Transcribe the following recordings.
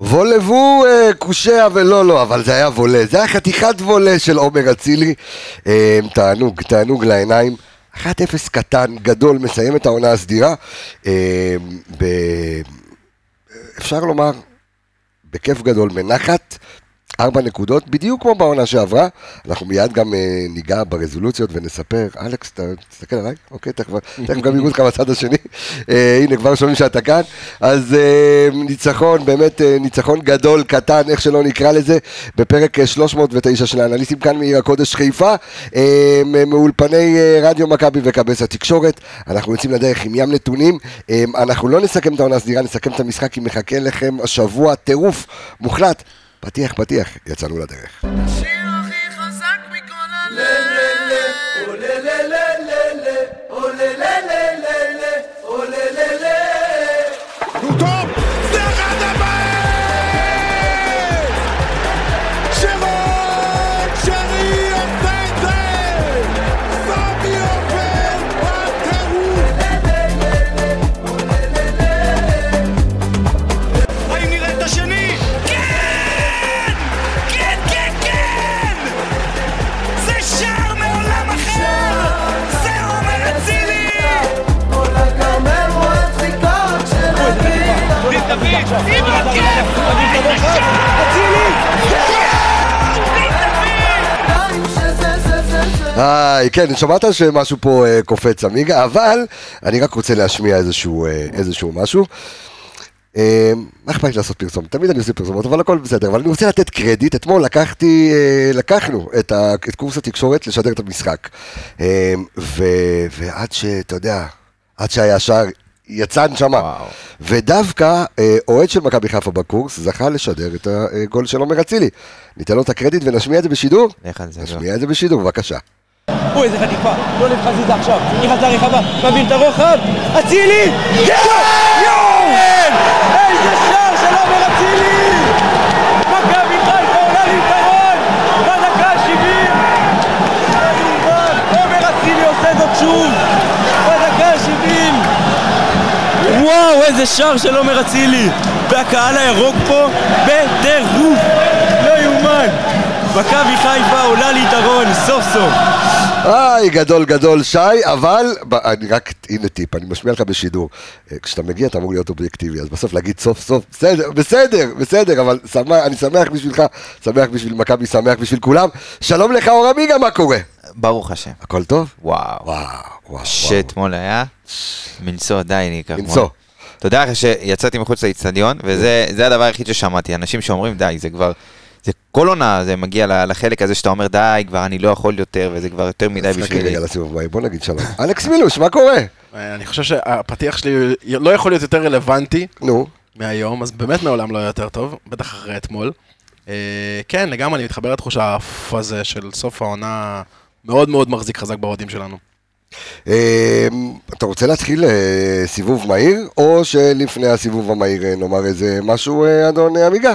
וולבו אה, קושע ולא לא, אבל זה היה וולה, זה היה חתיכת וולה של עומר אצילי, אה, תענוג, תענוג לעיניים. 1-0 קטן, גדול, מסיים את העונה הסדירה. אה, ב... אפשר לומר, בכיף גדול, בנחת. ארבע נקודות, בדיוק כמו בעונה שעברה. אנחנו מיד גם אה, ניגע ברזולוציות ונספר. אלכס, תסתכל עליי? אוקיי, תכף גם יראו אותך בצד השני. אה, הנה, כבר שומעים שאתה כאן. אז אה, ניצחון, באמת ניצחון גדול, קטן, איך שלא נקרא לזה, בפרק אה, 309 של האנליסטים כאן מעיר הקודש חיפה, מאולפני רדיו מכבי וכבש התקשורת. אנחנו יוצאים לדרך עם ים נתונים. אנחנו לא נסכם את העונה הסדירה, נסכם את המשחק, כי מחכה לכם השבוע טירוף מוחלט. פתיח, פתיח, יצאנו לדרך. השיר היי, כן, שמעת שמשהו פה אה, קופץ עמיגה, אבל אני רק רוצה להשמיע איזשהו, אה, איזשהו משהו. אה, מה אכפת לי לעשות פרסומת? תמיד אני עושה פרסומות, אבל הכל בסדר. אבל אני רוצה לתת קרדיט. אתמול לקחתי, אה, לקחנו את, ה, את קורס התקשורת לשדר את המשחק. אה, ו, ועד שאתה יודע, עד שהיה שער, יצא נשמה. ודווקא אה, אוהד של מכבי חיפה בקורס זכה לשדר את הגול של עומר אצילי. ניתן לו את הקרדיט ונשמיע את זה בשידור? נשמיע את זה בשידור, בבקשה. או איזה חטיפה, לא לב חזיזה עכשיו, נכנס לרחבה, מבין את הרוחב, אצילי! כן! איזה שער של עומר אצילי! מכבי חיפה עולה ליתרון! בדקה ה-70! עומר אצילי עושה זאת שוב! בדקה ה-70! וואו, איזה שער של עומר אצילי! והקהל הירוק פה בטירוף! לא יאומן! מכבי חיפה עולה ליתרון, סוף סוף! היי, גדול גדול שי, אבל אני רק, הנה טיפ, אני משמיע לך בשידור. אה, כשאתה מגיע אתה אמור להיות אובייקטיבי, אז בסוף להגיד סוף סוף, בסדר, בסדר, בסדר, אבל שמח, אני שמח בשבילך, שמח בשביל מכבי, שמח בשביל כולם. שלום לך אור עמיגה, מה קורה? ברוך השם. הכל טוב? וואו. וואו, וואו. שאתמול היה מנשוא, די, אני אקח מנשוא. תודה לך שיצאתי מחוץ לאיצטדיון, וזה זה הדבר היחיד ששמעתי, אנשים שאומרים די, זה כבר, זה כל עונה, זה מגיע לחלק הזה שאתה אומר די, כבר אני לא יכול יותר, וזה כבר יותר מדי בשבילי. רגע לסיבוב הבא, בוא נגיד שלום. אלכס מילוש, מה קורה? אני חושב שהפתיח שלי לא יכול להיות יותר רלוונטי נו, מהיום, אז באמת מעולם לא היה יותר טוב, בטח אחרי אתמול. אה, כן, לגמרי, אני מתחבר לתחושה האף הזה של סוף העונה מאוד מאוד מחזיק חזק באוהדים שלנו. אה, אתה רוצה להתחיל אה, סיבוב מהיר, או שלפני הסיבוב המהיר נאמר איזה משהו, אדון עמיגה?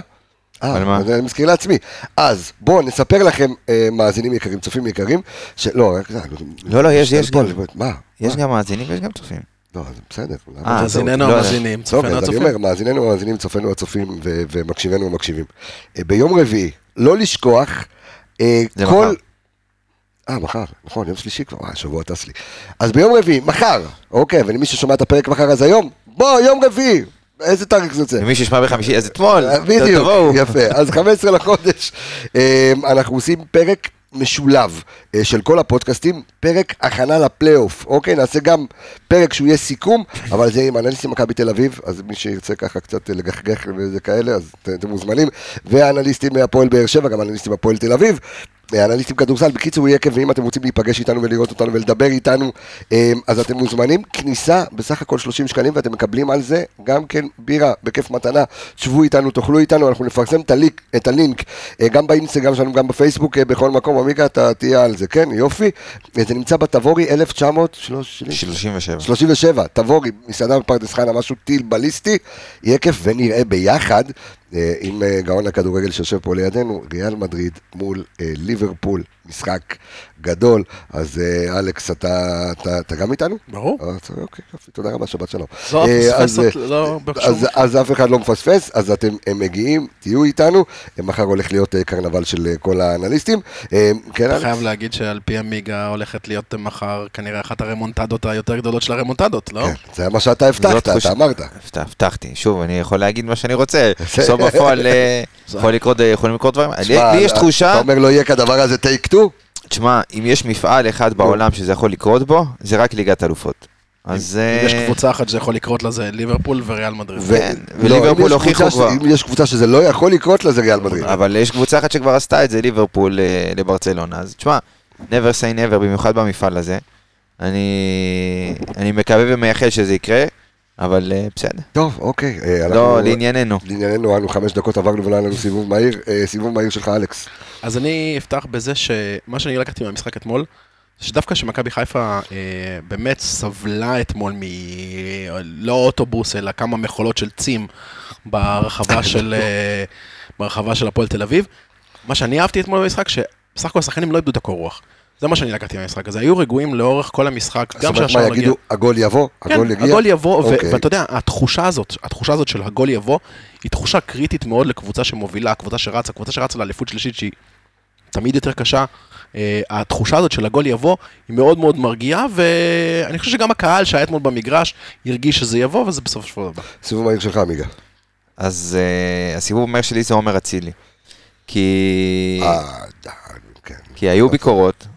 אה, אני מזכיר לעצמי. אז בואו נספר לכם, אה, מאזינים יקרים, צופים יקרים, שלא, רק זה, לא, לא, יש- יש בוא, גם. בוא, מה? יש מה? גם מאזינים ויש גם צופים. לא, זה בסדר. למה אה, מאזיננו לא, המאזינים, טוב, צופינו אז אני הצופים. אומר, מאזיננו המאזינים, צופינו הצופים ו- ומקשיבינו המקשיבים. אה, ביום רביעי, לא לשכוח, אה, כל... אה, מחר, נכון, יום שלישי כבר, אה, השבוע טס לי. אז ביום רביעי, מחר, אוקיי, ולמי ששומע את הפרק מחר אז היום, בוא, יום רביעי, איזה תאריך זה יוצא? ומי שישמע בחמישי, אז אתמול, אה, בדיוק. יפה. אז 15 לחודש, אה, אנחנו עושים פרק משולב אה, של כל הפודקאסטים, פרק הכנה לפלייאוף, אוקיי? נעשה גם פרק שהוא יהיה סיכום, אבל זה עם אנליסטים מכבי תל אביב, אז מי שירצה ככה קצת לגחגח וזה כאלה, אז אתם מוזמנים, ואנליסטים מהפועל באר שבע, גם אנליסטים מהפועל תל אביב. אנליסטים כדורסל, בקיצור יהיה כיף, ואם אתם רוצים להיפגש איתנו ולראות אותנו ולדבר איתנו, אה, אז אתם מוזמנים, כניסה בסך הכל 30 שקלים, ואתם מקבלים על זה גם כן בירה בכיף מתנה, תשבו איתנו, תאכלו איתנו, אנחנו נפרסם את הלינק, את הלינק אה, גם באינסטגרם שלנו, גם בפייסבוק, אה, בכל מקום, עמיקה, אתה תהיה על זה, כן, יופי. אה, זה נמצא בתבורי 1937. 37. 37, תבורי, מסעדה בפרדס חנה, משהו טיל בליסטי, יהיה כיף ונראה ביחד עם אה, גאון הכדורגל שיושב פה לידינו, ריאל מדריד מול אה, ליברפול, משחק גדול. אז אה, אלכס, אתה, אתה, אתה גם איתנו? ברור. אה, אז, אוקיי, יופי, תודה רבה, שבת שלום. לא אה, אז, מפספסת, לא אז, אז אף אחד לא מפספס, אז אתם הם מגיעים, תהיו איתנו, מחר הולך להיות קרנבל של כל האנליסטים. אה, כן, אתה אלכס? חייב להגיד שעל פי המיגה הולכת להיות מחר כנראה אחת הרמונטדות היותר גדולות של הרמונטדות, לא? כן, זה מה שאתה הבטחת, אתה אמרת. הבט- הבטחתי, שוב, אני יכול להגיד מה שאני רוצה, בסוף בפועל יכולים לקרות דברים. לי יש אתה תחושה, אומר לא יהיה כדבר הזה טייק טו? תשמע, אם יש מפעל אחד בעולם שזה יכול לקרות בו, זה רק ליגת אלופות. אז... אם יש אה, קבוצה אחת שיכול לקרות לה זה ליברפול וריאל מדריד. כן, לא, וליברפול יש הוכיחו כבר. אם יש קבוצה שזה לא יכול לקרות לה זה ריאל מדריד. אבל יש קבוצה אחת שכבר עשתה את זה, ליברפול אה, לברצלונה. אז תשמע, never say never, במיוחד במפעל הזה. אני מקווה ומייחל שזה יקרה, אבל אה, בסדר. טוב, אוקיי. אה, לא, לענייננו. לענייננו, אנו חמש דקות עברנו ולא היה לנו סיבוב מהיר. אה, סיבוב מהיר שלך, אלכס. אז אני אפתח בזה שמה שאני לקחתי מהמשחק אתמול, שדווקא שמכבי חיפה אה, באמת סבלה אתמול מ... לא אוטובוס, אלא כמה מכולות של צים ברחבה של, אה, ברחבה של הפועל תל אביב. מה שאני אהבתי אתמול במשחק, שבסך הכל השחקנים לא איבדו את הקור רוח. זה מה שאני לקחתי מהמשחק הזה. היו רגועים לאורך כל המשחק, זאת גם אומרת, שהשער מה לא הגיע. יגידו, הגול יבוא? הגול כן, יגיע? הגול יבוא, אוקיי. ואתה יודע, התחושה הזאת, התחושה הזאת של הגול יבוא, היא תחושה קריטית מאוד לקבוצה שמובילה, קבוצה שרצה, קבוצה שרצה לאליפות שלישית שהיא תמיד יותר קשה. אה, התחושה הזאת של הגול יבוא היא מאוד מאוד מרגיעה, ואני חושב שגם הקהל שהיה אתמול במגרש הרגיש שזה יבוא, וזה בסוף של דבר. סיבוב מהיר שלך, עמיגה. אז אה, הסיבוב המהיר שלי זה עומר אצילי. כי, אה, כן. כי היו ביקורות, ו...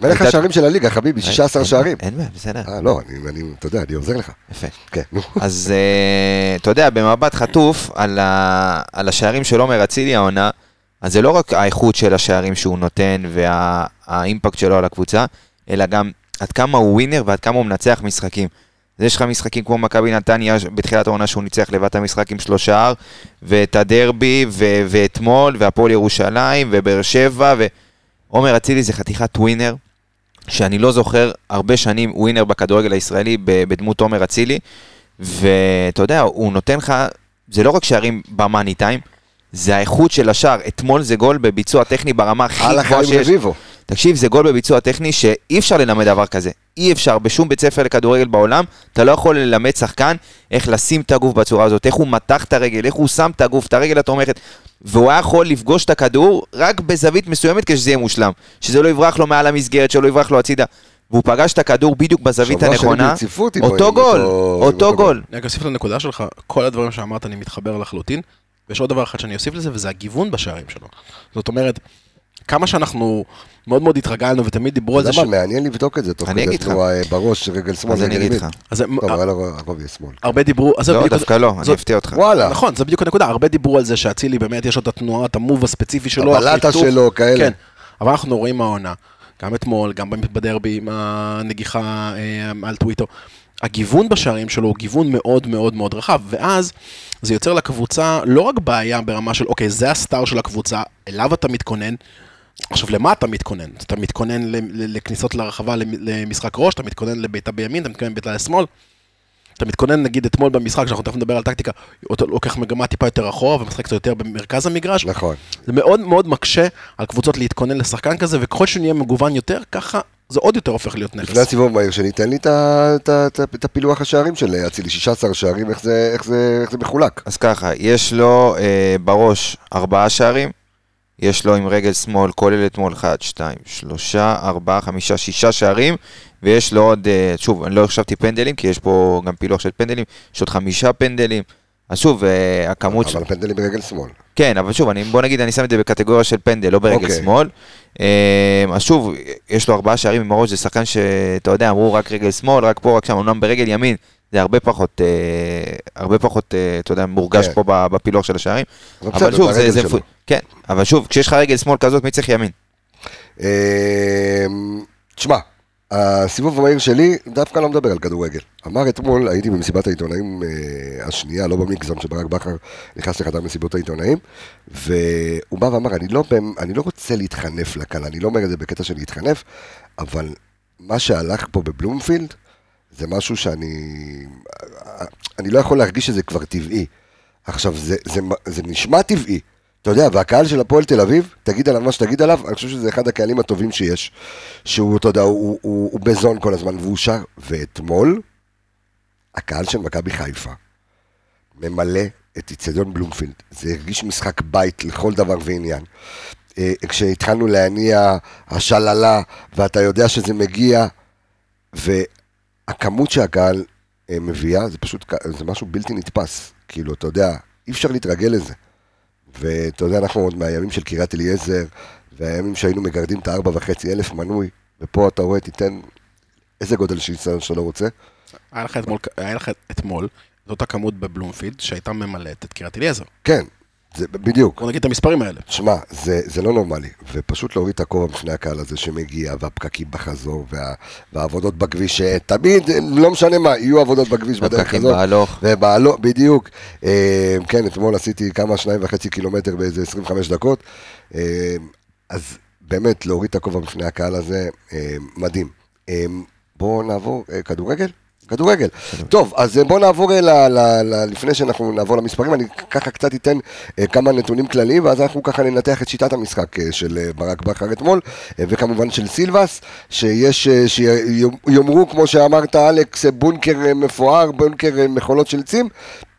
מלך השערים של הליגה, חביבי, 16 אין- שערים. אין בעיה, בסדר. אה, לא, אני, אתה יודע, אני עוזר לך. יפה. כן, נו. אז אה, אתה יודע, במבט חטוף על, השערים של עומר אצילי העונה, אז זה לא רק האיכות של השערים שהוא נותן והאימפקט שלו על הקבוצה, אלא גם עד כמה הוא ווינר ועד כמה הוא מנצח משחקים. אז יש לך משחקים כמו מכבי נתניה בתחילת העונה שהוא ניצח לבד את המשחק עם שלושה, ואת הדרבי, ו- ואתמול, והפועל ירושלים, ובאר שבע, ועומר אצילי זה חתיכת ווינר, שאני לא זוכר הרבה שנים ווינר בכדורגל הישראלי בדמות עומר אצילי, ואתה יודע, הוא נותן לך, זה לא רק שערים במאני טיים, זה האיכות של השער. אתמול זה גול בביצוע טכני ברמה הכי גבוהה שיש. רביבו. תקשיב, זה גול בביצוע טכני שאי אפשר ללמד דבר כזה. אי אפשר, בשום בית ספר לכדורגל בעולם, אתה לא יכול ללמד שחקן איך לשים את הגוף בצורה הזאת, איך הוא מתח את הרגל, איך הוא שם את הגוף, את הרגל התומכת, והוא היה יכול לפגוש את הכדור רק בזווית מסוימת כדי שזה יהיה מושלם. שזה לא יברח לו מעל המסגרת, שלא יברח לו הצידה. והוא פגש את הכדור בדיוק בזווית הנכונה. אותו גול, אותו- גול. אני רק אוסיף לנקודה שלך, כל הדברים שאמרת אני מתחבר לחלוטין, ויש עוד דבר אחד שאני אוסיף לזה, וזה הגיוון בשערים שלו. זאת אומרת, כמה שאנחנו מאוד מאוד התרגלנו ותמיד דיברו על זה יודע מה, מעניין לבדוק את זה, תוך אני כדי אגיד לך. תנועה אה, בראש, רגל שמאל, אז אני רגל אגיד ימין. לך. אז זה- טוב, היה לו הרוב יהיה שמאל. הרבה דיברו, לא, דווקא לא, אני אפתיע אותך. וואלה. נכון, זה בדיוק הנקודה, הרבה דיברו על זה שאצילי באמת יש לו את התנועה, את המוב הספציפי שלו, הבלטה. שלו, כאלה. כן, אבל אנחנו רואים העונה, גם אתמול, גם בדרבי עם הנגיחה אה, על טוויטר. הגיוון בשערים שלו הוא גיוון מאוד מאוד מאוד רחב, ואז זה יוצר לקבוצה לא רק בעיה ברמה של, אוקיי, זה הסטאר של הקבוצה, אליו אתה מתכונן. עכשיו, למה אתה מתכונן? אתה מתכונן ל- ל- לכניסות לרחבה למ- למשחק ראש, אתה מתכונן לבעיטה בימין, אתה מתכונן לבעיטה לשמאל. אתה מתכונן נגיד אתמול במשחק, שאנחנו תכף נדבר על טקטיקה, אתה לוקח מגמה טיפה יותר אחורה ומשחק קצת יותר במרכז המגרש. נכון. זה מאוד מאוד מקשה על קבוצות להתכונן לשחקן כזה, וככל שהוא נהיה מגוון יותר, ככה זה עוד יותר הופך להיות נכס. לפני הסיבוב המהיר שלי, תן לי את הפילוח השערים של אצילי, 16 שערים, איך זה- איך זה איך זה מחולק. אז ככה, יש לו אה, בראש ארבעה שערים, יש לו עם רגל שמאל, כולל אתמול 1, 2, 3, 4, 5, 6 שערים, ויש לו עוד, אה, שוב, אני לא החשבתי פנדלים, כי יש פה גם פילוח של פנדלים, יש עוד חמישה פנדלים. אז שוב, אה, הכמות של... אבל פנדלים ברגל שמאל. כן, אבל שוב, אני, בוא נגיד, אני שם את זה בקטגוריה של פנדל, לא ברגל אוקיי. שמאל. אה, אז שוב, יש לו ארבעה שערים עם הראש, זה שחקן שאתה יודע, אמרו רק רגל שמאל, רק פה, רק שם, אמנם ברגל ימין, זה הרבה פחות, אה, הרבה פחות, אתה יודע, מורגש כן. פה בפילוח של השערים. אבל אבל בסדר, שוב, זה זה, זה, הרגל שלו. פו- כן, אבל שוב, כשיש לך רגל שמאל כזאת, מי צריך ימין? תשמע, הסיבוב המהיר שלי דווקא לא מדבר על כדורגל. אמר אתמול, הייתי במסיבת העיתונאים אה, השנייה, לא במגזם שברק בכר נכנס לחדר מסיבות העיתונאים, והוא בא ואמר, אני לא, אני לא רוצה להתחנף לקהל, אני לא אומר את זה בקטע של להתחנף, אבל מה שהלך פה בבלומפילד, זה משהו שאני... אני לא יכול להרגיש שזה כבר טבעי. עכשיו, זה, זה, זה נשמע טבעי. אתה יודע, והקהל של הפועל תל אביב, תגיד עליו מה שתגיד עליו, אני חושב שזה אחד הקהלים הטובים שיש. שהוא, אתה יודע, הוא, הוא, הוא, בזון כל הזמן, והוא שר. ואתמול, הקהל של מכבי חיפה ממלא את איצטדיון בלומפילד. זה הרגיש משחק בית לכל דבר ועניין. אה, כשהתחלנו להניע השללה, ואתה יודע שזה מגיע, והכמות שהקהל אה, מביאה, זה פשוט, זה משהו בלתי נתפס. כאילו, אתה יודע, אי אפשר להתרגל לזה. ואתה יודע, אנחנו עוד מהימים של קריית אליעזר, והימים שהיינו מגרדים את הארבע וחצי אלף מנוי, ופה אתה רואה, תיתן איזה גודל של ניסיון שאתה לא רוצה. היה לך אתמול, היה לך אתמול את אותה כמות בבלומפילד שהייתה ממלאת את קריית אליעזר. כן, זה בדיוק. בוא נגיד את המספרים האלה. שמע, זה, זה לא נורמלי, ופשוט להוריד את הכובע בפני הקהל הזה שמגיע, והפקקים בחזור, וה, והעבודות בכביש, תמיד, לא משנה מה, יהיו עבודות בכביש בדרך הפקקים הזאת. בהלוך. ובהלוך, בדיוק. אה, כן, אתמול עשיתי כמה, שניים וחצי קילומטר באיזה 25 דקות. אה, אז באמת, להוריד את הכובע בפני הקהל הזה, אה, מדהים. אה, בואו נעבור, אה, כדורגל? כדורגל. טוב, אז אה, בואו נעבור אה, ל, ל, ל, לפני שאנחנו נעבור למספרים, אני ככה קצת אתן אה, כמה נתונים כלליים, ואז אנחנו ככה ננתח את שיטת המשחק של ברק בכר אתמול, וכמובן של סילבס, שיש, שיאמרו, כמו שאמרת, אלכס, בונקר מפואר, בונקר מכולות של צים.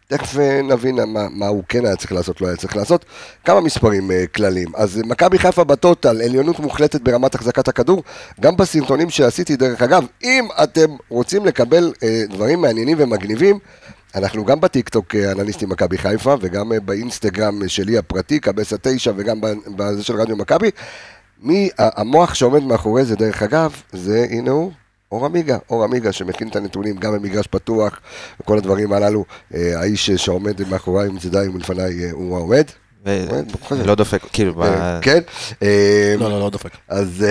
תכף אה, נבין מה, מה הוא כן היה צריך לעשות, לא היה צריך לעשות. כמה מספרים uh, כלליים. אז אה, מכבי חיפה בטוטל, עליונות מוחלטת ברמת החזקת הכדור, גם בסרטונים שעשיתי, דרך אגב, אם אתם רוצים לקבל uh, דברים מעניינים ומגניבים, אנחנו גם בטיקטוק אה, אנליסטים מכבי חיפה, וגם אה, באינסטגרם אה, שלי הפרטי, קבסה 9, וגם בזה של רדיו מכבי. מי, המוח שעומד מאחורי זה, דרך אגב, זה, הנה הוא, אור עמיגה, אור עמיגה שמכין את הנתונים גם במגרש פתוח וכל הדברים הללו, אה, האיש אה, שעומד מאחוריי מצדדיי ומלפניי אה, הוא העומד. זאת. לא דופק, כאילו, אה, כן, אה, לא, לא, לא דופק. אז,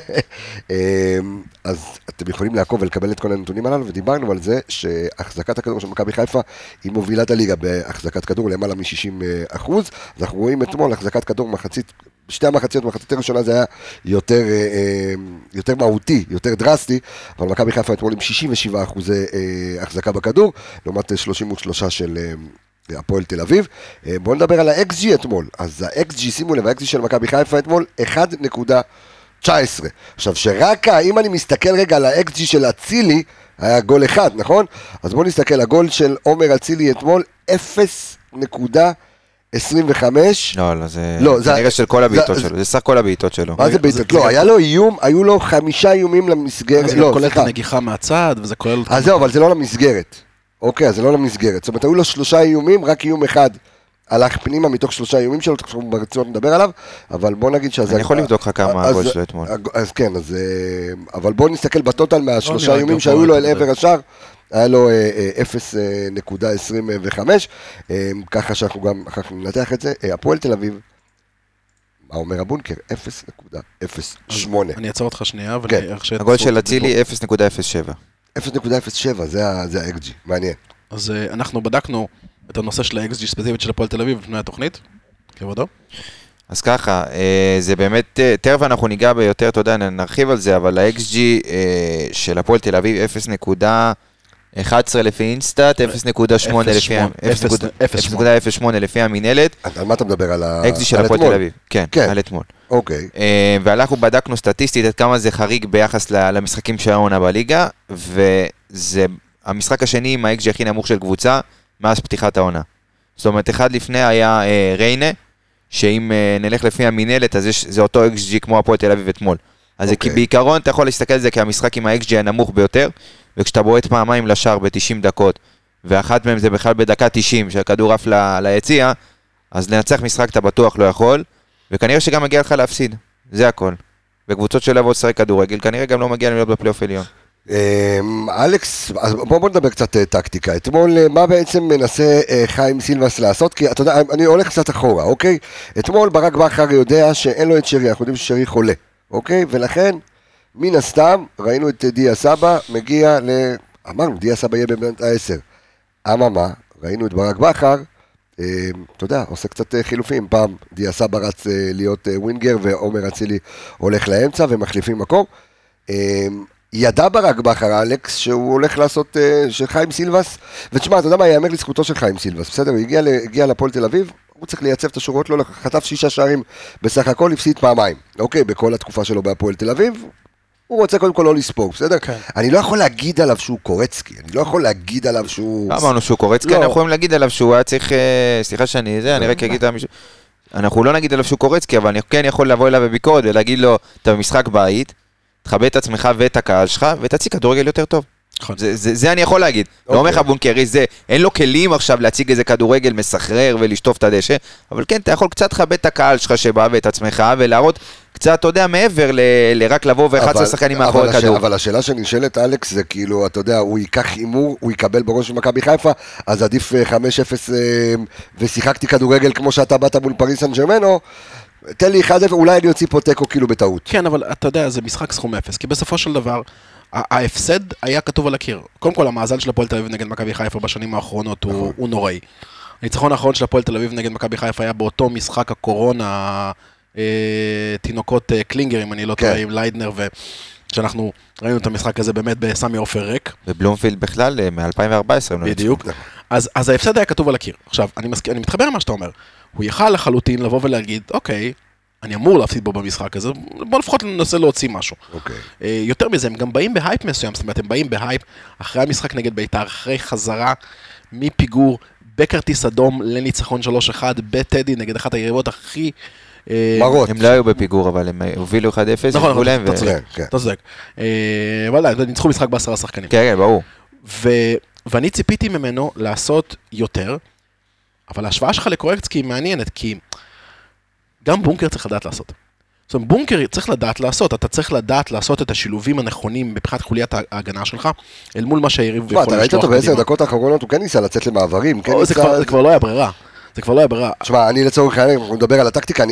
אה, אז אתם יכולים לעקוב ולקבל את כל הנתונים הללו, ודיברנו על זה שהחזקת הכדור של מכבי חיפה היא מובילת הליגה בהחזקת כדור למעלה מ-60 אחוז. אז אנחנו רואים אתמול החזקת כדור מחצית, שתי המחציות, מחצית הראשונה זה היה יותר, אה, אה, יותר מהותי, יותר דרסטי, אבל מכבי חיפה אתמול עם 67 אחוזי אה, החזקה בכדור, לעומת אה, 33 של... הפועל תל אביב. בואו נדבר על ה-XG אתמול. אז ה-XG, שימו לב, ה-XG של מכבי חיפה אתמול, 1.19. עכשיו, שרק אם אני מסתכל רגע על ה-XG של אצילי, היה גול אחד, נכון? אז בואו נסתכל, הגול של עומר אצילי אתמול, 0.25. לא, לא, זה... לא, זה- כנראה של כל הבעיטות זה- שלו, זה סך כל הבעיטות שלו. מה זה בעיטות? לא, היה לו איום, היו לו חמישה איומים למסגרת. זה לא, כולל את סליחה. הנגיחה מהצד, וזה כולל... אז זהו, אבל זה לא למסגרת. אוקיי, אז זה לא למסגרת. זאת אומרת, היו לו שלושה איומים, רק איום אחד הלך פנימה מתוך שלושה איומים שלו, תכף ברצינות נדבר עליו, אבל בוא נגיד שזה... אני יכול לבדוק לך כמה אז- הגול שלו אתמול. אז כן, אז... אה, אבל בוא נסתכל בטוטל מהשלושה איומים שהיו לו אל. עבר השאר. היה לו אה, אה, 0.25, אה, ככה שאנחנו גם אחר כך ננתח את זה. הפועל תל אביב, מה אומר הבונקר? 0.08. אני אעצור אותך שנייה, כן. ואני ארשה את הגול של אצילי 0.07. 0.07, זה ה-XG, מעניין. אז אנחנו בדקנו את הנושא של ה-XG ספציפית של הפועל תל אביב לפני התוכנית. כבודו? אז ככה, אה, זה באמת, אה, תכף אנחנו ניגע ביותר, אתה יודע, נרחיב על זה, אבל ה-XG אה, של הפועל תל אביב 0.11 לפי אינסטאט, 0.8 לפי ה- 0.08 לפי המינהלת, על מה אתה מדבר? על ה... ה-XG של על הפועל? תל אביב, כן, כן. על אתמול. אוקיי. ואנחנו בדקנו סטטיסטית עד כמה זה חריג ביחס למשחקים של העונה בליגה, וזה המשחק השני עם ה-XG הכי נמוך של קבוצה מאז פתיחת העונה. זאת אומרת, אחד לפני היה אה, ריינה, שאם אה, נלך לפי המינהלת, אז יש, זה אותו XG כמו הפועל תל אביב אתמול. אז אוקיי. okay. בעיקרון אתה יכול להסתכל על זה כהמשחק עם ה-XG הנמוך ביותר, וכשאתה בועט פעמיים לשער ב-90 דקות, ואחת מהן זה בכלל בדקה 90, שהכדור עף ל- ליציע, אז לנצח משחק אתה בטוח לא יכול, וכנראה שגם מגיע לך להפסיד, זה הכל. בקבוצות שלא אוהבות לשחק כדורגל, כנראה גם לא מגיע להם להיות בפלייאוף עליון. אמ, אלכס, אז בוא, בוא נדבר קצת אה, טקטיקה. אתמול, אה, מה בעצם מנסה אה, חיים סילבס לעשות? כי אתה יודע, אני הולך קצת אחורה, אוקיי? אתמול ברק בכר יודע שאין לו את שרי, אנחנו יודעים ששרי חולה, אוקיי? ולכן, מן הסתם, ראינו את דיה סבא מגיע ל... אמרנו, דיה סבא יהיה בבנת העשר. אממה, ראינו את ברק בכר, אה, אתה יודע, עושה קצת חילופים. פעם דיה סבא רץ להיות ווינגר ועומר אצילי הולך לאמצע ומחליפים מקום. ידע ברק בכר, אלכס, שהוא הולך לעשות, אה, של חיים סילבס, ותשמע, אתה יודע מה, יאמר לזכותו של חיים סילבס, בסדר? הוא הגיע, הגיע לפועל תל אביב, הוא צריך לייצב את השורות, לא, חטף שישה שערים בסך הכל, הפסיד פעמיים, אוקיי, בכל התקופה שלו בהפועל תל אביב, הוא רוצה קודם כל לא לספוג, בסדר? כן. אני לא יכול להגיד עליו שהוא קורצקי, אני לא יכול להגיד עליו שהוא... לא אמרנו שהוא קורצקי, לא. אנחנו יכולים להגיד עליו שהוא היה צריך, אה, סליחה שאני זה, אני רק אגיד על מישהו, אנחנו לא נגיד עליו שהוא קורצקי, אבל אני כן יכול לבוא אליו בביקורת ולהגיד לו, אתה במשחק בית, תכבד את עצמך ואת הקהל שלך, ותציג כדורגל יותר טוב. נכון. זה, זה, זה אני יכול להגיד. לא אוקיי. אומר לך בונקרי, זה, אין לו כלים עכשיו להציג איזה כדורגל מסחרר ולשטוף את הדשא, אבל כן, אתה יכול קצת לכבד את הקהל שלך שבא ואת עצמך, ולהראות קצת, אתה יודע, מעבר ל, לרק לבוא ו-11 אבל- שחקנים מאחורי הש- כדור. אבל השאלה שנשאלת, אלכס, זה כאילו, אתה יודע, הוא ייקח הימור, הוא יקבל בראש של מכבי חיפה, אז עדיף אה, 5-0 אה, ושיחקתי כדורגל כמו שאתה באת מול פריז סן ז'רמן, תן לי 1-0, אולי אני אוציא פה תיקו כאילו בטעות. כן, אבל אתה יודע, זה משחק סכום אפס, כי בסופו של דבר, ההפסד היה כתוב על הקיר. קודם כל, המאזן של הפועל תל אביב נגד מכבי חיפה בשנים האחרונות הוא, הוא נוראי. הניצחון האחרון של הפועל תל אביב נגד מכבי חיפה היה באותו משחק הקורונה, אה, תינוקות אה, קלינגר, אם אני לא כן. טועה, עם ליידנר, ושאנחנו ראינו את המשחק הזה באמת בסמי עופר ריק. ובלומפילד בכלל, אה, מ-2014. הם לא בדיוק. אז, אז ההפסד היה כתוב על הקיר. עכשיו, אני, מסכ... אני מתחבר למה שאתה אומר. הוא יכל לחלוטין לבוא ולהגיד, אוקיי, אני אמור להפסיד בו במשחק הזה, בוא לפחות ננסה להוציא משהו. אוקיי. אה, יותר מזה, הם גם באים בהייפ מסוים, זאת אומרת, הם באים בהייפ אחרי המשחק נגד בית"ר, אחרי חזרה מפיגור בכרטיס אדום לניצחון 3-1 בטדי נגד אחת היריבות הכי... אה, מרות. הם לא היו בפיגור, אבל הם הובילו 1-0, נכון, נכון, אתה צודק, כן, כן. אתה צודק. אה, אבל עדיין, ניצחו משחק בעשרה שחקנים. כן, כן, ברור. ואני ציפיתי ממנו לעשות יותר, אבל ההשוואה שלך לקורקצקי היא מעניינת, כי גם בונקר צריך לדעת לעשות. זאת אומרת, בונקר צריך לדעת לעשות, אתה צריך לדעת לעשות את השילובים הנכונים מבחינת חוליית ההגנה שלך, אל מול מה שהיריב יכול אתה ראית לשלוח אותו בעשר קדימה. דקות האחרונות, הוא כן ניסה לצאת למעברים, כן ניסה... זה כבר לא היה ברירה. זה כבר לא היה ברירה. תשמע, אני לצורך העניין, אנחנו נדבר על הטקטיקה,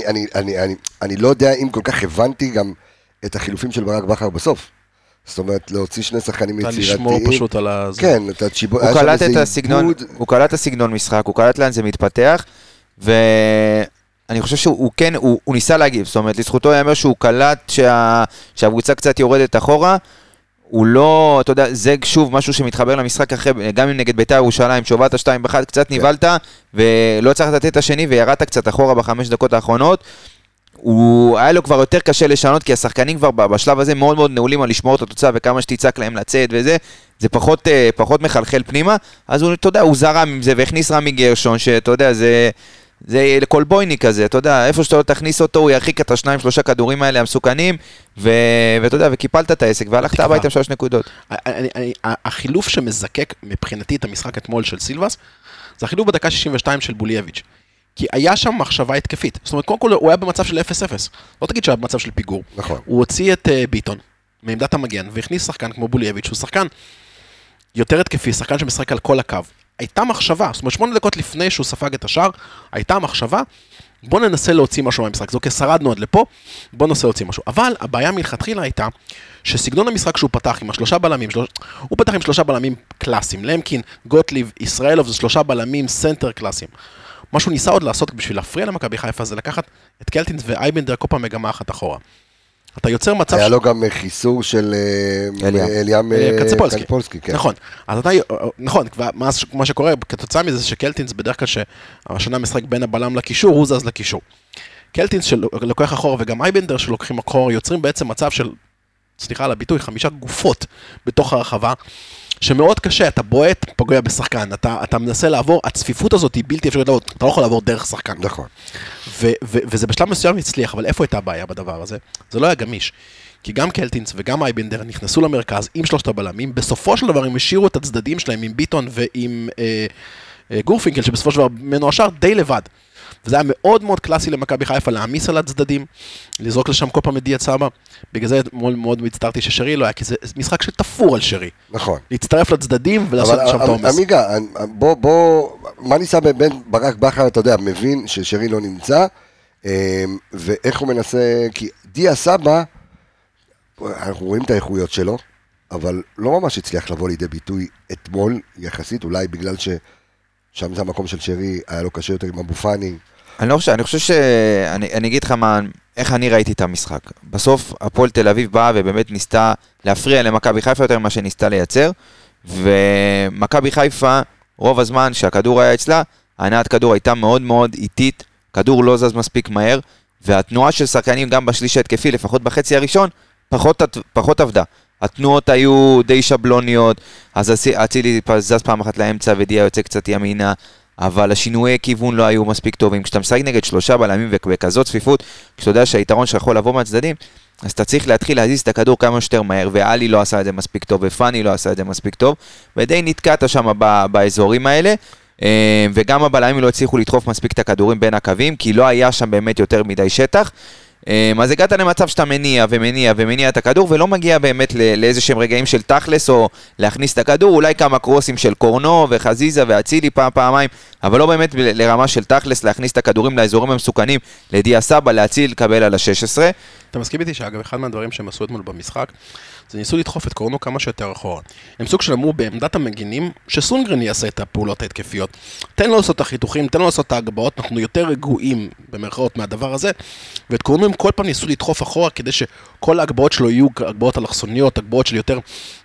אני לא יודע אם כל כך הבנתי גם את החילופים של ברק בכר בסוף. זאת אומרת, להוציא שני שחקנים אתה יצירתיים. לשמור פשוט על ה... כן, את השיבוט... הוא קלט את הסגנון, הוא קלט את הסגנון משחק, הוא קלט לאן זה מתפתח, ואני חושב שהוא הוא כן, הוא, הוא ניסה להגיב, זאת אומרת, לזכותו ייאמר שהוא קלט שה, שהקבוצה קצת יורדת אחורה, הוא לא, אתה יודע, זה שוב משהו שמתחבר למשחק אחרי, גם אם נגד בית"ר ירושלים, שהובלת 2-1, קצת נבהלת, ולא הצלחת לתת את השני, וירדת קצת אחורה בחמש דקות האחרונות. הוא, היה לו כבר יותר קשה לשנות, כי השחקנים כבר בשלב הזה מאוד מאוד נעולים על לשמור את התוצאה וכמה שתצעק להם לצאת וזה, זה פחות, אה, פחות מחלחל פנימה, אז הוא, אתה יודע, הוא זרם עם זה והכניס רמי גרשון, שאתה יודע, זה... זה לכל בויני כזה, אתה יודע, איפה שאתה לא תכניס אותו, הוא ירחיק את השניים שלושה כדורים האלה המסוכנים. ואתה יודע, וקיפלת את העסק, והלכת. הביתה עם שלוש נקודות. אני, אני, החילוף שמזקק מבחינתי את המשחק אתמול של סילבס, זה החילוף בדקה 62 של בולייביץ'. כי היה שם מחשבה התקפית. זאת אומרת, קודם כל הוא היה במצב של 0-0. לא תגיד שהיה במצב של פיגור. נכון. הוא הוציא את אה, ביטון מעמדת המגן, והכניס שחקן כמו בולייביץ', שהוא שחקן יותר התקפי, שחקן שמשחק על כל הקו. הייתה מחשבה, זאת אומרת, שמונה דקות לפני שהוא ספג את השער, הייתה מחשבה, בוא ננסה להוציא משהו מהמשחק. זה אוקיי, שרדנו עד לפה, בוא ננסה להוציא משהו. אבל הבעיה מלכתחילה הייתה, שסגנון המשחק שהוא פתח עם השלושה בלמים, שלוש... הוא פתח עם שלושה בלמים קלאסיים. למקין, גוטליב, ישראלוב, זה שלושה בלמים center קלאסיים. מה שהוא ניסה עוד לעשות בשביל להפריע למכבי חיפה זה לקחת את קלטינס ואייבנדר כל פעם עמדה אחת אחורה. אתה יוצר מצב... היה לו גם אה, חיסור של אה, אליאם. אה, קצפולסקי. כן. נכון, אז אתה, נכון, מה שקורה כתוצאה מזה זה שקלטינס בדרך כלל שהשנה משחק בין הבלם לקישור, הוא זז לקישור. קלטינס שלוקח אחורה וגם אייבנדר שלוקחים אחורה, יוצרים בעצם מצב של, סליחה על הביטוי, חמישה גופות בתוך הרחבה, שמאוד קשה, אתה בועט, פוגע בשחקן, אתה, אתה מנסה לעבור, הצפיפות הזאת היא בלתי אפשרית לעבור, אתה לא יכול לעבור דרך שחקן. נכון. ו- ו- וזה בשלב מסוים הצליח, אבל איפה הייתה הבעיה בדבר הזה? זה לא היה גמיש. כי גם קלטינס וגם אייבנדר נכנסו למרכז עם שלושת הבלמים, בסופו של דבר הם השאירו את הצדדים שלהם עם ביטון ועם אה, אה, גורפינקל, שבסופו של דבר ממנו השאר די לבד. וזה היה מאוד מאוד קלאסי למכבי חיפה להעמיס על הצדדים, לזרוק לשם כל פעם את דיה סבא. בגלל זה מאוד מאוד הצטערתי ששרי לא היה, כי זה משחק שתפור על שרי. נכון. להצטרף לצדדים ולעשות אבל שם את העומס. עמיגה, בוא, בוא, מה ניסה בין ברק בכר, אתה יודע, מבין ששרי לא נמצא, אה, ואיך הוא מנסה, כי דיה סבא, אנחנו רואים את האיכויות שלו, אבל לא ממש הצליח לבוא לידי ביטוי אתמול, יחסית, אולי בגלל ששם זה המקום של שרי, היה לו קשה יותר עם אבו פאני, אני לא חושב, אני חושב ש... אני, אני אגיד לך מה, איך אני ראיתי את המשחק. בסוף הפועל תל אביב באה ובאמת ניסתה להפריע למכבי חיפה יותר ממה שניסתה לייצר, ומכבי חיפה, רוב הזמן שהכדור היה אצלה, הנעת כדור הייתה מאוד מאוד איטית, כדור לא זז מספיק מהר, והתנועה של שחקנים גם בשליש ההתקפי, לפחות בחצי הראשון, פחות, פחות עבדה. התנועות היו די שבלוניות, אז אצ- אצילי זז פעם אחת לאמצע ודיה יוצא קצת ימינה, אבל השינויי כיוון לא היו מספיק טובים. כשאתה משחק נגד שלושה בלמים ובכזאת צפיפות, כשאתה יודע שהיתרון שלך יכול לבוא מהצדדים, אז אתה צריך להתחיל להזיז את הכדור כמה שיותר מהר, ואלי לא עשה את זה מספיק טוב, ופאני לא עשה את זה מספיק טוב, ודי נתקעת שם באזורים האלה. אה, וגם הבלמים לא הצליחו לדחוף מספיק את הכדורים בין הקווים, כי לא היה שם באמת יותר מדי שטח. אה, אז הגעת למצב שאתה מניע ומניע ומניע את הכדור, ולא מגיע באמת לאיזה שהם רגעים של תכלס, או להכניס את הכדור, אולי כמה קרוסים של קורנו וחזיזה ואצילי פעם פעמיים, אבל לא באמת לרמה של תכלס להכניס את הכדורים לאזורים המסוכנים, לדיה סבא, להציל, לקבל על ה-16. אתה מסכים איתי שאגב, אחד מהדברים שהם עשו אתמול במשחק, זה ניסו לדחוף את קורנו כמה שיותר אחורה. הם סוג של אמרו בעמדת המגינים, שסונגרן יעשה את הפעולות ההתקפיות. תן לו לעשות את החיתוכים, תן לו לעשות את ההגבהות, אנחנו יותר רגועים, במרכאות, מהדבר הזה. ואת קורנו הם כל פעם ניסו לדחוף אחורה, כדי שכל ההגבהות שלו יהיו הגבהות אלכסוניות, הגבהות של יותר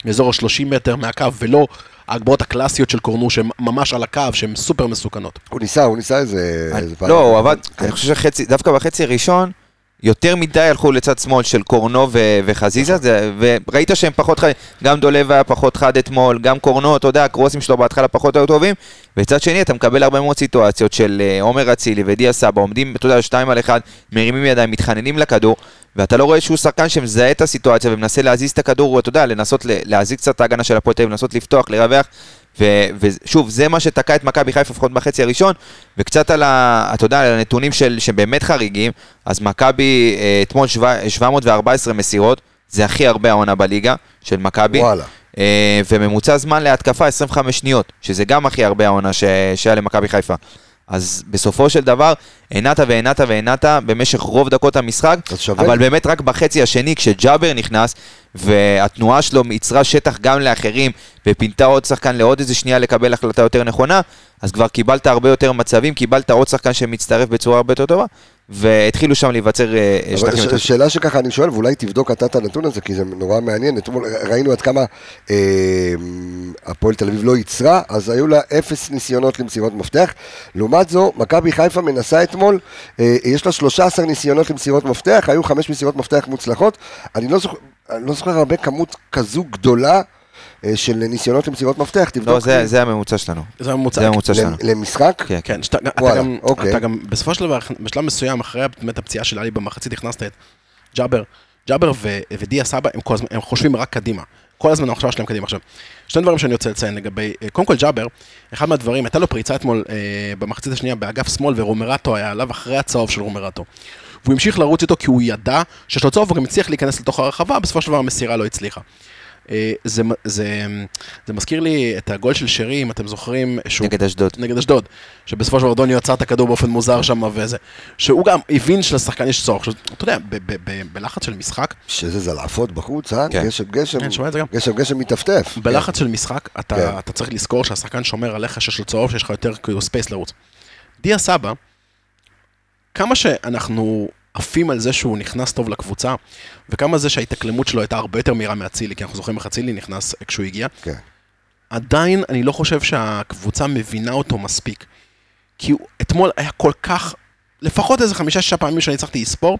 מאזור ה-30 מטר מהקו, ולא ההגבהות הקלאסיות של קורנו, שהן ממש על הקו, שהן סופר מסוכנות. הוא ניסה, הוא ניסה איזה... איזה פעם. לא, הוא עבד, כן. אני חושב שחצי, דווקא בחצי הראשון, יותר מדי הלכו לצד שמאל של קורנו ו- וחזיזה, זה- וראית שהם פחות חד, גם דולב היה פחות חד אתמול, גם קורנו, אתה יודע, הקרוסים שלו בהתחלה פחות היו טובים, וצד שני אתה מקבל הרבה מאוד סיטואציות של אה, עומר אצילי ודיה סבא עומדים, אתה יודע, שתיים על אחד, מרימים ידיים, מתחננים לכדור, ואתה לא רואה שהוא שחקן שמזהה את הסיטואציה ומנסה להזיז את הכדור, אתה יודע, לנסות להזיז קצת את ההגנה של הפועל תל אביב, לנסות לפתוח, לרווח, ו- ושוב, זה מה שתקע את מכבי חיפה לפחות בחצי הראשון, וקצת על, ה, אתה יודע, על הנתונים של, שבאמת חריגים, אז מכבי אה, אתמול שבע- 714 מסירות, זה הכי הרבה העונה בליגה של מכבי. וואלה. אה, וממוצע זמן להתקפה 25 שניות, שזה גם הכי הרבה העונה שהיה למכבי חיפה. אז בסופו של דבר, הנעת והנעת והנעת במשך רוב דקות המשחק. אבל באמת רק בחצי השני, כשג'אבר נכנס, והתנועה שלו ייצרה שטח גם לאחרים, ופינתה עוד שחקן לעוד איזה שנייה לקבל החלטה יותר נכונה, אז כבר קיבלת הרבה יותר מצבים, קיבלת עוד שחקן שמצטרף בצורה הרבה יותר טובה, והתחילו שם להיווצר אה, אבל שטחים יותר... שאלה שככה אני שואל, ואולי תבדוק אתה את הנתון הזה, כי זה נורא מעניין. אתמול ראינו עד כמה אה, הפועל תל אביב לא ייצרה, אז היו לה אפס ניסיונות למסירות מפתח. לעומת זו, מכבי חיפה מנסה אתמול, אה, יש לה 13 ניסיונות למסירות מפתח, היו חמש מסירות מפתח מוצלחות. אני לא זוכר, אני לא זוכר הרבה כמות כזו גדולה אה, של ניסיונות למסירות מפתח, תבדוק. לא, זה. זה הממוצע שלנו. זה הממוצע. זה הממוצע שלנו. למ- למשחק? כן, כן, שאתה, אתה, וואלה, גם, אוקיי. אתה גם, בסופו של דבר, בשלב מסוים, אחרי באמת הפציעה של עלי במחצית, הכנסת את ג'אבר. ג'אבר ו- ודיה סבא, הם, הזמן, הם חושבים רק קדימה. כל הזמן המחשבה שלהם קדימה. עכשיו, שני דברים שאני רוצה לציין לגבי, אה, קודם כל ג'אבר, אחד מהדברים, הייתה לו פריצה אתמול אה, במחצית השנייה באגף שמאל, ורומרטו היה עליו אחרי הצהוב של רומרטו. והוא המשיך לרוץ איתו כי הוא ידע שיש לו צהוב, הוא גם הצליח להיכנס לתוך הרחבה, בסופו של דבר המסירה לא הצליחה. אה, זה, זה, זה מזכיר לי את הגול של שרי, אם אתם זוכרים, שהוא נגד אשדוד. נגד אשדוד, שבסופו של דבר דוניו עצר את הכדור באופן מוזר שם וזה, שהוא גם הבין שלשחקן יש צורך, עכשיו, אתה יודע, ב- ב- ב- בלחץ של משחק, שזה זלעפות בחוץ, אה? כן. גשם, גשם, כן, שומע את זה גם. גשם, גשם מטפטף. בלחץ של משחק, אתה, כן. אתה צריך לזכור שהשחקן שומר עליך שיש לו צהוב, שיש לך יותר כאילו space לרוץ. דיה סבא, כמה שאנחנו עפים על זה שהוא נכנס טוב לקבוצה, וכמה זה שההתאקלמות שלו הייתה הרבה יותר מהירה מאצילי, כי אנחנו זוכרים איך אצילי נכנס כשהוא הגיע, כן. עדיין אני לא חושב שהקבוצה מבינה אותו מספיק. כי הוא אתמול היה כל כך, לפחות איזה חמישה-שישה פעמים שאני הצלחתי לספור,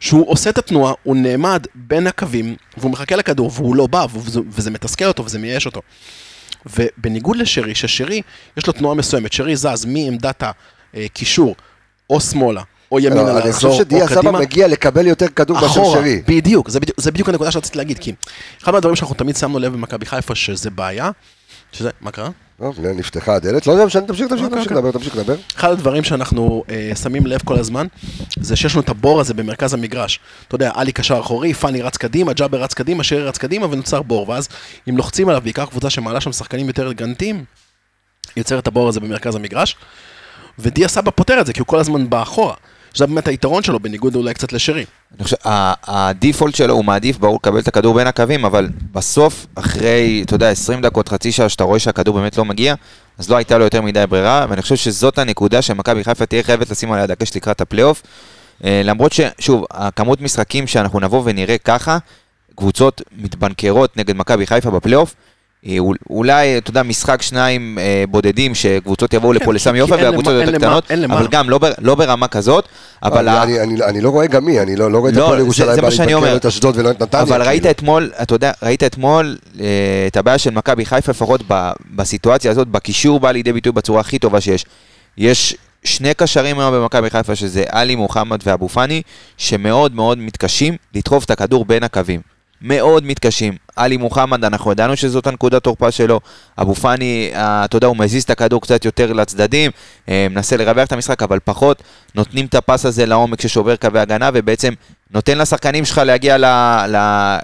שהוא עושה את התנועה, הוא נעמד בין הקווים, והוא מחכה לכדור, והוא לא בא, וזה, וזה מתסכל אותו וזה מייאש אותו. ובניגוד לשרי, ששרי, יש לו תנועה מסוימת, שרי זז מעמדת הקישור, או שמאלה, או ימינה לא, אני לעזור, חושב שדיה או סבא קדימה. מגיע לקבל יותר כדור מאשר שרי. בדיוק, זה בדיוק, הנקודה שרציתי להגיד, כי אחד מהדברים שאנחנו תמיד שמנו לב במכבי חיפה, שזה בעיה, שזה, מה קרה? טוב, הנה, נפתחה הדלת, לא יודע, משנה, תמשיך, תמשיך, אוקיי, תמשיך אוקיי. לדבר, תמשיך לדבר. אחד הדברים שאנחנו אה, שמים לב כל הזמן, זה שיש לנו את הבור הזה במרכז המגרש. אתה יודע, עלי קשר אחורי, פאני רץ קדימה, ג'אבר רץ קדימה, שרי רץ קדימה, ונוצר בור. ואז אם לוחצים עליו, בעיקר קבוצה שמעלה שם שחקנים יותר הגנתיים, יוצר את הבור הזה במרכז המגרש. ודיה סבא פותר את זה, כי הוא כל הזמן בא אחורה. שזה באמת היתרון שלו, בניגוד אולי קצת לשרי. אני חושב, הדיפולט שלו הוא מעדיף ברור לקבל את הכדור בין הקווים, אבל בסוף, אחרי, אתה יודע, 20 דקות, חצי שעה, שאתה רואה שהכדור באמת לא מגיע, אז לא הייתה לו יותר מדי ברירה, ואני חושב שזאת הנקודה שמכבי חיפה תהיה חייבת לשים עליה דגש לקראת הפלייאוף. אה, למרות ששוב, הכמות משחקים שאנחנו נבוא ונראה ככה, קבוצות מתבנקרות נגד מכבי חיפה בפלייאוף, אולי, אתה יודע, משחק שניים אה, בודדים שקבוצות יבואו לפה כן, לסמי עופר והקבוצות יותר קטנות. אבל גם לא לא ברמה כזאת, אבל... אני- אני- אני לא רואה גם מי, אני לא לא רואה את לא, הפועל ירושלים בא שאני להתבקר. את אשדוד ולא את נתניה. אבל ראית כאילו. אתמול, אתה יודע, ראית אתמול אה, את הבעיה של מכבי חיפה, לפחות בסיטואציה הזאת, בקישור בא לידי ביטוי בצורה הכי טובה שיש. יש שני קשרים היום במכבי חיפה, שזה עלי מוחמד ואבו פאני, שמאוד מאוד מתקשים לדחוף את הכדור בין הקווים. מאוד מתקשים. עלי מוחמד, אנחנו ידענו שזאת הנקודת תורפה שלו. אבו פאני, אה, אתה יודע, הוא מזיז את הכדור קצת יותר לצדדים, אה, מנסה לרווח את המשחק, אבל פחות נותנים את הפס הזה לעומק ששובר קווי הגנה, ובעצם נותן לשחקנים שלך להגיע ל, ל,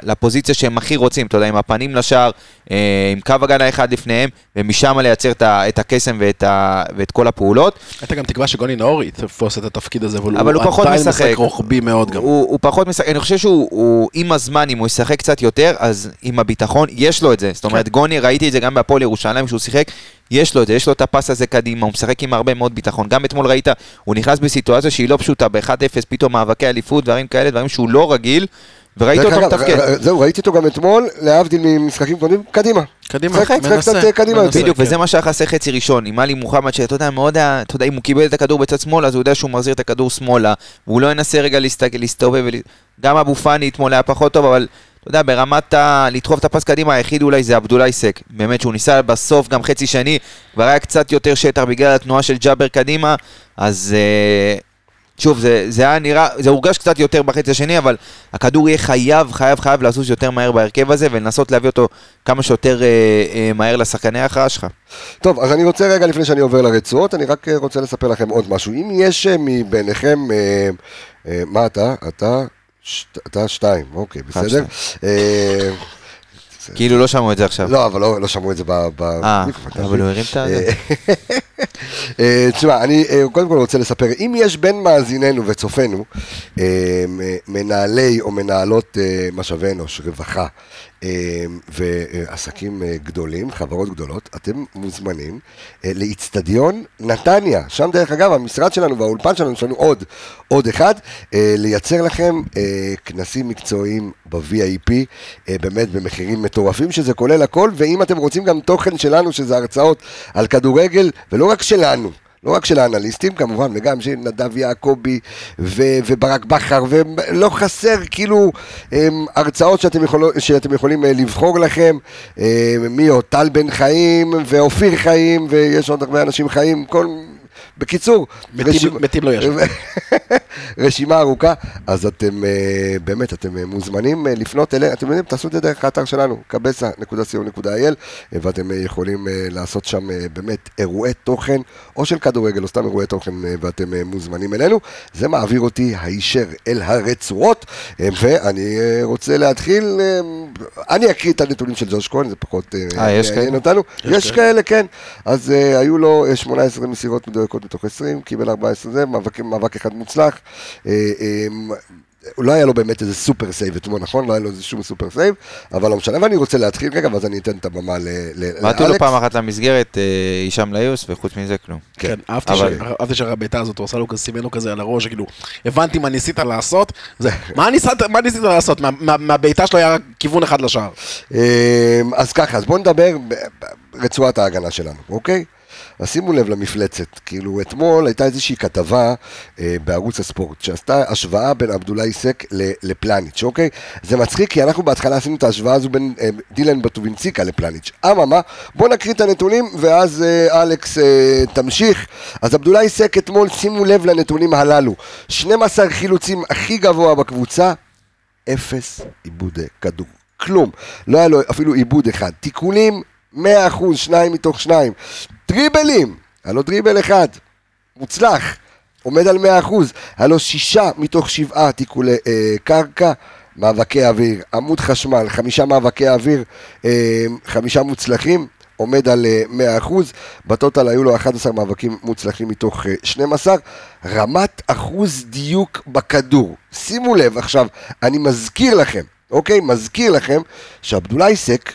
לפוזיציה שהם הכי רוצים, אתה יודע, עם הפנים לשער, אה, עם קו הגנה אחד לפניהם, ומשם לייצר את, את הקסם ואת, ה, ואת כל הפעולות. הייתה גם תקווה שגוני נאור יתפוס את התפקיד הזה, אבל, אבל הוא פחות עדיין משחק. רוחבי מאוד גם. הוא, הוא פחות משחק, אני חושב שהוא, הוא, עם הזמן, אם הוא ישחק קצת יותר, אז עם הביטחון, יש לו את זה. זאת אומרת, כן. גוני, ראיתי את זה גם בהפועל ירושלים, כשהוא שיחק, יש לו את זה, יש לו את הפס הזה קדימה, הוא משחק עם הרבה מאוד ביטחון. גם אתמול ראית, הוא נכנס בסיטואציה שהיא לא פשוטה, ב-1-0, פתאום מאבקי אליפות, דברים כאלה, דברים שהוא לא רגיל, וראית אותו מתפקד. ר- זהו, ראיתי אותו גם אתמול, להבדיל ממשחקים קודמים, קדימה. קדימה, מנסה, קצת קדימה. בדיוק, כן. וזה מה שהיה חסר חצי ראשון, עם עלי מוחמד, שאתה יודע, מאוד היה, אתה יודע, אם הוא קיבל את הכדור בצד שמאל, אז הוא יודע שהוא מחזיר את הכדור שמאלה, והוא לא ינסה רגע להסתובב, גם אבו פאני אתמול היה פחות טוב, אבל יודע, ברמת ה... לדחוף את הפס קדימה, היחיד אולי זה עבדולאי סק, באמת, שהוא ניסה בסוף, גם חצי שני, כבר היה קצת יותר שטח בגלל התנועה של ג'אבר קדימה, אז... אה, שוב, זה, זה היה נראה, זה הורגש קצת יותר בחצי השני, אבל הכדור יהיה חייב, חייב, חייב לזוז יותר מהר בהרכב הזה, ולנסות להביא אותו כמה שיותר אה, אה, מהר לשחקני ההכרעה שלך. טוב, אז אני רוצה רגע לפני שאני עובר לרצועות, אני רק אה, רוצה לספר לכם עוד משהו. אם יש אה, מביניכם, אה, אה, מה אתה? אתה? אתה שתיים, אוקיי, בסדר? אה, כאילו לא שמעו את זה עכשיו. לא, אבל לא לא שמעו את זה ב... אה, אבל? הוא הרים את ה... אה, תשמע, אני אה, קודם כל רוצה לספר, אם יש בין מאזיננו וצופינו אה, מנהלי או מנהלות משאבי אנוש, רווחה ועסקים גדולים, חברות גדולות, אתם מוזמנים לאיצטדיון נתניה. שם דרך אגב, המשרד שלנו והאולפן שלנו, יש לנו עוד, עוד אחד, לייצר לכם כנסים מקצועיים ב-VIP, באמת במחירים מטורפים, שזה כולל הכל, ואם אתם רוצים גם תוכן שלנו, שזה הרצאות על כדורגל, ולא רק שלנו. לא רק של האנליסטים כמובן, וגם של נדב יעקבי וברק בכר, ולא חסר כאילו הם, הרצאות שאתם, יכול, שאתם יכולים אה, לבחור לכם, אה, מי עוד? טל בן חיים ואופיר חיים, ויש עוד הרבה אנשים חיים, כל... בקיצור, מתים- מתים לא יש. רשימה ארוכה, אז אתם אה, באמת, אתם אה, מוזמנים אה, לפנות אליהם, אתם יודעים, תעשו את זה דרך האתר שלנו, קבסה.co.il, אה, ואתם יכולים לעשות שם באמת אירועי תוכן, או של כדורגל, או סתם אירועי תוכן, ואתם מוזמנים אלינו. זה מעביר אותי הישר אל הרצועות, ואני רוצה להתחיל, אני אקריא את הנתונים של ג'וש כהן, זה פחות יש מעניין? אותנו. יש כאלה, כן. אז היו לו אה, 18 מסירות מדויקות מתוך 20, קיבל 14 זה, מאבק, מאבק אחד מוצלח. אה, אה, לא היה לו באמת איזה super save אתמול, נכון? לא היה לו איזה שום super save, אבל לא משנה. ואני רוצה להתחיל רגע, ואז אני אתן את הבמה ל- ל- בעטו לו לאלכס. פעם אחת למסגרת, אה, הישאם ליוס, וחוץ מזה כלום. כן, אהבתי ש- אהבתי שהבעיטה הזאת, הוא עשה לו כזה, סימן לו כזה על הראש, כאילו, הבנתי מה ניסית לעשות, זה, מה ניסית- לעשות? מה- מה- מהבעיטה שלו היה כיוון אחד לשער. אז ככה, אז בואו נדבר ברצועת ההגנה שלנו, אוקיי? אז שימו לב למפלצת, כאילו אתמול הייתה איזושהי כתבה אה, בערוץ הספורט שעשתה השוואה בין עבדולאי סק לפלניץ', אוקיי? זה מצחיק כי אנחנו בהתחלה עשינו את ההשוואה הזו בין אה, דילן בטובינציקה לפלניץ'. אממה, בואו נקריא את הנתונים ואז אה, אלכס תמשיך. אז עבדולאי סק אתמול, שימו לב לנתונים הללו, 12 חילוצים הכי גבוה בקבוצה, אפס עיבודי כדור. כלום. לא היה לו אפילו עיבוד אחד. תיקולים, 100%, שניים מתוך שניים. דריבלים, היה לו דריבל אחד. מוצלח. עומד על 100%. היה לו שישה מתוך שבעה תיקולי אה, קרקע. מאבקי אוויר, עמוד חשמל, חמישה מאבקי אוויר, אה, חמישה מוצלחים, עומד על אה, 100%, בטוטל היו לו 11 מאבקים מוצלחים מתוך אה, 12, רמת אחוז דיוק בכדור. שימו לב עכשיו, אני מזכיר לכם, אוקיי? מזכיר לכם שעבדולאי סק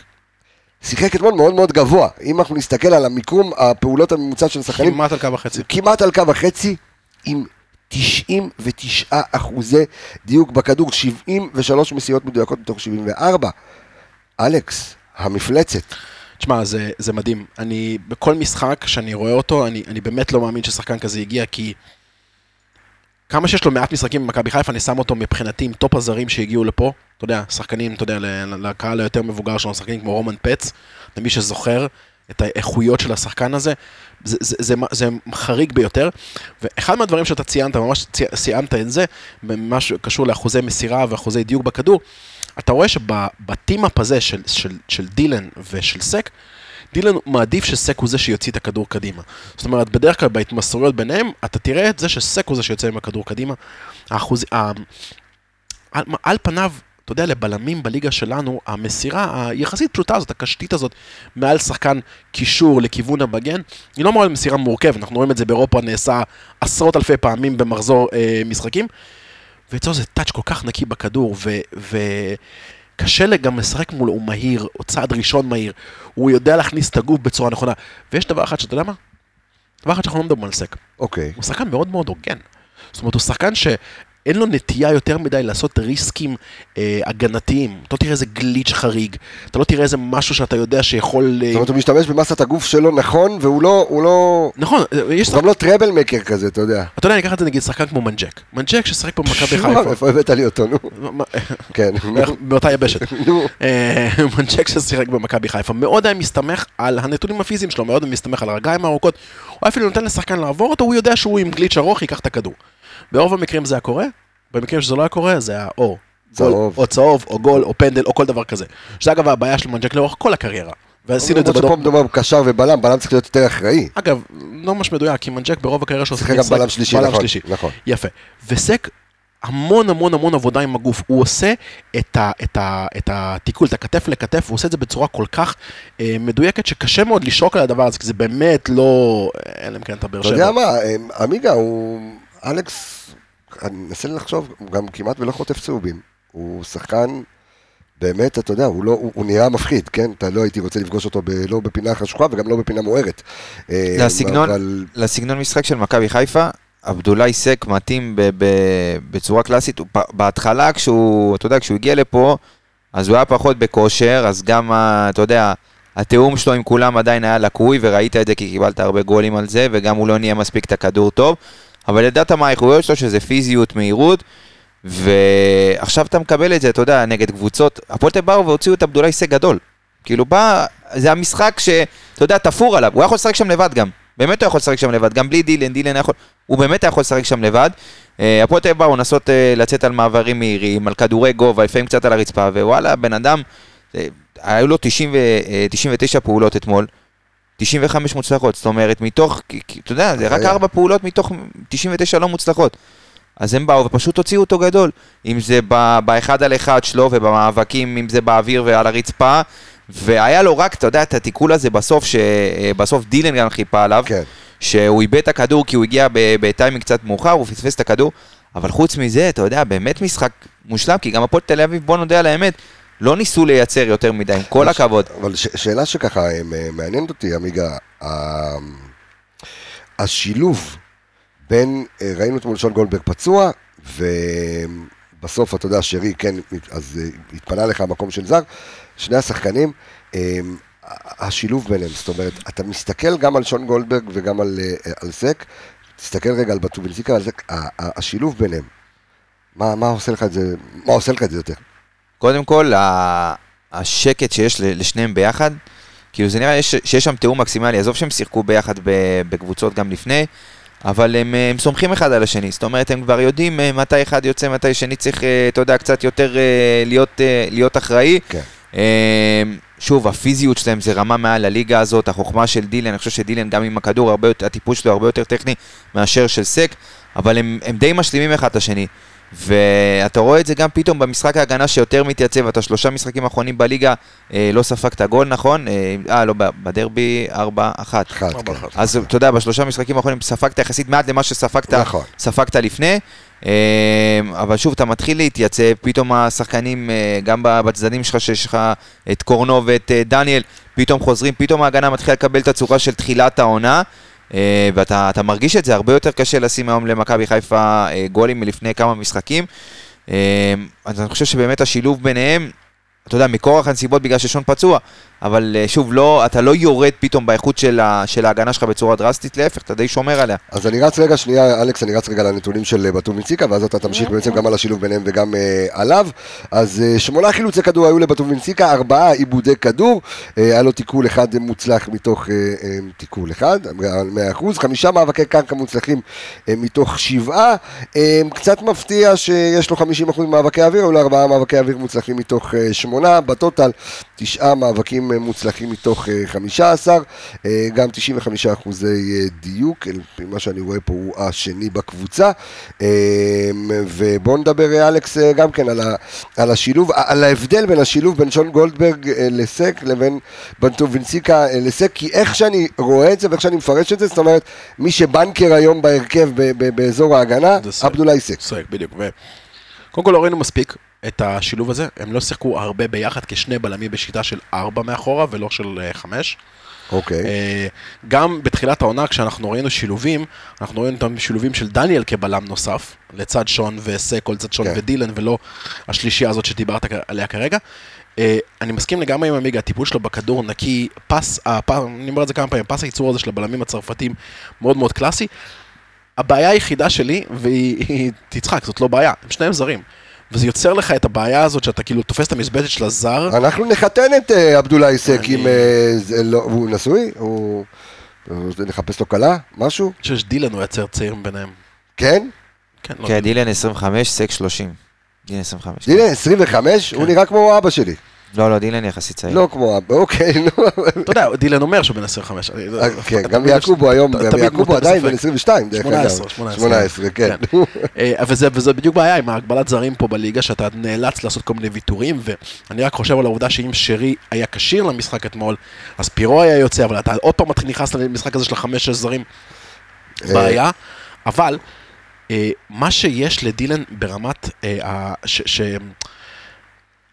שיחק אתמול מאוד מאוד גבוה. אם אנחנו נסתכל על המיקום, הפעולות הממוצע של השחקנים, כמעט על קו החצי. כמעט על קו החצי, עם 99 אחוזי דיוק בכדור, 73 מסירות מדויקות מתוך 74. אלכס, המפלצת. תשמע, זה, זה מדהים. אני, בכל משחק שאני רואה אותו, אני, אני באמת לא מאמין ששחקן כזה הגיע, כי כמה שיש לו מעט משחקים במכבי חיפה, אני שם אותו מבחינתי עם top הזרים שהגיעו לפה. אתה יודע, שחקנים, אתה יודע, לקהל היותר מבוגר שלנו, שחקנים כמו רומן פץ, למי שזוכר את האיכויות של השחקן הזה, זה, זה, זה, זה חריג ביותר. ואחד מהדברים שאתה ציינת, ממש סיימת את זה, במה שקשור לאחוזי מסירה ואחוזי דיוק בכדור, אתה רואה שב team-up הזה של, של, של דילן ושל סק, דילן מעדיף שסק הוא זה שיוציא את הכדור קדימה. זאת אומרת, בדרך כלל בהתמסרויות ביניהם, אתה תראה את זה שסק הוא זה שיוצא עם הכדור קדימה. האחוז... ה... על, על פניו, אתה יודע, לבלמים בליגה שלנו, המסירה היחסית פשוטה הזאת, הקשתית הזאת, מעל שחקן קישור לכיוון המגן, היא לא להיות מסירה מורכבת, אנחנו רואים את זה באירופה, נעשה עשרות אלפי פעמים במחזור אה, משחקים. ואצלו זה טאץ' כל כך נקי בכדור, ו... ו... קשה גם לשחק מולו, הוא מהיר, הוא צעד ראשון מהיר, הוא יודע להכניס את הגוף בצורה נכונה. ויש דבר אחד שאתה יודע מה? דבר אחד שאנחנו לא מדברים על סק. אוקיי. הוא שחקן מאוד מאוד הוגן. זאת אומרת, הוא שחקן שאין לו נטייה יותר מדי לעשות ריסקים אה, הגנתיים. אתה לא תראה איזה גליץ' חריג, אתה לא תראה איזה משהו שאתה יודע שיכול... אה, זאת אומרת, הוא משתמש במסת הגוף שלו נכון, והוא לא, הוא לא... נכון, אה, יש הוא גם לא trouble maker כזה, אתה יודע. אתה יודע, אני אקח את זה נגיד שחקן כמו מנג'ק. מנג'ק ששיחק פה במכבי חיפה. איפה הבאת לי אותו, נו? כן. באותה יבשת. נו. אה, מנצ'ק ששיחק במכבי חיפה, מאוד היה מסתמך על הנתונים הפיזיים שלו, מאוד מסתמך על הרגליים הארוכות, הוא אפילו נותן לשחקן לעבור אותו, הוא יודע שהוא עם גליץ' ארוך ייקח את הכדור. ברוב המקרים זה היה קורה, במקרים שזה לא היה קורה זה היה או צהוב. או צהוב, או גול, או פנדל, או כל דבר כזה. שזה אגב הבעיה של מנג'ק לאורך כל הקריירה. ועשינו את זה שפה בדור... מדובר בקשר ובלם, בלם צריך להיות יותר אחראי. אגב, לא ממש מדויק, כי מנג'ק ברוב הקריירה שלו שיחק גם בלם שלישי, בלם נכון, שלישי. נכון. יפה. וסק, המון המון המון עבודה עם הגוף. הוא עושה את, ה, את, ה, את התיקול, את הכתף לכתף, הוא עושה את זה בצורה כל כך אה, מדויקת, שקשה מאוד לשרוק על הדבר הזה, כי זה באמת לא... אלא אם כן אתה באר אתה שבע. יודע מה, אמ, עמיגה הוא... אלכס, אני מנסה לחשוב, הוא גם כמעט ולא חוטף צהובים. הוא שחקן, באמת, אתה יודע, הוא, לא, הוא, הוא נראה מפחיד, כן? אתה לא הייתי רוצה לפגוש אותו ב, לא בפינה חשוכה וגם לא בפינה מוארת. אמ, לסגנון, אבל- לסגנון משחק של מכבי חיפה, עבדולאי סק מתאים ב- ב- בצורה קלאסית. בהתחלה, כשהוא, אתה יודע, כשהוא הגיע לפה, אז הוא היה פחות בכושר, אז גם, אתה יודע, התיאום שלו עם כולם עדיין היה לקוי, וראית את זה כי קיבלת הרבה גולים על זה, וגם הוא לא נהיה מספיק את הכדור טוב. אבל ידעת מה האיכויות שלו, שזה פיזיות, מהירות, ועכשיו אתה מקבל את זה, אתה יודע, נגד קבוצות. הפועל תל באו והוציאו את עבדולאי סק גדול. כאילו בא, זה המשחק שאתה יודע, תפור עליו, הוא יכול לשחק שם לבד גם. באמת הוא יכול לשחק שם לבד, גם בלי דילן, דילן יכול, הוא באמת יכול לשחק שם לבד. אה, הפועל תל אביב באו לנסות אה, לצאת על מעברים מהירים, על כדורי גובה, לפעמים קצת על הרצפה, ווואלה, בן אדם, אה, היו לו 90 ו, אה, 99 פעולות אתמול, 95 מוצלחות, זאת אומרת, מתוך, אתה יודע, זה רק. 4 פעולות מתוך 99 לא מוצלחות. אז הם באו ופשוט הוציאו אותו גדול. אם זה באחד על אחד שלו ובמאבקים, אם זה באוויר ועל הרצפה. והיה לו רק, אתה יודע, את התיקול הזה בסוף, שבסוף דילן גם חיפה עליו. כן. שהוא איבד את הכדור כי הוא הגיע בטיימינג קצת מאוחר, הוא פספס את הכדור. אבל חוץ מזה, אתה יודע, באמת משחק מושלם, כי גם הפועל תל אביב, בוא נודה על האמת, לא ניסו לייצר יותר מדי, עם כל הכבוד. אבל ש- שאלה שככה אה, מעניינת אותי, עמיגה, ה- השילוב בין, אה, ראינו אתמול שון גולדברג פצוע, ובסוף, אתה יודע, שרי, כן, אז אה, התפנה לך המקום של זר, שני השחקנים, אה, השילוב ביניהם, זאת אומרת, אתה מסתכל גם על שון גולדברג וגם על, אה, על סק, תסתכל רגע על בטובינציקה, השילוב ביניהם, מה, מה עושה לך את זה, מה עושה לך את זה יותר? קודם כל, השקט שיש לשניהם ביחד, כאילו זה נראה יש- שיש שם תיאום מקסימלי, עזוב שהם שיחקו ביחד בקבוצות גם לפני, אבל הם, אה, הם סומכים אחד על השני, זאת אומרת, הם כבר יודעים אה, מתי אחד יוצא, מתי שני צריך, אה, אתה יודע, קצת יותר להיות, להיות אחראי. כן. שוב, הפיזיות שלהם זה רמה מעל הליגה הזאת, החוכמה של דילן, אני חושב שדילן גם עם הכדור, הרבה יותר, הטיפוס שלו הרבה יותר טכני מאשר של סק, אבל הם, הם די משלימים אחד את השני. ואתה רואה את זה גם פתאום במשחק ההגנה שיותר מתייצב, אתה שלושה משחקים אחרונים בליגה, אה, לא ספגת גול, נכון? אה, אה, לא, בדרבי 4-1. אחד, כן. אז אתה יודע, בשלושה משחקים האחרונים ספגת יחסית מעט למה שספגת נכון. ספגת לפני. אה, אבל שוב, אתה מתחיל להתייצב, פתאום השחקנים, אה, גם בצדדים שלך, שיש לך את קורנו ואת אה, דניאל, פתאום חוזרים, פתאום ההגנה מתחילה לקבל את הצורה של תחילת העונה. אה, ואתה אתה מרגיש את זה, הרבה יותר קשה לשים היום למכבי חיפה אה, גולים מלפני כמה משחקים. אה, אז אני חושב שבאמת השילוב ביניהם, אתה יודע, מכורח הנסיבות בגלל ששון פצוע, אבל אה, שוב, לא, אתה לא יורד פתאום באיכות של, ה, של ההגנה שלך בצורה דרסטית, להפך, אתה די שומר עליה. אז אני רץ רגע, שנייה, אלכס, אני רץ רגע לנתונים של אה, בטוב מנציקה, ואז אתה תמשיך בעצם גם על השילוב ביניהם וגם אה, עליו. אז אה, שמונה חילוצי כדור היו לבטוב מנציקה, ארבעה עיבודי כדור, אה, היה לו תיקול אחד מוצלח מתוך אה, אה, תיקול אחד, על 100%, חמישה מאבקי קרקע מוצלחים אה, מתוך שבעה, אה, קצת מפתיע שיש לו 50% ממאבקי אוויר, היו לו ארבעה מאבקי אוויר מוצלחים מתוך אה, שמונה, בטוטל תשעה מאבקים מוצלחים מתוך אה, 15, אה, גם 95 אחוזי אה, דיוק, מה שאני רואה פה הוא השני בקבוצה. אה, ובואו נדבר, אה, אלכס, אה, גם כן על, ה, על השילוב, על ההבדל בין השילוב בין שון גולדברג אה, לסק לבין בנטובינציקה אה, לסק, כי איך שאני רואה את זה ואיך שאני מפרש את זה, זאת אומרת, מי שבנקר היום בהרכב ב- ב- באזור ההגנה. עבדולאי סק. סק, בדיוק. ו... קודם כל לא ראינו מספיק את השילוב הזה, הם לא שיחקו הרבה ביחד כשני בלמים בשיטה של ארבע מאחורה ולא של אה, חמש. אוקיי. אה, גם בתחילת העונה כשאנחנו ראינו שילובים, אנחנו ראינו אותם שילובים של דניאל כבלם נוסף, לצד שון וסק, או לצד שון כן. ודילן, ולא השלישייה הזאת שדיברת עליה כרגע. אה, אני מסכים לגמרי עם עמיגה, הטיפול שלו בכדור נקי, פס, הפ- אני אומר את זה כמה פעמים, פס הייצור הזה של הבלמים הצרפתים מאוד מאוד קלאסי. הבעיה היחידה שלי, והיא היא- תצחק, זאת לא בעיה, הם שניהם זרים. וזה יוצר לך את הבעיה הזאת שאתה כאילו תופס את המשבצת של הזר, אנחנו נחתן את אה, עבדולאי סק עם... אה, לא- הוא נשוי? הוא... הוא- נחפש לו כלה? משהו? אני חושב שדילן הוא יצר צעיר ביניהם. כן? כן, לא כן, דילן 25, סק 30. דילן 25. דילן 25? הוא כן. נראה כמו אבא שלי. לא, לא, דילן יחסית צעיר. לא כמו אבא, אוקיי, נו. אתה יודע, דילן אומר שהוא בן 25. אני- אה, כן, גם יעקובו היום, גם יעקובו עדיין. בן 22, דרך אגב. 18, 18. 18, כן. אה, וזה, וזה בדיוק בעיה עם ההגבלת זרים פה בליגה, שאתה נאלץ לעשות כל מיני ויתורים, ואני רק חושב על העובדה שאם שרי היה כשיר למשחק אתמול, אז פירו היה יוצא, אבל אתה עוד פעם נכנס למשחק הזה של החמש-שש זרים, בעיה. אבל אה, מה שיש לדילן ברמת אה. ש...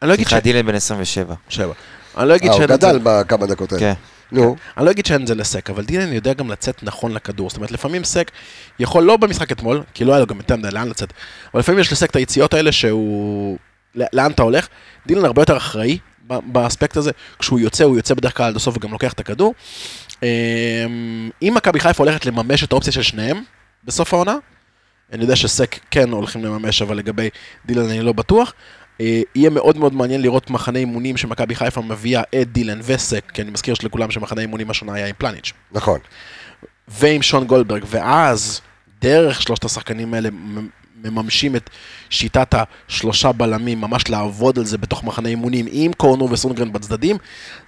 אני לא אגיד ש... סליחה, דילן בן 27. שבע. אני לא אגיד אה, הוא שאין את זה- גדל בכמה דקות האלה. כן. נו, אני לא אגיד שאין את זה לסק, אבל דילן יודע גם לצאת נכון לכדור. זאת אומרת, לפעמים סק יכול, לא במשחק אתמול, כי לא היה לו גם יותר מדי לאן לצאת, אבל לפעמים יש לסק את היציאות האלה שהוא... לאן אתה הולך? דילן הרבה יותר אחראי ב- באספקט הזה. כשהוא יוצא, הוא יוצא בדרך כלל עד הסוף וגם לוקח את הכדור. אמ, אם מכבי חיפה הולכת לממש את האופציה של שניהם בסוף העונה, אני יודע שסק כן הולכים לממש, אבל לגבי דילן אני לא בטוח. אה, יהיה מאוד מאוד מעניין לראות מחנה אימונים שמכבי חיפה מביאה את דילן וסק, כי אני מזכיר שלכולם שמחנה אימונים השנה היה עם פלניץ'. נכון. ועם שון גולדברג, ואז דרך שלושת השחקנים האלה מממשים את שיטת השלושה בלמים, ממש לעבוד על זה בתוך מחנה אימונים עם קורנו וסונגרן בצדדים,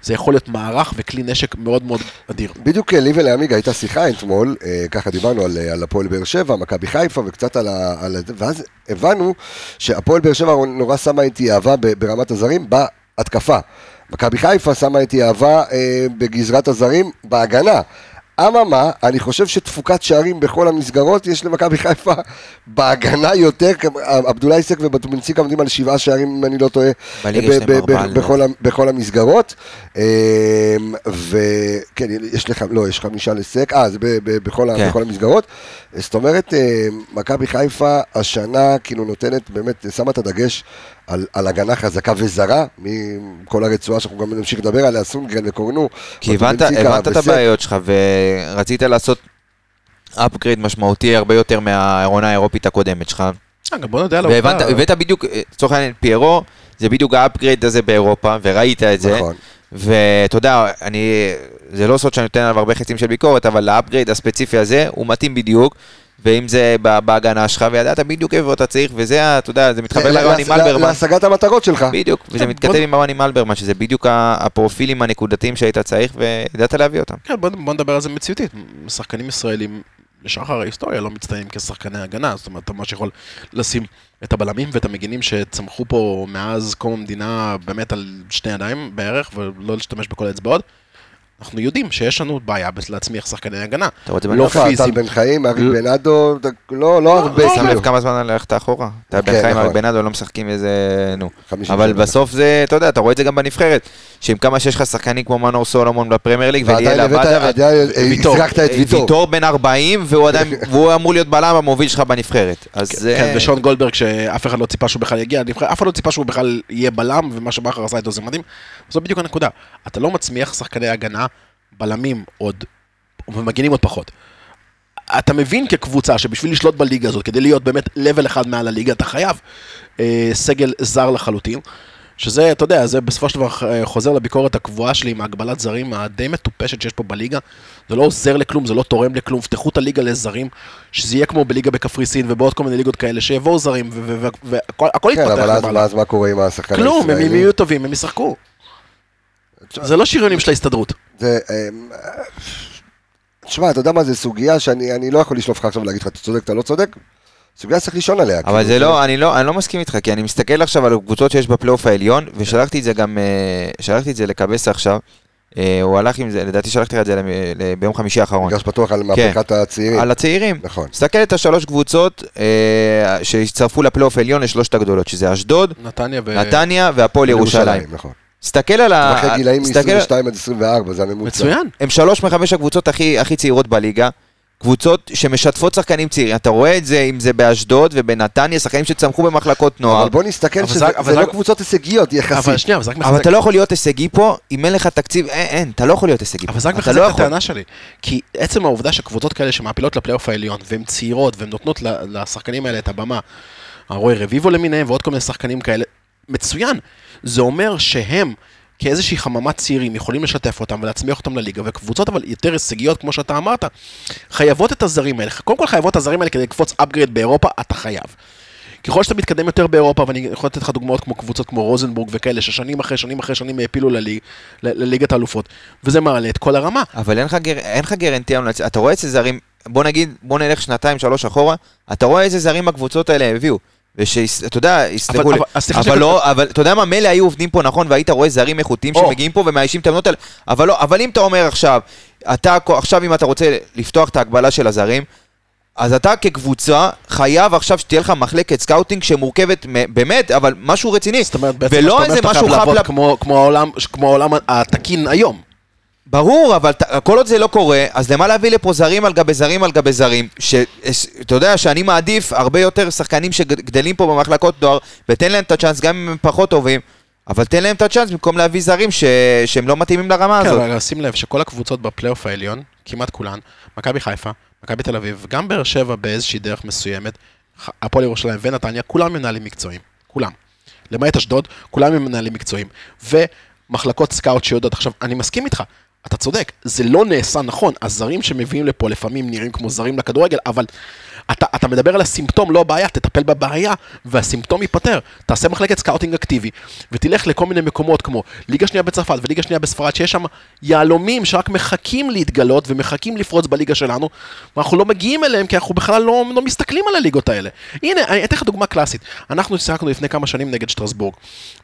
זה יכול להיות מערך וכלי נשק מאוד מאוד אדיר. בדיוק אה, לי ולעמיגה הייתה שיחה אתמול, אה, ככה דיברנו על, אה, על הפועל באר שבע, מכבי חיפה וקצת על ה... על ואז הבנו שהפועל באר שבע נורא שמה איתי אהבה ב- ברמת הזרים בהתקפה. מכבי חיפה שמה איתי אהבה אה, בגזרת הזרים בהגנה. אממה, אני חושב שתפוקת שערים בכל המסגרות יש למכבי חיפה בהגנה יותר, עבדולאי סק ובטומנציקה עומדים על שבעה שערים אם אני לא טועה, ארבעה, בכל המסגרות. אמ, וכן, יש לך, לא, יש חמישה לסק, אה, זה בכל כן. בכל המסגרות. זאת אומרת, אמ, מכבי חיפה השנה כאילו נותנת, באמת, שמה את הדגש על, על הגנה חזקה וזרה, מכל הרצועה שאנחנו גם נמשיך לדבר עליה, סונגרן וקורנו. כי הבנת, הבנת את. הבעיות שלך ורצית לעשות upgrade משמעותי הרבה יותר מהעונה האירופית הקודמת שלך. גם בוא נודה על והבנת, העובדה. הבאת בדיוק, לצורך העניין, פיירו, זה בדיוק ה upgrade הזה באירופה, וראית את זה. נכון. ואתה יודע, אני, זה לא סוד שאני נותן עליו הרבה חצים של ביקורת, אבל ה upgrade הספציפי הזה, הוא מתאים בדיוק. ואם זה בהגנה שלך, וידעת בדיוק איפה אתה צריך, וזה, אתה יודע, זה מתחבר לרוני מלברמן. להשגת המטרות שלך. בדיוק, וזה כן, מתכתב עם רוני מלברמן, שזה בדיוק הפרופילים הנקודתיים שהיית צריך, וידעת להביא אותם. כן, בוא, נדבר על זה מציאותית. שחקנים ישראלים לשחר ההיסטוריה לא מצטיינים כשחקני הגנה, זאת אומרת, אתה ממש יכול לשים את הבלמים ואת המגינים שצמחו פה מאז קום המדינה באמת על שני ידיים בערך, ולא להשתמש בכל האצבעות. אנחנו יודעים שיש לנו בעיה להצמיח שחקני הגנה. אתה רוצה לא בנוף? איפה, טל פיזיים. בן חיים, אריק בנאדו, לא לא הרבה. שם. לב כמה זמן ללכת אחורה. אתה כן, בן חיים נכון. רק בנאדו לא משחקים איזה... נו. 50 אבל. בסוף זה, אתה יודע, אתה רואה את זה גם בנבחרת. שעם כמה שיש לך שחקנים כמו מנור סולומון בפרמייר ליג, וליאל ועדיין ויטור. הזרקת את ויטור. ויטור בן 40, והוא אמור להיות בלם המוביל שלך בנבחרת. אז זה... כן, ושון גולדברג, שאף אחד לא ציפה שהוא בכלל יגיע, אף אחד לא ציפה שהוא בכלל יהיה בלם, ומה שבכר עשה איתו זה מדהים. זו בדיוק הנקודה. אתה לא מצמיח שחקני הגנה, בלמים עוד, ומגינים עוד פחות. אתה מבין כקבוצה שבשביל לשלוט בליגה הזאת, כדי להיות באמת לבל אחד מעל הליגה, אתה חייב אה, סגל זר לחלוטין. שזה, אתה יודע, זה בסופו של דבר אה, חוזר לביקורת הקבועה שלי עם ההגבלת זרים הדי מטופשת שיש פה בליגה. זה לא עוזר לכלום, זה לא תורם לכלום. פתחו את הליגה לזרים, שזה יהיה כמו בליגה בקפריסין ובעוד כל מיני ליגות כאלה, שיבואו זרים, והכל כן, יתפתח אבל אז- מה קורה עם השחקן כלום, הם? יהיו טובים, הם ישחקו. זה לא שריונים של ההסתדרות. זה... אמ, תשמע, אתה יודע מה, זו סוגיה שאני אני לא יכול לשלוף לך עכשיו ולהגיד לך, אתה צודק, אתה לא צודק. סוגיה שצריך לישון עליה. אבל כאילו, זה לא, אני לא, אני לא מסכים איתך, כי אני מסתכל עכשיו על הקבוצות שיש בפלייאוף העליון, ושלחתי את זה גם, אה, שלחתי את זה לקבסה עכשיו. אה, הוא הלך עם זה, לדעתי שלחתי לך את זה ביום חמישי האחרון. מגרש פתוח על כן. מהפכת הצעירים. על הצעירים. נכון. תסתכל את השלוש קבוצות אה, שהצטרפו לפלייאוף העליון לשלושת הגדולות, שזה אשדוד, נתניה ו... נתניה והפועל ירושלים. תסתכל על ה... אחרי גילאים תסתכל- מ-22 עד 24, זה הממוצע. מצוין. הם שלוש מחמש הקבוצות הכי, הכי צעירות בליגה. קבוצות שמשתפות שחקנים צעירים. אתה רואה את זה אם זה באשדוד ובנתניה, שחקנים שצמחו במחלקות נוער. אבל בוא נסתכל אבל שזה זה- אבל זה זה לא רק- קבוצות הישגיות אבל יחסית. שנייה, אבל זה רק אבל מחזק אתה לא יכול להיות הישגי פה אם אין לך תקציב, אין, אין, אתה לא יכול להיות הישגי פה. אבל זה רק מחזק לא את יכול. הטענה שלי. כי עצם העובדה שקבוצות כאלה שמעפילות לפלייאוף העליון, והן צעירות, והן נותנות ל- לשחקנים האלה את הבמה, הרוי רביבו למיניהם ועוד כל מיני שחקנים כאלה, מצוין. זה אומר שהם, כאיזושהי חממת צעירים, יכולים לשתף אותם ולהצמיח אותם לליגה, וקבוצות אבל יותר הישגיות, כמו שאתה אמרת, חייבות את הזרים האלה. קודם כל חייבות את הזרים האלה כדי לקפוץ upgrade באירופה, אתה חייב. ככל שאתה מתקדם יותר באירופה, ואני יכול לתת לך דוגמאות כמו קבוצות כמו רוזנבורג וכאלה, ששנים אחרי שנים אחרי שנים העפילו לליג, לליגת האלופות, וזה מעלה את כל הרמה. אבל אין לך, גר... אין לך גרנטי היום, לצ- אתה רואה איזה זרים, בוא נגיד, בוא נלך שנתיים, שלוש אחורה, אתה רואה איזה זרים הקבוצות האלה הביאו. ושאתה יודע, יסלחו אבל- לי, אבל- אבל שאני- לא, אבל אתה יודע מה, מילא היו עובדים פה נכון, והיית רואה זרים איכותיים. שמגיעים פה ומאיישים את העמדות האלה, אבל לא, אבל אם אתה אומר עכשיו, אתה, עכשיו אם אתה רוצה לפתוח את ההגבלה של הזרים, אז אתה כקבוצה חייב עכשיו שתהיה לך מחלקת scouting שמורכבת באמת, אבל משהו רציני. זאת אומרת, בעצם שאתה אומר שאתה חייב לעבוד כמו העולם התקין היום. ברור, אבל כל עוד זה לא קורה, אז למה להביא לפה זרים על גבי זרים על גבי זרים? שאתה יודע שאני מעדיף הרבה יותר שחקנים שגדלים פה במחלקות נוער, ותן להם את הצ'אנס, גם אם הם פחות טובים, אבל תן להם את הצ'אנס במקום להביא זרים ש... שהם לא מתאימים לרמה כן, הזאת. אבל שים לב שכל הקבוצות בפלייאוף העליון, כמעט כולן, מכבי חיפה, מכבי תל אביב, גם באר שבע באיזושהי דרך מסוימת, הפועל ירושלים ונתניה, כולם מנהלים מקצועיים. כולם. למעט אשדוד, כולם הם מנהלים מקצועיים. ומחלקות scout שיודעות. עכשיו, אני מסכים איתך, אתה צודק, זה לא נעשה נכון. הזרים שמביאים לפה לפעמים נראים כמו זרים לכדורגל, אבל אתה, אתה מדבר על הסימפטום, לא הבעיה, תטפל בבעיה, והסימפטום ייפתר. תעשה מחלקת scouting אקטיבי, ותלך לכל מיני מקומות כמו ליגה שנייה בצרפת וליגה שנייה בספרד, שיש שם יהלומים שרק מחכים להתגלות ומחכים לפרוץ בליגה שלנו, ואנחנו לא מגיעים אליהם כי אנחנו בכלל לא, לא מסתכלים על הליגות האלה. הנה, אני אתן לך דוגמה קלאסית. אנחנו שיחקנו לפני כמה שנים נגד שטרסבורג,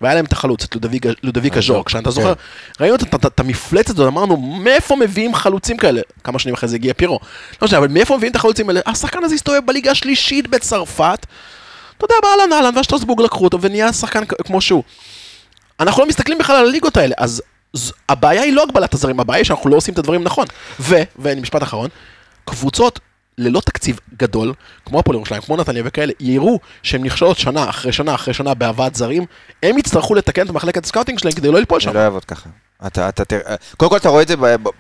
והיה להם את החלוץ, את לודוביק אז'ורק, שאתה זוכר, ראינו את המפלצת הזאת, אמרנו, מאיפה מביאים חלוצים כאלה? כמה שנים אחרי זה הגיע פירו. לא משנה, אבל מאיפה מביאים את החלוצים האלה? השחקן הזה הסתובב בליגה השלישית בצרפת, אתה יודע, באהלן אהלן, והשטרסבורג לקחו אותו ונהיה שחקן כמו שהוא. אנחנו לא מסתכלים בכלל על הליגות האלה, אז ז- הבעיה היא לא הגבלת הזרים, הבעיה היא שאנחנו לא עושים את הדברים נכון. ו, ומשפט אחרון, קבוצות ללא תקציב גדול, כמו הפועל ירושלים, כמו נתניה וכאלה, יראו שהן נכשלות שנה אחרי שנה אחרי שנה בהבאת זרים, הם יצטרכו לתקן את מחלקת ה scouting שלהם כדי לא ליפול שם. זה לא יעבוד ככה. אתה, אתה, תראה- קודם כל אתה רואה את זה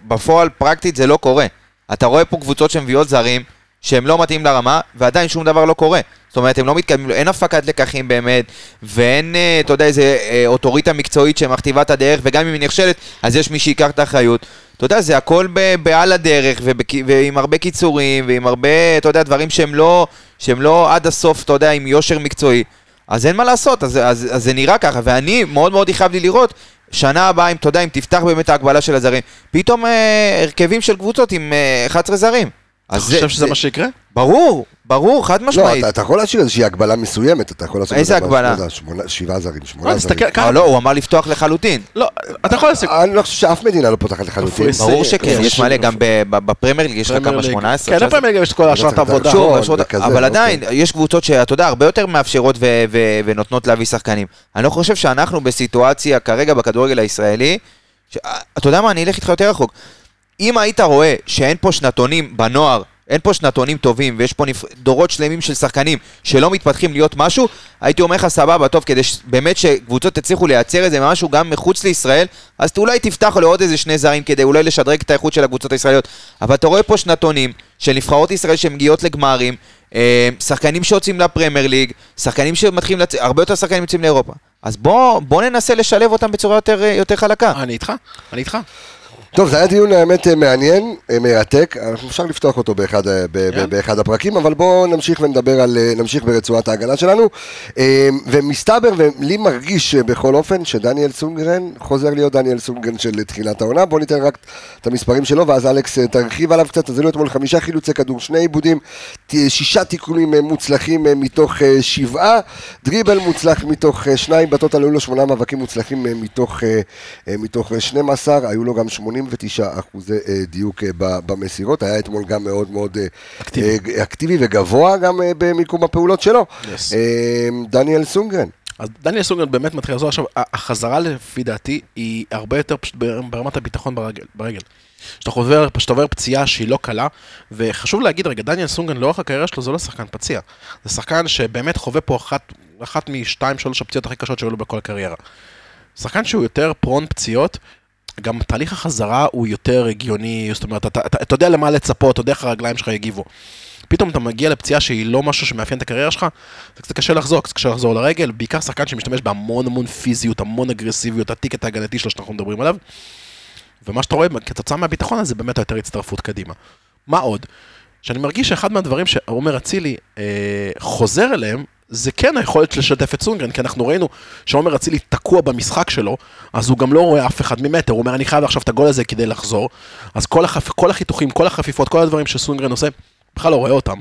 בפועל, פרקטית זה לא קורה. אתה רואה פה קבוצות שמביאות זרים, שהם לא מתאים לרמה, ועדיין שום דבר לא קורה. זאת אומרת, הם לא מתקדמים, אין הפקת לקחים באמת, ואין, אה, אתה יודע, איזה אה, אוטוריטה מקצועית שמכתיבה את הדרך, וגם אם היא נכשלת, אז יש מי שייקח את האחריות. אתה יודע, זה הכל בעל הדרך, ובק- ועם הרבה קיצורים, ועם הרבה, אתה יודע, דברים שהם לא, שהם לא עד הסוף, אתה יודע, עם יושר מקצועי. אז אין מה לעשות, אז, אז, אז זה נראה ככה, ואני מאוד מאוד יכאב לי לראות, שנה הבאה, אם אתה יודע, אם תפתח באמת ההגבלה של הזרים, פתאום אה, הרכבים של קבוצות עם אה, 11 זרים. אתה אז חושב שזה מה שיקרה? ברור, ברור, חד לא, משמעית. אתה- אתה יכול להשאיר איזושהי הגבלה מסוימת, אתה יכול לעשות... איזה זה, הגבלה? לא שמונה- שבעה זרים, לא, שמונה זרים. תסתכל, ככה, אבל לא, הוא אמר לפתוח לחלוטין. לא, אתה יכול לעשות... אני לא חושב שאף מדינה לא פותחת לחלוטין. ברור זה- שכן, זה יש מלא, גם ב- ב- בפרמייר ליג יש לך כמה, ליג. 18? כן, בפרמייר ליג יש את כל אשרת צריך עבודה. לחשוב. שוב, יש עוד- וכזה, אבל אוקיי. עדיין, יש קבוצות שאתה יודע, הרבה יותר מאפשרות ו- ו- ונותנות להביא שחקנים. אני לא חושב שאנחנו בסיטואציה כרגע בכדורגל הישראלי, ש- אתה יודע מה, אני אלך איתך יותר רחוק. אם היית רואה שאין פה שנתונים בנוער, אין פה שנתונים טובים, ויש פה נפ... דורות שלמים של שחקנים שלא מתפתחים להיות משהו, הייתי אומר לך סבבה, טוב, כדי ש... באמת שקבוצות יצליחו לייצר איזה משהו גם מחוץ לישראל, אז אולי תפתח לעוד איזה שני זרים כדי אולי לשדרג את האיכות של הקבוצות הישראליות. אבל אתה רואה פה שנתונים של נבחרות ישראל שמגיעות לגמרים, אה, שחקנים שיוצאים לפרמייר ליג, שחקנים שמתחילים, לצ... הרבה יותר שחקנים יוצאים לאירופה. אז בוא, בוא ננסה לשלב אותם בצורה יותר, אה, יותר חלקה. אני איתך, אני איתך. טוב, זה היה דיון האמת אה, מעניין, אה, מרתק, אפשר לפתוח אותו באחד, אה, ב- יאללה. באחד הפרקים, אבל בואו נמשיך ונדבר על, נמשיך ברצועת ההגנה שלנו. ומסתבר, ולי מרגיש בכל אופן, שדניאל סונגרן חוזר להיות דניאל סונגרן של תחילת העונה. בואו ניתן רק את המספרים שלו, ואז אלכס תרחיב עליו קצת. אז היו אתמול חמישה חילוצי כדור, שני עיבודים, שישה תיקונים מוצלחים מתוך שבעה, דריבל מוצלח מתוך שניים, בטוטל היו לו שמונה מאבקים מוצלחים מתוך, מתוך אה, 12, היו לו גם 89 אחוזי אה, דיוק אה, במסירות, היה אתמול גם מאוד מאוד אה, אקטיבי. אקטיבי וגבוה גם במיקום הפעולות שלו. Yes. דניאל סונגרן, אז דניאל סונגרן באמת מתחיל לחזור עכשיו, החזרה לפי דעתי היא הרבה יותר פשוט בר- ברמת הביטחון ברגל. ברגל. שאתה עובר, שאתה עובר פציעה שהיא לא קלה, וחשוב להגיד רגע, דניאל סונגרן לאורך הקריירה שלו זה לא שחקן פציע, זה שחקן שבאמת חווה פה אחת, אחת משתיים שלוש הפציעות הכי קשות שהיו לו בכל הקריירה. שחקן שהוא יותר פרון פציעות, גם תהליך החזרה הוא יותר הגיוני, זאת אומרת, אתה, אתה, אתה יודע למה לצפות, אתה יודע איך הרגליים שלך יגיבו. פתאום אתה מגיע לפציעה שהיא לא משהו שמאפיין את הקריירה שלך, זה קצת קשה לחזור, קצת קשה לחזור לרגל, בעיקר שחקן שמשתמש בהמון המון פיזיות, המון אגרסיביות, הטיקט ההגנתי שלו שאנחנו מדברים עליו. ומה שאתה רואה כתוצאה מהביטחון הזה באמת היותר הצטרפות קדימה. מה עוד? שאני מרגיש שאחד מהדברים שעומר אצילי אה, חוזר אליהם, זה כן היכולת לשתף את סונגרן, כי אנחנו ראינו שעומר אצילי תקוע במשחק שלו, אז הוא גם לא רואה אף אחד ממטר, הוא אומר אני חייב עכשיו את הגול הזה כדי לחזור, אז כל, החפ... כל החיתוכים, כל החפיפות, כל הדברים שסונגרן עושה, בכלל לא רואה אותם.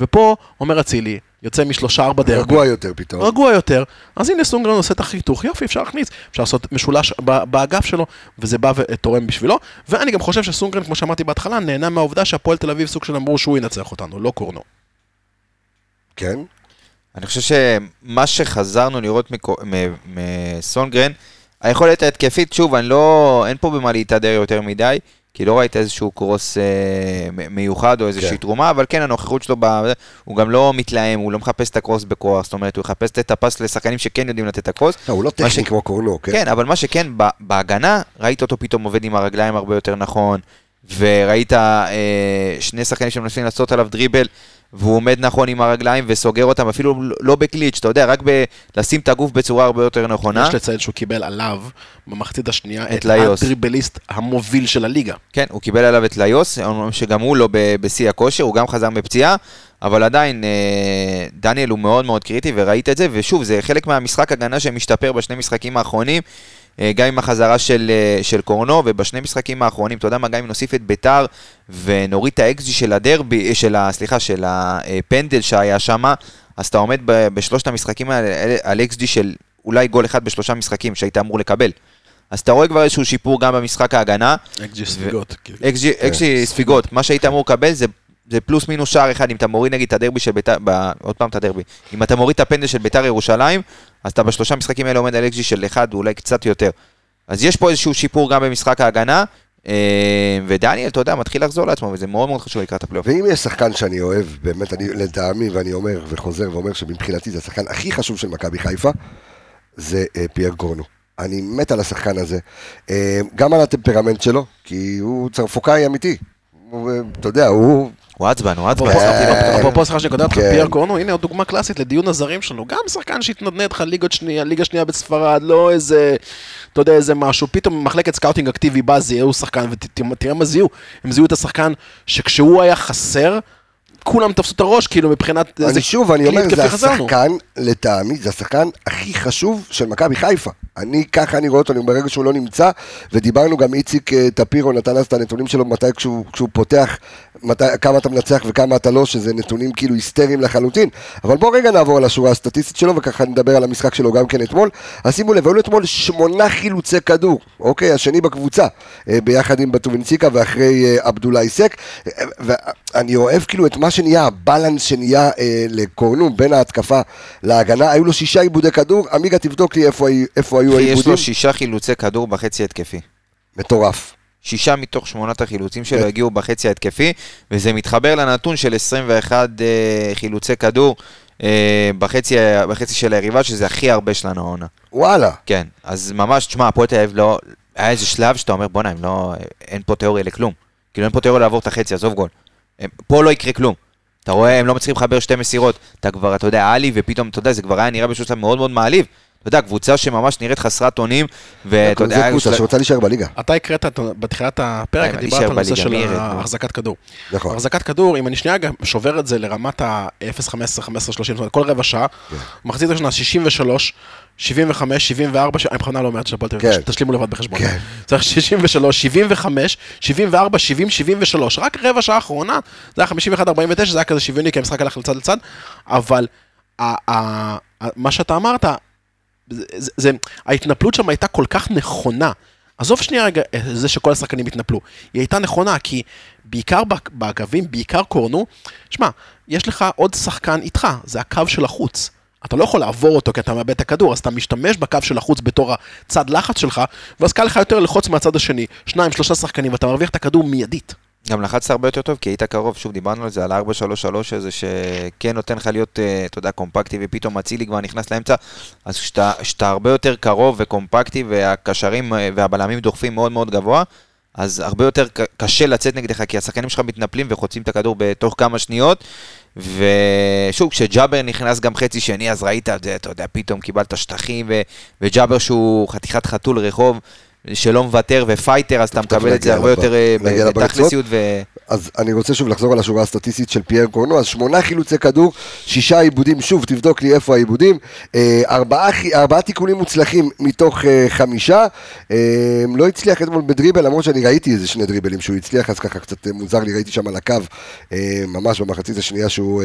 ופה עומר אצילי יוצא משלושה ארבע דרבי. רגוע יותר פתאום. רגוע יותר, אז הנה סונגרן עושה את החיתוך, יופי, אפשר להכניס, אפשר לעשות משולש באגף שלו, וזה בא ותורם בשבילו, ואני גם חושב שסונגרן, כמו שאמרתי בהתחלה, נהנה מהעובדה שהפועל תל אביב סוג של אמרו שהוא ינצח אותנו, לא קורנו. כן? אני חושב שמה שחזרנו לראות מסונגרן, היכולת ההתקפית, שוב, אני לא, אין פה במה להתהדר יותר מדי, כי לא ראית איזשהו קרוס אה, מיוחד או איזושהי כן. תרומה, אבל כן, הנוכחות שלו, ב... הוא גם לא מתלהם, הוא לא מחפש את הקרוס בכוח, זאת אומרת, הוא יחפש את הפס לשחקנים שכן יודעים לתת את הקרוס. לא, הוא לא טכני ש- כמו קורנו, כן? כן, אבל מה שכן, בהגנה, ראית אותו פתאום עובד עם הרגליים הרבה יותר נכון, וראית אה, שני שחקנים שמנסים לעשות עליו דריבל, והוא עומד נכון עם הרגליים וסוגר אותם, אפילו לא בקליץ', אתה יודע, רק ב- לשים את הגוף בצורה הרבה יותר נכונה. יש לציין שהוא קיבל עליו, במחצית השנייה, את את ליוס. הדריבליסט המוביל של הליגה. כן, הוא קיבל עליו את ליוס, שגם הוא לא בשיא הכושר, הוא גם חזר מפציעה, אבל עדיין אה, דניאל הוא מאוד מאוד קריטי, וראית את זה, ושוב, זה חלק מהמשחק הגנה שמשתפר בשני משחקים האחרונים, גם עם החזרה של, אה, של קורנו, ובשני משחקים האחרונים, אתה יודע מה, גם אם נוסיף את ביתר, ונוריד את ה xG של הדרבי, אה, של ה... סליחה, של הפנדל שהיה שם, אז אתה עומד בשלושת המשחקים האלה על xG של אולי גול אחד בשלושה משחקים שהיית אמור לקבל. אז אתה רואה כבר איזשהו שיפור גם במשחק ההגנה. xG ספיגות. xG xG ספיגות, מה שהיית אמור לקבל זה, זה פלוס מינוס שער אחד, אם אתה מוריד נגיד את הדרבי של ביתר, ב- עוד פעם את הדרבי, אם אתה מוריד את הפנדל של ביתר ירושלים, אז אתה בשלושה משחקים האלה עומד על xG של אחד, אולי קצת יותר. אז יש פה איזשהו שיפור גם במשחק ההגנה, אה, ודניאל, אתה יודע, מתחיל לחזור לעצמו, וזה מאוד מאוד חשוב לקראת הפלייאוף. ואם יש שחקן שאני אוהב, באמת, אני לטעמי, ואני אומר וחוזר ואומר שמבחינתי זה השחקן הכי חשוב של מכבי חיפה, זה אה, פייר קורנו. אני מת על השחקן הזה. אה, גם על הטמפרמנט שלו, כי הוא צרפוקאי אמיתי. אתה יודע, הוא... הוא עצבן, הוא עצבן. אפרופו- סליחה שאני קודם אותך. פייר קורנו, הנה עוד דוגמה קלאסית לדיון הזרים שלנו, גם שחקן שהתנדנד לך ליגות שנייה, ליגה שנייה בספרד, לא איזה, אתה יודע, איזה משהו, פתאום מחלקת scouting אקטיבי בא, זיהו שחקן, ותראה מה זיהו, הם זיהו את השחקן שכשהוא היה חסר, כולם תפסו את הראש, כאילו מבחינת, אני שוב, אני אומר, זה. השחקן, לטעמי, זה השחקן הכי חשוב של מכבי חיפה. אני, ככה אני רואה אותו, ברגע שהוא לא נמצא, ודיברנו גם איציק אה, טפירו נתן אז את הנתונים שלו מתי כשהוא, כשהוא פותח, מתי, כמה אתה מנצח וכמה אתה לא, שזה נתונים כאילו היסטריים לחלוטין. אבל בואו רגע נעבור על השורה הסטטיסטית שלו, וככה נדבר על המשחק שלו גם כן אתמול. אז שימו לב, היו לו אתמול שמונה חילוצי כדור, אוקיי? השני בקבוצה, אה, ביחד עם בטובינציקה ואחרי אה, עבדולאי סק. ואני אוהב כאילו את מה שנהיה, הבלנס שנהיה אה, לקורנו בין ההתקפה להגנה. היו לו שישה עיבודי כדור, עמיגה תבדוק לי איפה, איפה היו יש העיבודים. לו שישה חילוצי כדור בחצי התקפי. מטורף. שישה מתוך שמונת החילוצים שלו כן. הגיעו בחצי ההתקפי, וזה מתחבר לנתון של 21 אה, חילוצי כדור אה, בחצי, בחצי של היריבה, שזה הכי הרבה שלנו העונה. וואלה. כן, אז ממש, תשמע, הפועל תל אביב לא... היה איזה שלב שאתה אומר, בואנה, לא... אין פה תיאוריה לכלום. כאילו, אין פה תיאוריה לעבור את החצי, עזוב גול. הם, פה לא יקרה כלום. אתה רואה, הם לא מצליחים לחבר שתי מסירות. אתה כבר, אתה יודע, עלי, ופתאום, אתה יודע, זה כבר היה נראה שלב מאוד מאוד מעליב. אתה יודע, קבוצה שממש נראית חסרת אונים, ואתה יודע... זה היה קבוצה שרוצה להישאר בליגה. אתה הקראת את- בתחילת הפרק, אה, דיברת על הנושא בליגה, של פה? החזקת כדור. נכון. החזקת כדור, אם אני שנייה גם שובר את זה לרמת ה-0-15, 15, 30, זאת אומרת, כל רבע שעה, כן. מחצית ראשונה 63, 75, 74, ש- אני בכוונה לא תל אביב, כן. תשלימו לבד בחשבון. כן. צריך 63, 75, 74, 70, 73, רק רבע שעה האחרונה, זה היה 51, 49, זה היה כזה שוויוני, כי המשחק הלך לצד לצד, אבל מה שאתה אמרת, זה, זה, ההתנפלות שם הייתה כל כך נכונה. עזוב שנייה רגע אה, זה שכל השחקנים התנפלו. היא הייתה נכונה, כי בעיקר באגבים, בעיקר קורנו, שמע, יש לך עוד שחקן איתך, זה הקו של החוץ. אתה לא יכול לעבור אותו כי אתה מאבד את הכדור, אז אתה משתמש בקו של החוץ בתור הצד לחץ שלך, ואז קל לך יותר ללחוץ מהצד השני, שניים, שלושה שחקנים, ואתה מרוויח את הכדור מיידית. גם לחצת הרבה יותר טוב, כי היית קרוב, שוב, דיברנו על זה, על ה-4-3-3 הזה, שכן נותן לך להיות, אה, אתה יודע, קומפקטי, ופתאום אצילי כבר נכנס לאמצע, אז כשאתה הרבה יותר קרוב וקומפקטי, והקשרים אה, והבלמים דוחפים מאוד מאוד גבוה, אז הרבה יותר קשה לצאת נגדך, כי השחקנים שלך מתנפלים וחוצים את הכדור בתוך כמה שניות. ושוב, כשג'אבר נכנס גם חצי שני, אז ראית את זה, אתה יודע, פתאום קיבלת שטחים. וג'אבר שהוא חתיכת חתול רחוב, שלא מוותר ופייטר, אז אתה מקבל את זה הרבה. יותר אה, לברצות. בתכלסיות, ו... אז אני רוצה שוב לחזור על השורה הסטטיסטית של פייר קורנו, אז שמונה חילוצי כדור, שישה עיבודים, שוב, תבדוק לי איפה העיבודים, אה, ארבעה, ארבעה תיקונים מוצלחים מתוך אה, חמישה, אה, לא הצליח אתמול בדריבל, למרות שאני ראיתי איזה שני דריבלים שהוא הצליח, אז ככה קצת אה, מוזר לי, ראיתי שם על הקו, אה, ממש במחצית השנייה שהוא...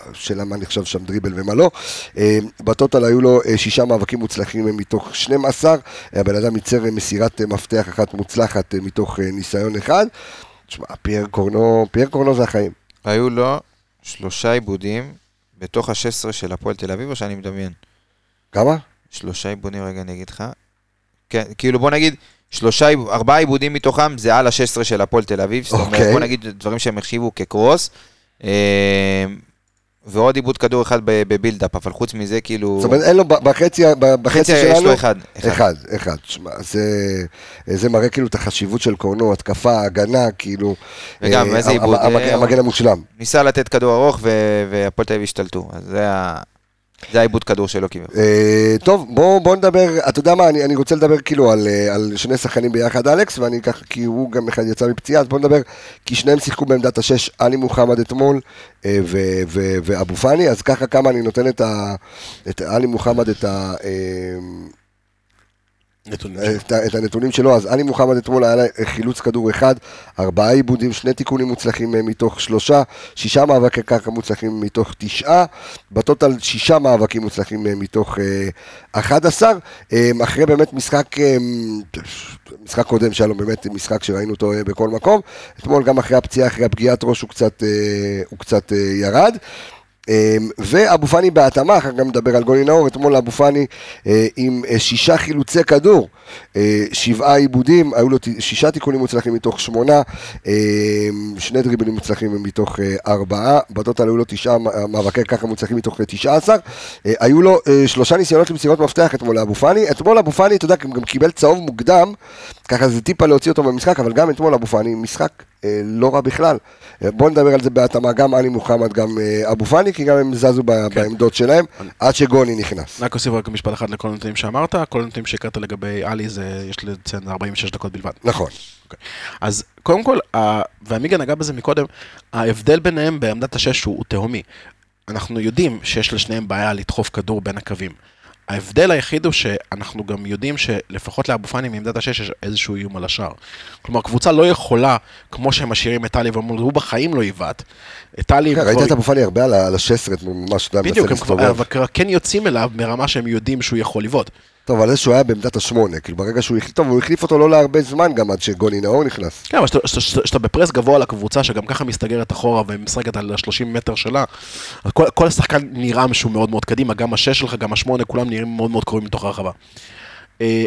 אה, אה, שאלה מה נחשב שם דריבל ומה לא. אה, בטוטל היו לו אה, שישה מאבקים מוצלחים אה, מתוך 12, הבן אדם ייצר מסירת מפתח אחת מוצלחת מתוך ניסיון אחד. תשמע, פייר קורנו, פייר קורנו זה החיים. היו לו שלושה עיבודים בתוך ה-16 של הפועל תל אביב, או שאני מדמיין? כמה? שלושה עיבודים, רגע אני אגיד לך. כן, כאילו בוא נגיד, שלושה, ארבעה עיבודים מתוכם זה על ה-16 של הפועל תל אביב, זאת אומרת, אוקיי. בוא נגיד דברים שהם החשיבו כקרוס. ועוד עיבוד כדור אחד בבילדאפ, אבל חוץ מזה, כאילו... זאת אומרת, אין לו, בחצי, בחצי חצי שלנו... יש לו אחד. אחד, אחד. תשמע, זה, זה מראה כאילו את החשיבות של קורנו, התקפה, הגנה, כאילו... וגם, אה, איזה עיבוד, המ- אה, המגן המושלם. ניסה לתת כדור ארוך והפועל תל אביב השתלטו. אז זה ה- זה העיבוד כדור שלו כביכול. אה, טוב, בוא, בוא נדבר, אתה יודע מה, אני, רוצה לדבר כאילו על, אה, על שני שחקנים ביחד, אלכס, ואני אקח, כי הוא גם אחד יצא מפציעה, אז בוא נדבר, כי שניהם שיחקו בעמדת השש, עלי מוחמד אתמול אה, ואבו פאני, אז ככה כמה אני נותן את, עלי מוחמד, את, ה. את, ה- את הנתונים שלו, אז עלי מוחמד אתמול היה חילוץ כדור אחד, ארבעה עיבודים, שני תיקונים מוצלחים אה, מתוך שלושה, שישה מאבקי קרקע מוצלחים מתוך תשעה, בטוטל שישה מאבקים מוצלחים אה, מתוך אה, 11, אה, אחרי באמת משחק, אה, משחק קודם שהיה לו באמת משחק שראינו אותו אה, בכל מקום, אתמול גם אחרי הפציעה, אחרי הפגיעת ראש הוא קצת, אה, הוא קצת אה, ירד. אמ, ואבו פאני בהתאמה, אחר כך גם נדבר על גולי נאור, אתמול אבו פאני אה, עם אה, שישה חילוצי כדור, אה, שבעה עיבודים, היו לו שישה תיקונים מוצלחים מתוך שמונה, שני דריבלים מוצלחים מתוך ארבעה, בטוטל היו לו תשעה מאבקי קרקע מוצלחים מתוך תשעה עשר, היו לו שלושה ניסיונות למסירות מפתח אתמול לאבו פאני, אתמול אבו פאני, אתה יודע, גם קיבל צהוב מוקדם, ככה זה טיפה להוציא אותו במשחק, אבל גם אתמול אבו פאני, משחק לא רע בכלל. אה, בואו נדבר על זה בהתאמה, גם עלי מוחמד, גם אה, אבו פאני, כי גם הם זזו ב- בעמדות שלהם, עד שגוני נכנס. רק אוסיף רק משפט אחד לכל הנתונים שאמרת, כל הנתונים שהקראת לגבי עלי זה, יש לציין 46 דקות בלבד. נכון. אוקיי. אז קודם כל, ועמיגה נגע בזה מקודם, ההבדל ביניהם בעמדת השש הוא תהומי. אנחנו יודעים שיש לשניהם בעיה לדחוף כדור בין הקווים. ההבדל היחיד הוא שאנחנו גם יודעים שלפחות לאבו פאני מעמדת השש יש איזשהו איום על השער. כלומר, קבוצה לא יכולה, כמו שהם משאירים את טלי ואומרים, הוא בחיים לא יבעט. את טלי... כן, ראית את אבו פאני הרבה על ה- על השסרת, ממש, אתה יודע, בדיוק, מנסה הם להסתובב. אבל כבר כן יוצאים אליו ברמה שהם יודעים שהוא יכול לבעוט. טוב, אבל זה שהוא היה בעמדת השמונה, כאילו ברגע שהוא החליף, טוב, הוא החליף אותו לא להרבה זמן גם עד שגוני נאור נכנס. כן, אבל שאתה- שאתה- שאתה שאתה בפרס גבוה לקבוצה שגם ככה מסתגרת אחורה ומשחקת על ה-30 מטר שלה, כל, כל השחקן נראה שהוא מאוד מאוד קדימה, גם השש שלך, גם השמונה, כולם נראים מאוד מאוד קרובים מתוך הרחבה. אה,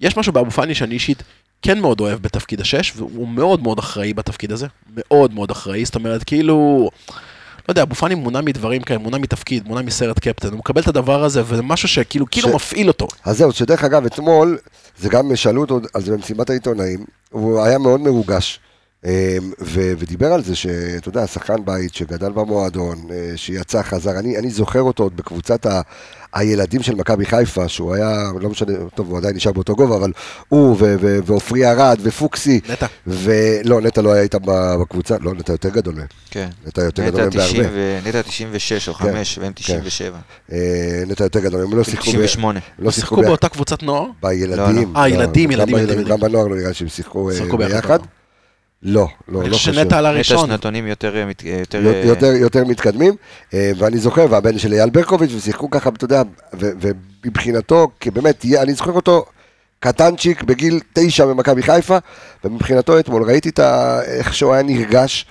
יש משהו באבו פאני שאני אישית כן מאוד אוהב בתפקיד השש, והוא מאוד מאוד אחראי בתפקיד הזה, מאוד מאוד אחראי, זאת אומרת, כאילו... לא יודע, אבו פאני מונע מדברים כאלה, מונע מתפקיד, מונע מסרט קפטן, הוא מקבל את הדבר הזה, וזה משהו שכאילו, כאילו ש- מפעיל אותו. אז זהו, שדרך אגב, אתמול, זה גם שאלו אותו על זה במסיבת העיתונאים, הוא היה מאוד מרוגש. אה, ו- ודיבר על זה שאתה יודע, שחקן בית שגדל במועדון, אה, שיצא, חזר, אני, אני זוכר אותו עוד בקבוצת ה- הילדים של מכבי חיפה, שהוא היה, לא משנה, טוב, הוא עדיין נשאר באותו גובה, אבל הוא ועופרי ארד ופוקסי, נטע. ולא, נטע לא היה איתם בקבוצה, לא, נטע יותר גדול מהם, כן. נטע יותר גדול מהם 90 בהרבה, ו- נטע 96 או כן, 5 והם 97. אה, נטע יותר גדול, הם לא שיחקו, ב- 98. לא שיחקו. באותה קבוצת נוער? בילדים. לא, אה, ילדים, ילדים. גם בנוער לא נראה שהם שיחקו אה, שיחקו ביחד, ביחד. לא. לא, לא, חושב. שנטע על נטע הראשון. שנתונים יותר... אה, מת- יותר, י- אה, יותר, יותר מתקדמים, אה, ואני זוכר, והבן של אייל ברקוביץ', ושיחקו ככה, אתה יודע, ומבחינתו, כי באמת, אני זוכר אותו קטנצ'יק בגיל תשע במכבי חיפה, ומבחינתו אתמול ראיתי את ה... איך שהוא היה נרגש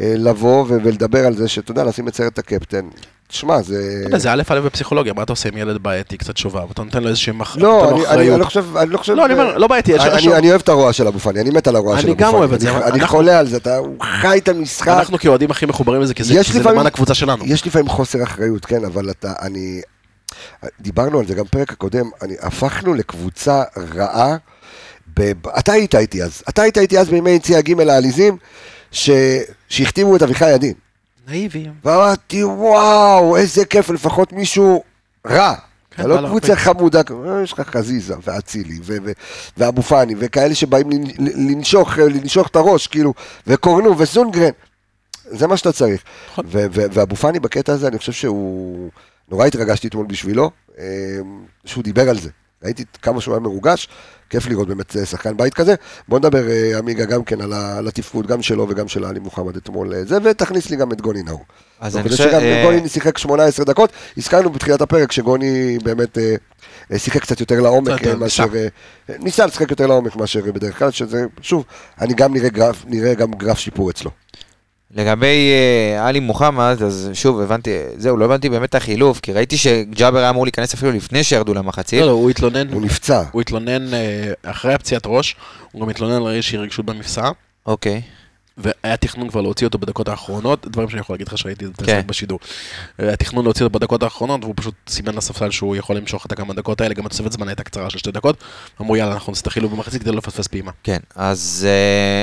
אה, לבוא ולדבר על זה, שאתה יודע, לשים את סרט הקפטן. תשמע, זה... אתה יודע, זה א' א' בפסיכולוגיה, מה אתה עושה עם ילד בעייתי קצת שובב? אתה נותן לו איזושהי לא, אני- אני אחריות. אני לא חושב, אני לא חושב... לא, אני אומר, לא בעייתי, יש- אני- יש- אני אני אוהב את הרוע של אבו פאני, אני מת על הרוע אני של אבו גם פאני. אוהב את זה, אני- אני חולה על זה, אתה- חי את המשחק. אנחנו כאוהדים הכי מחוברים לזה, כי זה למען הקבוצה שלנו. יש לפעמים חוסר אחריות, כן, אבל אתה, אני... דיברנו על זה גם בפרק הקודם, אני, הפכנו לקבוצה רעה. אתה היית איתי אז, אתה היית איתי אז בימי יציאה ג' העליזים, שהחתימו את אביחי ידין. נאיביים. ואמרתי, וואו, איזה כיף, לפחות מישהו רע. כן, אתה לא קבוצה. חמודה, יש לך חזיזה ואצילי ואבו פאני וכאלה שבאים לנ- לנשוך, לנשוך את הראש, כאילו, וקורנו וסונגרן. זה מה שאתה צריך. נכון. ואבו פאני בקטע הזה, אני חושב שהוא... נורא התרגשתי אתמול בשבילו, אה, שהוא דיבר על זה. ראיתי כמה שהוא היה מרוגש, כיף לראות באמת אה, שחקן בית כזה. בוא נדבר, אה, עמיגה, גם כן על התפקוד, גם שלו וגם של עלי מוחמד אתמול. אה, זה, ותכניס לי גם את גוני נאור. אז אני חושב... שגם גוני שיחק 18 דקות, הזכרנו בתחילת הפרק שגוני באמת שיחק קצת יותר לעומק מאשר... ניסה. לשחק יותר לעומק מאשר בדרך כלל, שזה, שוב, אני גם נראה גרף שיפור אצלו. לגבי אה, עלי מוחמד, אז שוב, הבנתי, זהו, לא הבנתי באמת את החילוף, כי ראיתי שג'אבר היה אמור להיכנס אפילו לפני שירדו למחצית. לא, לא, הוא התלונן, הוא נפצע. הוא התלונן אה, אחרי הפציעת ראש, הוא גם התלונן על איזושהי רגשות במפסע, אוקיי. והיה תכנון כבר להוציא אותו בדקות האחרונות, דברים שאני יכול להגיד לך שראיתי את זה. בשידור. היה תכנון להוציא אותו בדקות האחרונות, והוא פשוט סימן לספסל שהוא יכול למשוך את הכמה דקות האלה, גם התוספת זמן הייתה קצרה של שתי דקות. אמרו יאללה, אנחנו נעשה את החילוב במחצית כדי לא לפספס פעימה. כן, אז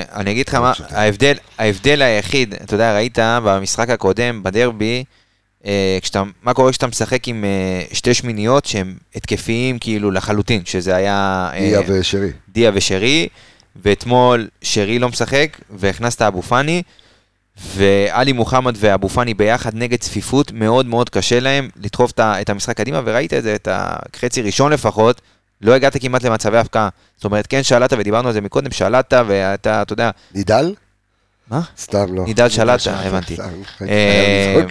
uh, אני אגיד לך מה, ההבדל, ההבדל היחיד, אתה יודע, ראית במשחק הקודם, בדרבי, uh, כשאתה, מה קורה כשאתה משחק עם uh, שתי שמיניות שהם התקפיים כאילו לחלוטין, שזה היה אה, דיה ושרי. דיה ושרי, ואתמול שרי לא משחק, והכנסת אבו פאני, ועלי מוחמד ואבו פאני ביחד נגד צפיפות, מאוד מאוד קשה להם לדחוף את המשחק קדימה, וראית את זה, את החצי ראשון לפחות, לא הגעת כמעט למצבי הפקעה. זאת אומרת, כן שלטת, ודיברנו על זה מקודם, שלטת, ואתה, אתה יודע, נידל? מה? סתם לא. נידל שלטת, הבנתי. אה.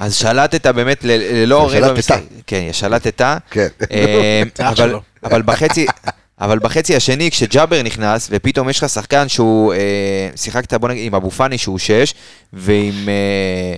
אז שלטת באמת ללא שלטת. כן, שלטת. כן. אה. אבל בחצי... אבל בחצי השני, כשג'אבר נכנס, ופתאום יש לך שחקן שהוא, אה, שיחקת בוא נגיד עם אבו פאני שהוא 6, ועם אה,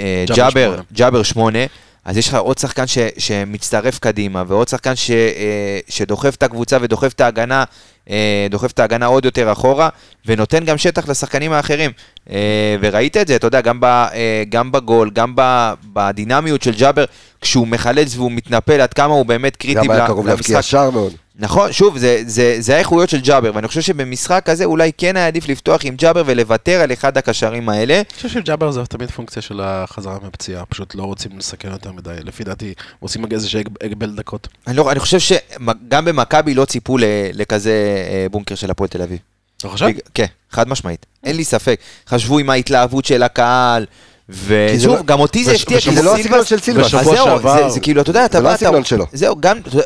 אה, ג'אבר ג'אבר, שמונה. ג'אבר 8, אז יש לך עוד שחקן ש, שמצטרף קדימה, ועוד שחקן ש, אה, שדוחף את הקבוצה ודוחף את ההגנה, אה, דוחף את ההגנה עוד יותר אחורה, ונותן גם שטח לשחקנים האחרים. אה, וראית את זה, אתה יודע, גם, ב, אה, גם בגול, גם ב, בדינמיות של ג'אבר, כשהוא מחלץ והוא מתנפל, עד כמה הוא באמת קריטי גם היה קרוב להבקיע למשחק. שער מאוד. נכון, שוב, זה, זה, זה האיכויות של ג'אבר, ואני חושב שבמשחק הזה אולי כן היה עדיף לפתוח עם ג'אבר ולוותר על אחד הקשרים האלה. אני חושב שג'אבר זה תמיד פונקציה של החזרה מפציעה, פשוט לא רוצים לסכן יותר מדי. לפי דעתי, עושים איזשהו הגבל דקות. אני, לא, אני חושב שגם במכבי לא ציפו לכזה אה, בונקר של הפועל תל אביב. אתה חושב? כן, חד משמעית, אין לי ספק. חשבו עם ההתלהבות של הקהל, ושוב, גם אותי זה הפתיע, כי זה לא הסגנון של סילבס. בשבוע אז זהו, שעבר- זה- כאילו, אתה יודע, אתה זה לא בא, הסגנון שלו. זהו,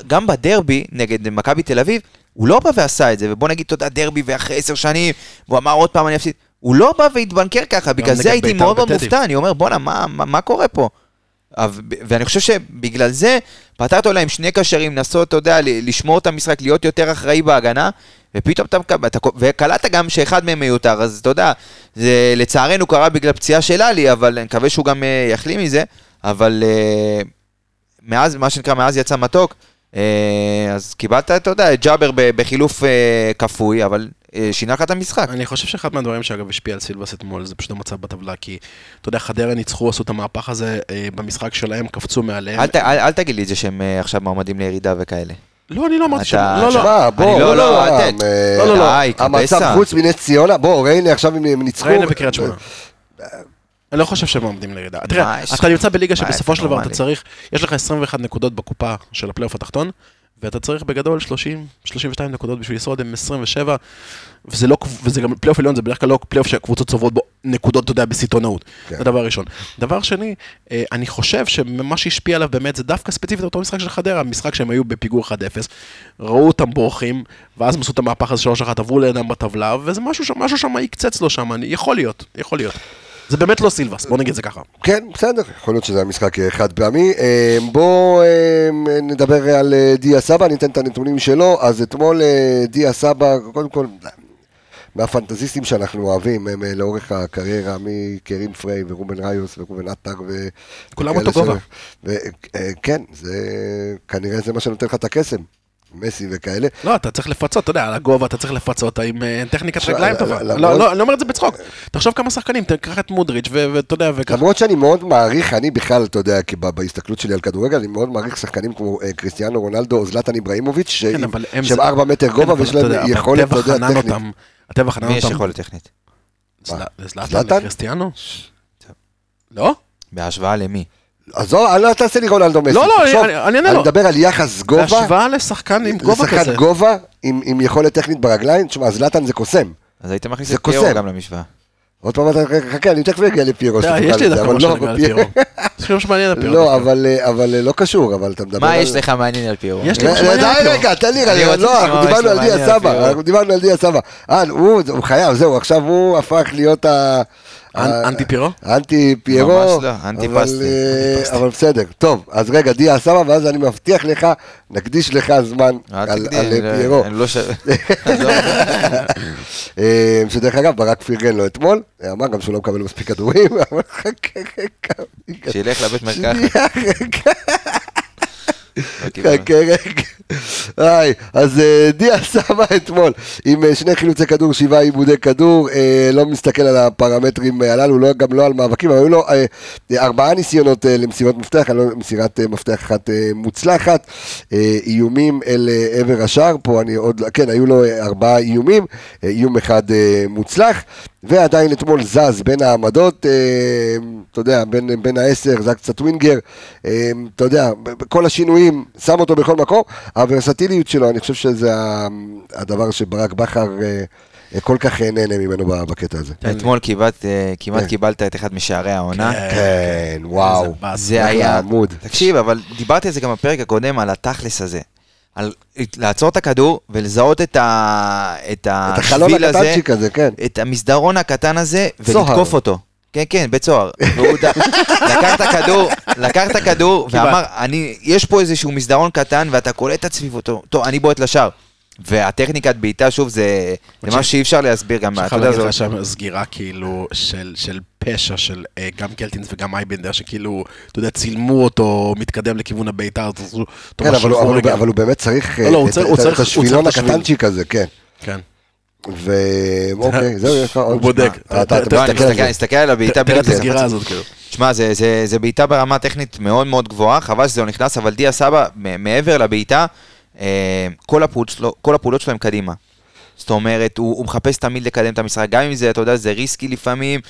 גם- בדרבי נגד מכבי תל אביב, הוא לא בא ועשה את זה, ובוא נגיד, אתה יודע, דרבי ואחרי עשר שנים, והוא אמר עוד פעם אני אפסיד. הוא לא בא והתבנקר ככה, בגלל זה הייתי בית"ר מאוד מאוד. מופתע, אני אומר, בואנה, מה- קורה פה? ואני חושב שבגלל זה פתרת אולי עם שני קשרים, לנסות, אתה יודע, ל- לשמור את המשחק, להיות יותר אחראי בהגנה, ופתאום אתה מקבל, אתה- וקלטת גם שאחד מהם מיותר, אז אתה יודע, זה לצערנו קרה בגלל פציעה של עלי, אבל אני מקווה שהוא גם אה, יחלים מזה, אבל אה, מאז, מה שנקרא, מאז יצא מתוק, אה, אז קיבלת, אתה יודע, את ג'אבר בחילוף כפוי, אבל שינה לך את המשחק. אני חושב שאחד מהדברים שאגב השפיע על סילבס אתמול זה פשוט המצב בטבלה, כי אתה יודע, חדרה ניצחו, עשו את המהפך הזה במשחק שלהם, קפצו מעליהם. אל ת- אל אל תגיד לי את זה שהם עכשיו מועמדים לירידה וכאלה. לא, אני לא אמרתי ש... לא, לא. שמע, בוא, לא- לא, לא, לא, אה, אה, לא, לא, לא. די, המצב קבסה. חוץ מנס ציונה, בוא, ריינה עכשיו הם ניצחו. ריינה וקריית שמונה. אני לא חושב שהם עומדים לירידה. תראה, אתה? נמצא בליגה שבסופו אתה של דבר אתה? צריך, יש לך 21 נקודות בקופה של הפלייאוף התחתון, ואתה צריך בגדול 30, 32 נקודות בשביל לשרוד עם 27, וזה לא, וזה גם פלייאוף עליון, זה בדרך כלל לא פלייאוף שהקבוצות צוברות בו נקודות, אתה יודע, בסיטונאות. כן. זה דבר ראשון. דבר שני, אה, אני חושב שמה שהשפיע עליו באמת זה דווקא ספציפית אותו משחק של חדרה, משחק שהם היו בפיגור 1-0, ראו אותם בורחים, ואז הם עשו את המהפך הזה 3-1, עברו לידם בטבלה, וזה משהו שם, יקצץ לו שם, יכול להיות, יכול להיות. זה באמת לא סילבס, בוא נגיד את זה ככה. כן, בסדר, יכול להיות שזה היה משחק אה, חד פעמי. אה, בואו אה, נדבר על דיה סבא, ניתן את הנתונים שלו. אז אתמול דיה סבא, קודם כל, מהפנטזיסטים שאנחנו אוהבים, הם אה, לאורך הקריירה, מקרים פריי ורובן ראיוס ורובן עטר ו... כולם אותו גובה. ו- אה, כן, זה כנראה זה מה שנותן לך את הקסם. מסי וכאלה. לא, אתה צריך לפצות, אתה יודע, על הגובה אתה צריך לפצות עם אה, טכניקת רגליים טובה. לא, לא, אני לא אומר את זה בצחוק. תחשוב כמה שחקנים, תקח את מודריץ' ואתה יודע, וככה. למרות שאני מאוד מעריך, אני בכלל, אתה יודע, כי בהסתכלות שלי על כדורגל, אני מאוד מעריך שחקנים כמו קריסטיאנו רונלדו או זלטן איברהימוביץ', כן, שהם אבל הם שהם זה- ארבע מטר כן, גובה ויש להם יכולת, אתה יודע, טכנית. אותם. הטבע חנן מי יש אותם. יכולת טכנית? זל- זלאטן זלאטן? וקריסטיאנו? לא? בהשוואה למי? עזוב, אל תעשה לי רונלדו מסי. לא, לא, אני- אני אענה אני לו. מדבר על יחס גובה, בהשוואה לשחקן עם גובה לשחקן כזה. גובה עם יכולת טכנית ברגליים, תשמע, זלטן זה קוסם. אז היית מכניס את קוסם. גם למשוואה. עוד פעם אתה, חכה, אני תכף אגיע לפיירו. שתוכל יש לי דווקא משהו לא, בפיירו. פירו. יש לי משהו מעניין על פירו. לא. אבל אה, אבל אה, לא קשור, אבל אתה מדבר מה על... יש לך מעניין על פיירו? יש לי משהו מעניין על די פירו. רגע, תן לי לא, אנחנו מה דיברנו על דיה על סבא. אנחנו דיברנו על דיה סבא. אה, הוא חייב, זהו, עכשיו הוא הפך להיות ה... אנ- ה- אנטי פירו? אנטי פיירו, ממש לא, אנטי אבל, פסטי. אה. אבל בסדר, טוב, אז רגע, דיה סבא, ואז אני מבטיח לך, נקדיש לך זמן על אני לא-. אה, שדרך אגב, ברק פרגן לו אתמול, אמר גם שהוא לא מקבל מספיק כדורים, אבל חכה רגע. שילך לבית מרקחת. שנייה, רגע. לא קיבל. חכה רגע. היי, אז אה, דיה סבא אתמול עם אה, שני חילוצי כדור, שבעה עיבודי כדור, אה, לא מסתכל על הפרמטרים הללו, לא, גם לא על מאבקים, אבל היו לו ארבעה ניסיונות למסירת מפתח, לא מסירת מפתח אחת מוצלחת, איומים אל עבר השער, פה אני עוד, כן, היו לו ארבעה איומים, איום אחד מוצלח, ועדיין אתמול זז בין העמדות, אתה יודע, בין, בין העשר, זז קצת ווינגר, אתה יודע, כל השינויים, שם אותו בכל מקום, הוורסטיליות שלו, אני חושב שזה הדבר שברק בכר אה, אה, כל כך נהנה ממנו בקטע הזה. אתמול כמעט, אה, כן. קיבלת את אחד משערי העונה. כן, וואו. איזה באס. זה היה... לעמוד. תקשיב, אבל דיברתי על זה גם בפרק הקודם, על התכלס הזה. על לעצור את הכדור ולזהות את ה- את את החלון השביל הזה, הקטנצ'יק הזה, כן. את המסדרון הקטן הזה. ולתקוף אותו. כן, כן, בית סוהר. והוא ד- לקח את הכדור, לקח את הכדור, ואמר, אני, יש פה איזשהו מסדרון קטן, ואתה קולט את סביבותו. טוב, אני בועט לשער. והטכניקת בעיטה, שוב, זה זה משהו שאי אפשר להסביר גם, אתה יודע, להגיד זה... לך שם סגירה כאילו של, של פשע של אה, גם קלטינס וגם אייבנדר שכאילו, אתה יודע, צילמו אותו מתקדם לכיוון עשו אותו כן, אבל הוא- אבל הוא- רגע. אבל הוא באמת צריך לא, אה, לא, הוא את- השבילון. הקטנצ'יק הזה, כן. כן. ואוקיי, זהו, יש לך עוד... הוא בודק. אתה- מסתכל על הבעיטה תראה את בדיוק. הסגירה הזאת, כאילו. שמע, זה, בעיטה ברמה טכנית מאוד מאוד גבוהה, חבל שזה לא נכנס, אבל דיה סבא, מעבר לבעיטה, אה, כל, הפעולות שלו, הם קדימה. זאת אומרת, הוא, הוא מחפש תמיד לקדם את המשחק, גם אם זה, אתה יודע, זה ריסקי לפעמים,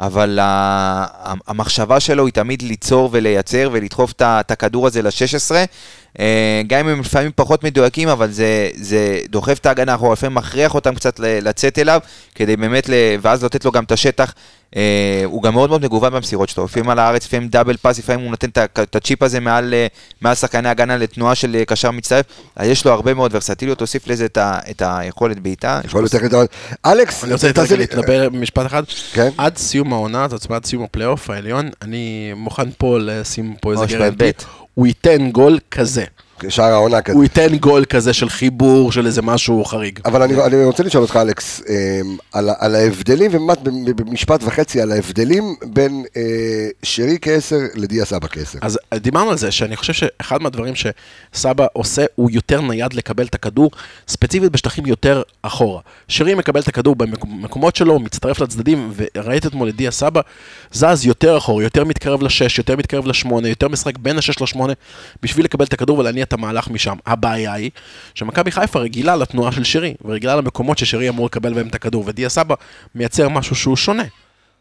אבל ה- המחשבה שלו היא תמיד ליצור ולייצר ולדחוף את הכדור הזה ל-16. אה, גם אם הם לפעמים פחות מדויקים, אבל זה, זה דוחף את ההגנה אחורה, לפעמים מכריח אותם קצת לצאת אליו, כדי באמת, ל- ואז לתת לו גם את השטח אה, הוא גם מאוד מאוד מגוון במסירות שלו, לפעמים על הארץ, לפעמים double pass, לפעמים הוא נותן את הצ'יפ הזה מעל, אה, מעל שחקני הגנה לתנועה של קשר מצטרף, אז יש לו הרבה מאוד ורסטיליות, תוסיף לזה את, ה, את היכולת בעיטה. יכול יותר גדול. אלכס, אני רוצה להתנבר במשפט אחד. כן. עד סיום העונה, זאת אומרת עד סיום הפלייאוף העליון, אני מוכן פה לשים פה איזה guarantee. הוא ייתן גול כזה. שער העונה כזה. הוא ייתן גול כזה של חיבור, של איזה משהו חריג. אבל אני, אני רוצה לשאול אותך, אלכס, אמ, על, על ההבדלים, וממש במשפט וחצי, על ההבדלים בין אה, שרי כעשר לדיה סבא כעשר. אז דיברנו על זה, שאני חושב שאחד מהדברים שסבא עושה, הוא יותר נייד לקבל את הכדור, ספציפית בשטחים יותר אחורה. שרי מקבל את הכדור במקומות שלו, הוא מצטרף לצדדים, וראית אתמול את דיה סבא, זז יותר אחורה, יותר מתקרב לשש, יותר מתקרב לשמונה, יותר משחק בין השש לשמונה, בשביל לקבל את הכדור ולהניע את המהלך משם. הבעיה היא שמכבי חיפה רגילה לתנועה של שרי, ורגילה למקומות ששרי אמור לקבל בהם את הכדור, ודיה סבא מייצר משהו שהוא שונה.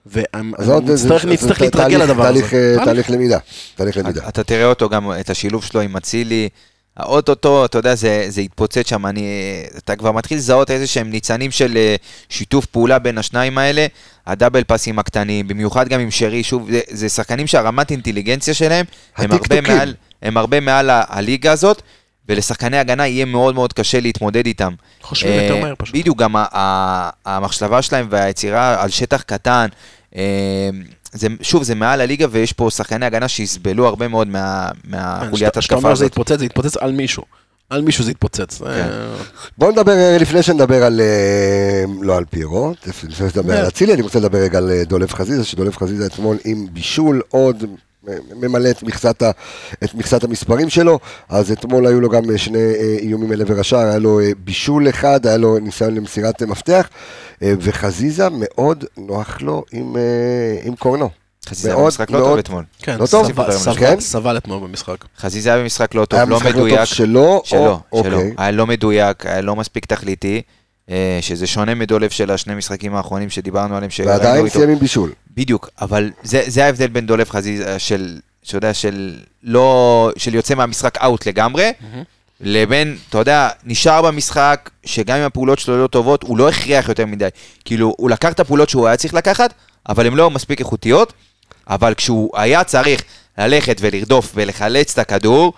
ונצטרך להתרגל לדבר הזה. תהליך, אה, תהליך למידה. תהליך למידה. אתה תראה אותו גם, את השילוב שלו עם אצילי. האוטוטו, אתה יודע, זה, זה התפוצץ שם, אני, אתה כבר מתחיל לזהות איזה שהם ניצנים של אה, שיתוף פעולה בין השניים האלה, הדאבל פאסים הקטנים, במיוחד גם עם שרי, שוב, זה, זה שחקנים שהרמת אינטליגנציה שלהם, הם הרבה. מעל, הם הרבה מעל ה- הליגה הזאת, ולשחקני הגנה יהיה מאוד מאוד קשה להתמודד איתם. חושבים אה, יותר מהר פשוט. בדיוק, גם ה- ה- המחשבה שלהם והיצירה על שטח קטן, אה, זה, שוב, זה מעל הליגה ויש פה שחקני הגנה שיסבלו הרבה מאוד מה- מהחוליית כשאתה- כשאתה התקפה אומר שזה הזאת. יתפוצץ, זה יתפוצץ על מישהו. על מישהו זה יתפוצץ. כן. אה, בואו נדבר, אה, לפני שנדבר על, אה, לא על פיירו, לפני שנדבר כן. על אצילי, אני רוצה לדבר רגע על דולב חזיזה, שדולב חזיזה אתמול עם בישול, עוד ממלא את מכסת, ה, את מכסת המספרים שלו, אז אתמול היו לו גם אה, שני אה, איומים אל עבר השער, היה לו אה, בישול אחד, היה לו ניסיון למסירת מפתח, וחזיזה מאוד נוח לו עם, עם קורנו. חזיזה היה מאוד, במשחק לא. טוב אתמול. כן, לא טוב? סבל- סבל- כן? סבל אתמול במשחק. חזיזה היה במשחק לא טוב, היה לא משחק לא טוב מדויק. שלו? שלו, או- שלו. אוקיי. היה לא מדויק, היה לא מספיק תכליתי, שזה שונה מדולב של השני משחקים האחרונים שדיברנו עליהם. ועדיין. סיים עם בישול. בדיוק, אבל זה, זה ההבדל בין דולב חזיזה של, שאתה יודע, של לא, של יוצא מהמשחק אאוט לגמרי, לבין, אתה יודע, נשאר במשחק, שגם אם הפעולות שלו לא טובות, הוא לא הכריח יותר מדי. כאילו, הוא לקח את הפעולות שהוא היה צריך לקחת, אבל הן לא מספיק איכותיות, אבל כשהוא היה צריך ללכת ולרדוף ולחלץ את הכדור,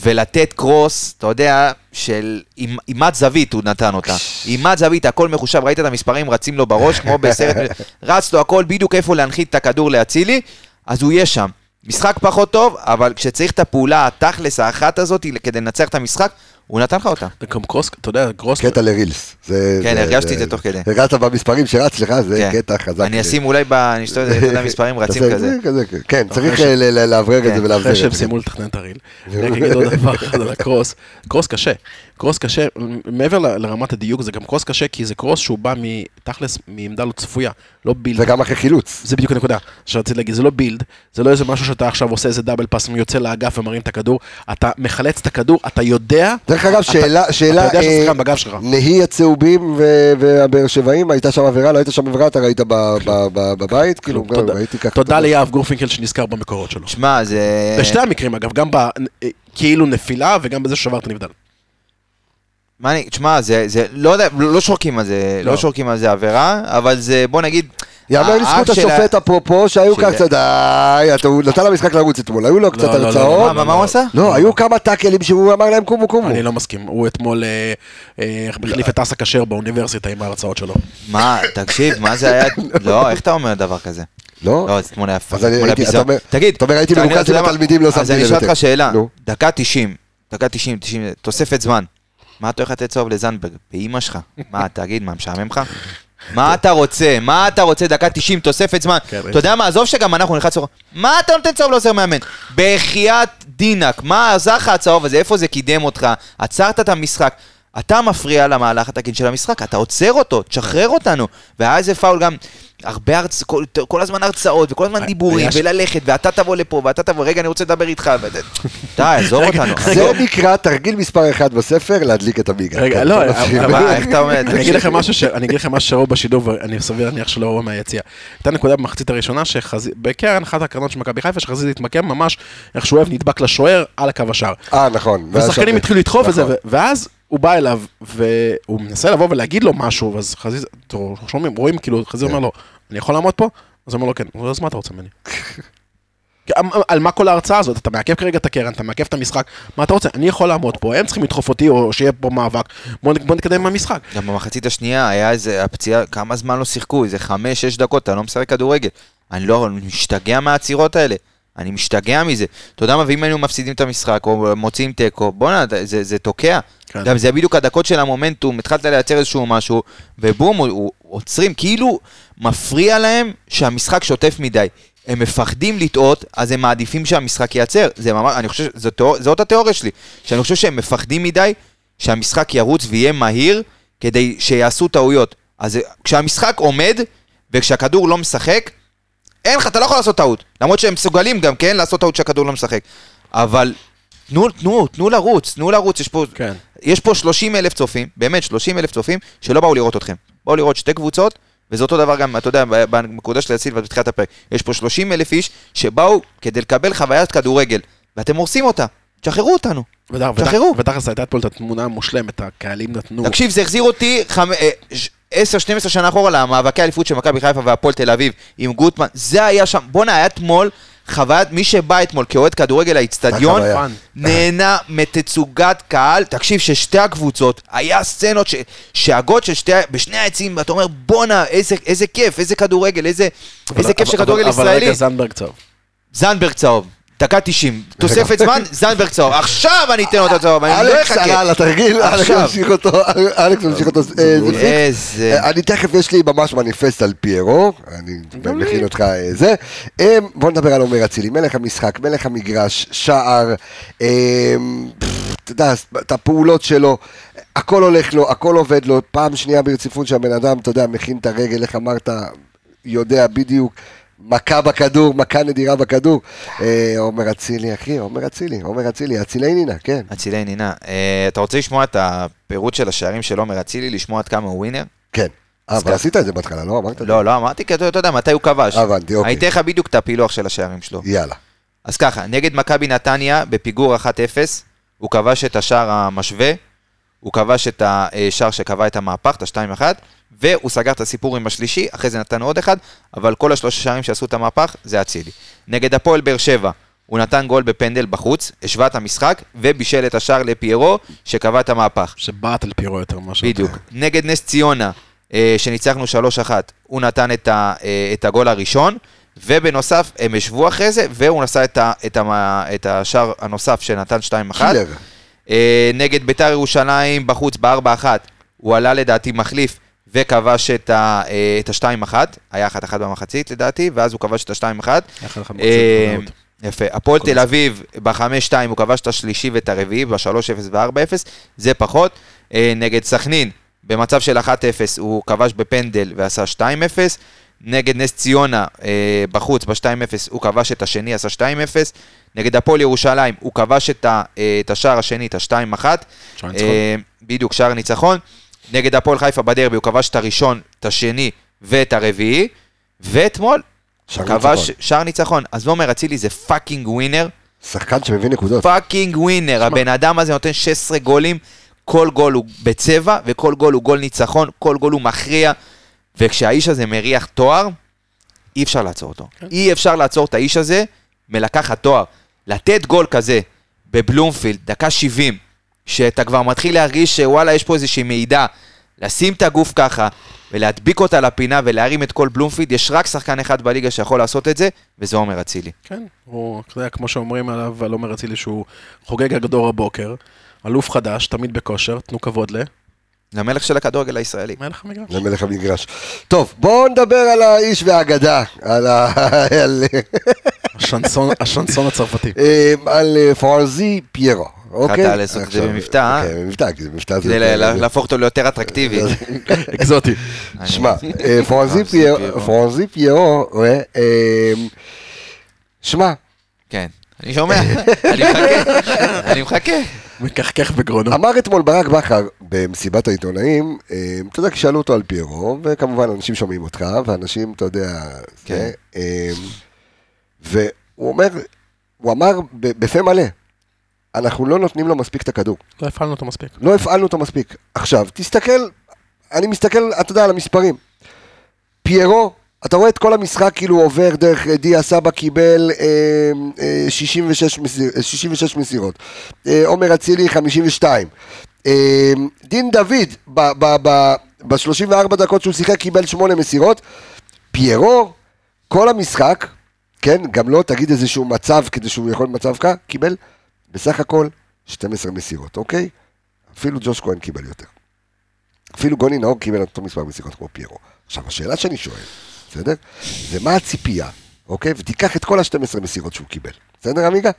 ולתת קרוס, אתה יודע, של אימת זווית הוא נתן אותה. אימת זווית, הכל מחושב, ראית את המספרים רצים לו בראש, כמו בסרט, רץ לו הכל בדיוק איפה להנחית את הכדור לאצילי, אז הוא יהיה שם. משחק פחות טוב, אבל כשצריך את הפעולה התכלס האחת הזאת כדי לנצח את המשחק, הוא נתן לך אותה. זה גם קרוס, אתה יודע, קרוס... קטע לרילס. זה- כן, זה- הרגשתי את זה תוך כדי. הרגשת במספרים שרץ לך, זה כן. קטע חזק. אני אשים אולי ב... אני אשתות את המספרים רצים תעשה- כזה. כן. צריך אה, לאוורר את כן, זה ולאבזר אחרי שהם זה. סיימו לתכנן את הריל. אני אגיד עוד דבר אחד על הקרוס. קרוס קשה. קרוס קשה, מעבר ל- לרמת הדיוק, זה גם קרוס קשה, כי זה קרוס שהוא בא מתכלס, מעמדה לא צפויה, לא בילד. וגם אחרי חילוץ. זה בדיוק הנקודה שרציתי להגיד, זה לא בילד, זה לא איזה משהו שאתה עכשיו עושה איזה דאבל פאס, יוצא לאגף ומרים את הכדור, אתה מחלץ את הכדור, אתה יודע, דרך אגב, שאלה, שאלה, אתה יודע אה, שהשחקן בגב שלך. נהי הצהובים ו- והבאר שבעים, הייתה שם עבירה, לא היית שם עבירה, אתה ראית ב- ב- ב- בבית? כאילו, גם תודה- ראיתי ככה. תודה ליהב גורפינקל שנזכר במקורות שלו. שמע, זה... בשתי המקרים אגב, גם בכאילו נפילה וגם בזה ששבר את הנבדל. מה אני, תשמע, זה, זה, לא יודע, לא שורקים על זה, לא, לא. שורקים על זה עבירה, אבל זה, בוא נגיד... יאמר לזכות השופט אפרופו, שהיו ככה, די, אתה- הוא נתן למשחק לרוץ אתמול, היו לו קצת לא, לא, לא, הרצאות. מה, מה, מה הוא עשה? לא, היו כמה טאקלים שהוא אמר להם קומו קומו. אני לא מסכים, הוא אתמול אה, אה, החליף את אסא כשר באוניברסיטה עם ההרצאות שלו. מה, תקשיב, מה זה היה... לא, איך אתה אומר דבר כזה? לא? לא, אז אתמול היה אני אתמול היה אומר- תגיד, אתה אומר, הייתי מרוכז עם? התלמידים, לא שמתי אז אני לב אשאל אותך יותר. שאלה. דקה 90, דקה 90, 90, תוספת זמן. מה אתה הולך לתת צהוב לזנדברג? באימא שלך? מה, תגיד, מה, משעמם לך? מה אתה רוצה? מה אתה רוצה? דקה 90, תוספת זמן. כן, אתה יודע מה, עזוב שגם אנחנו נלחץ צהוב. מה אתה נותן צהוב לעוזר מאמן? בחייאת דינק, מה עזר לך הצהוב הזה? איפה זה קידם אותך? עצרת את המשחק. אתה מפריע למהלך התקין של המשחק, אתה עוצר אותו, תשחרר אותנו. והיה איזה פאול גם, הרבה הרצ... כל, כל הזמן הרצאות, וכל הזמן דיבורים, היה ש- וללכת, ואתה תבוא לפה, ואתה תבוא, רגע, אני רוצה לדבר איתך. די, עזוב אותנו. זה נקרא תרגיל מספר אחד בספר, להדליק את המיגה. רגע, לא, איך אתה אומר? אני אגיד לכם משהו ש- אני אגיד לכם משהו שראו בשידור, ואני סביר להניח שלא ראו מהיציע. הייתה נקודה במחצית הראשונה, בקרן אחת הקרנות של מכבי חיפה, שחזיזה התמקם ממש איך שהוא אוהב נדבק לשוער על הקו השער. אה, נכון. ושחקנים ואז- התחילו לדחוף את זה, נכון. ו- ואז הוא בא אליו, והוא מנסה לבוא ולהגיד לו משהו, אז חזיזה, אתם שומעים, רואים כאילו, חזיזה אומר לו, אני יכול לעמוד פה? אז הוא אומר לו, כן. אז מה אתה רוצה ממני? על מה כל ההרצאה הזאת? אתה מעכב כרגע את הקרן, אתה מעכב את המשחק, מה אתה רוצה? אני יכול לעמוד פה, הם צריכים לדחוף אותי, או שיהיה פה מאבק, בוא בוא נתקדם עם המשחק. גם במחצית השנייה היה איזה, הפציעה, כמה זמן לא שיחקו? איזה חמש, שש דקות, אתה לא משחק כדורגל. אני לא, אני משתגע מהעצירות האלה. אני משתגע מזה. אתה יודע מה, ואם היינו מפסידים את המשחק, או מוציאים תיקו, בואנה, זה, זה תוקע. כן. גם זה בדיוק הדקות של המומנטום, התחלת לייצר איזשהו משהו, ובום, עוצרים, כאילו מפריע להם שהמשחק שוטף מדי. הם מפחדים לטעות, אז הם מעדיפים שהמשחק ייעצר. זה ממש, אני חושב, זאת התיאוריה שלי. שאני חושב שהם מפחדים מדי שהמשחק ירוץ ויהיה מהיר, כדי שיעשו טעויות. אז כשהמשחק עומד, וכשהכדור לא משחק, אין לך, אתה לא יכול לעשות טעות. למרות שהם מסוגלים גם, כן, לעשות טעות שהכדור לא משחק. אבל תנו, תנו, תנו לרוץ, תנו לרוץ, יש פה, כן. יש פה 30 אלף צופים, באמת 30 אלף צופים, שלא באו לראות אתכם. באו לראות שתי קבוצות, וזה אותו דבר גם, אתה יודע, בנקודה של סילבה בתחילת הפרק. יש פה 30 אלף איש שבאו כדי לקבל חוויית כדורגל, ואתם הורסים אותה. תשחררו אותנו. תשחררו. ותכלס הייתה פה את התמונה המושלמת, הקהלים נתנו. תקשיב, זה החזיר אותי חמ- אה, 10-12 שנה אחורה למאבקי האליפות של מכבי חיפה והפועל תל אביב עם גוטמן, זה היה שם, בואנה, היה אתמול חוויית, מי שבא אתמול כאוהד כדורגל לאצטדיון. fun. נהנה מתצוגת קהל, תקשיב ששתי הקבוצות, היה סצנות, ש- שאגות של שתי, בשני היציעים, ואתה אומר בואנה, איזה, איזה כיף, איזה כדורגל, איזה, איזה כיף של אבל- כדורגל אבל ישראלי. רגע זנדברג צהוב. זנדברג צהוב, דקה 90, תוספת זמן, זנדברג צהוב, עכשיו אני אתן לו את הצהוב, אני לא אלכס אחכה. עלה על התרגיל, אלכס. ממשיך אותו, אלכס ממשיך אותו, אה. איזה... אה, אני תכף, יש לי ממש מניפסט על פיירו, אני מכין אותך אה, זה. אה, בוא נדבר על עומר אצילי, מלך המשחק, מלך המגרש, שער, אה, אתה יודע, את הפעולות שלו, הכל הולך לו, הכל עובד לו, פעם שנייה ברציפות שהבן אדם, אתה יודע, מכין את הרגל, איך אמרת, יודע בדיוק. מכה בכדור, מכה נדירה בכדור. אה, עומר אצילי, אחי, עומר אצילי, עומר אצילי, אצילי נינה, כן. אצילי נינה. אה, אתה רוצה לשמוע את הפירוט של השערים של עומר אצילי, לשמוע עד כמה הוא ווינר? כן. אה, אבל. עשית את זה בהתחלה, לא? אמרת? לא, לא אמרתי, כי אתה אתה יודע מתי הוא כבש. הבנתי, אוקיי. אני אתן לך בדיוק את הפילוח של השערים שלו. יאללה. אז ככה, נגד מכבי נתניה, בפיגור 1-0, הוא כבש את השער המשווה, הוא כבש את השער שקבע את המהפך, את ה-2-1, והוא סגר את הסיפור עם השלישי, אחרי זה נתן עוד אחד, אבל כל השלושה שערים שעשו את המהפך, זה אצילי. נגד הפועל באר שבע, הוא נתן גול בפנדל בחוץ, השווה את המשחק, ובישל את השער לפיירו, שקבע את המהפך. שבעט על פירו יותר ממה שאתה- בדיוק. נגד נס ציונה, אה, שניצחנו 3-1, הוא נתן את, ה, אה, את הגול הראשון, ובנוסף, הם השוו אחרי זה, והוא נסע את, ה, את, ה, את השער הנוסף שנתן 2-1. קילר. אה, נגד ביתר ירושלים בחוץ ב-4-1, הוא עלה לדעתי מחליף וכבש את ה- אה, את ה-2-1, היה 1-1 במחצית לדעתי, ואז הוא כבש את ה-2-1. אחד אחד אה, מחצית, יפה. הפועל תל אביב ב-5-2 הוא כבש את השלישי ואת הרביעי, ב-3-0 ו-4-0, זה פחות. אה, נגד סכנין, במצב של 1-0 הוא כבש בפנדל ועשה 2-0. נגד נס ציונה אה, בחוץ ב-2-0 הוא כבש את השני, עשה 2-0. נגד הפועל ירושלים הוא כבש את, ה, אה, את השער השני, את ה-2-1. שער ניצחון. אה, בדיוק, שער ניצחון. נגד הפועל חיפה בדרבי הוא כבש את הראשון, את השני ואת הרביעי. ואתמול כבש ניצחון. שער ניצחון. אז אומר אצילי זה fucking winner, שחקן שמביא נקודות. fucking winner. הבן אדם הזה נותן 16 גולים, כל גול הוא בצבע, וכל גול הוא גול ניצחון, כל גול הוא מכריע. וכשהאיש הזה מריח תואר, אי אפשר לעצור אותו. אי אפשר לעצור את האיש הזה מלקחת תואר. לתת גול כזה בבלומפילד, דקה 70, שאתה כבר מתחיל להרגיש שוואלה, יש פה איזושהי מידע, לשים את הגוף ככה, ולהדביק אותה לפינה ולהרים את כל בלומפילד, יש רק שחקן אחד בליגה שיכול לעשות את זה, וזה עומר אצילי. כן, הוא, אתה יודע, כמו שאומרים עליו, על עומר אצילי שהוא חוגג הגדור הבוקר, אלוף חדש, תמיד בכושר, תנו כבוד ל... למלך של הכדורגל הישראלי. מלך המגרש. זה מלך המגרש. טוב, בואו נדבר על האיש והאגדה, על ה... השנסון, השנסון הצרפתי. אה, על אה, פרנזי פיירו, אוקיי? לעשות את זה במבטא? כן, במבטא, כי זה מבטא זה... כדי להפוך אותו ליותר אטרקטיבי. אקזוטי. שמע, אה, פרנזי פיירו, רואה, אה, שמע, כן. אני שומע, אני מחכה, אני מחכה. מקחקח בגרונו. אמר אתמול ברק בכר במסיבת העיתונאים, אה, אתה יודע, כי שאלו אותו על פיירו, וכמובן אנשים שומעים אותך, ואנשים, אתה יודע, כן. זה, אה, והוא אומר, הוא אמר ב- בפה מלא, אנחנו לא נותנים לו מספיק את הכדור, לא הפעלנו אותו מספיק. לא הפעלנו אותו מספיק. עכשיו, תסתכל, אני מסתכל, אתה יודע, על המספרים. פיירו אתה רואה את כל המשחק כאילו עובר דרך אה, דיה סבא קיבל אה, אה, 66, מסיר, אה, 66 מסירות, אה, עומר אצילי 52, אה, דין דוד ב-34 דקות שהוא שיחק קיבל 8 מסירות, פיירו כל המשחק, כן, גם לא תגיד איזשהו מצב כדי שהוא יכול במצב כך, קיבל בסך הכל 12 מסירות, אוקיי? אפילו ג'וש כהן קיבל יותר. אפילו גוני נאור קיבל אותו מספר מסירות כמו פיירו. עכשיו, השאלה שאני שואל, בסדר? זה מה הציפייה, אוקיי? ותיקח את כל ה-12 מסירות שהוא קיבל. בסדר, עמיגה?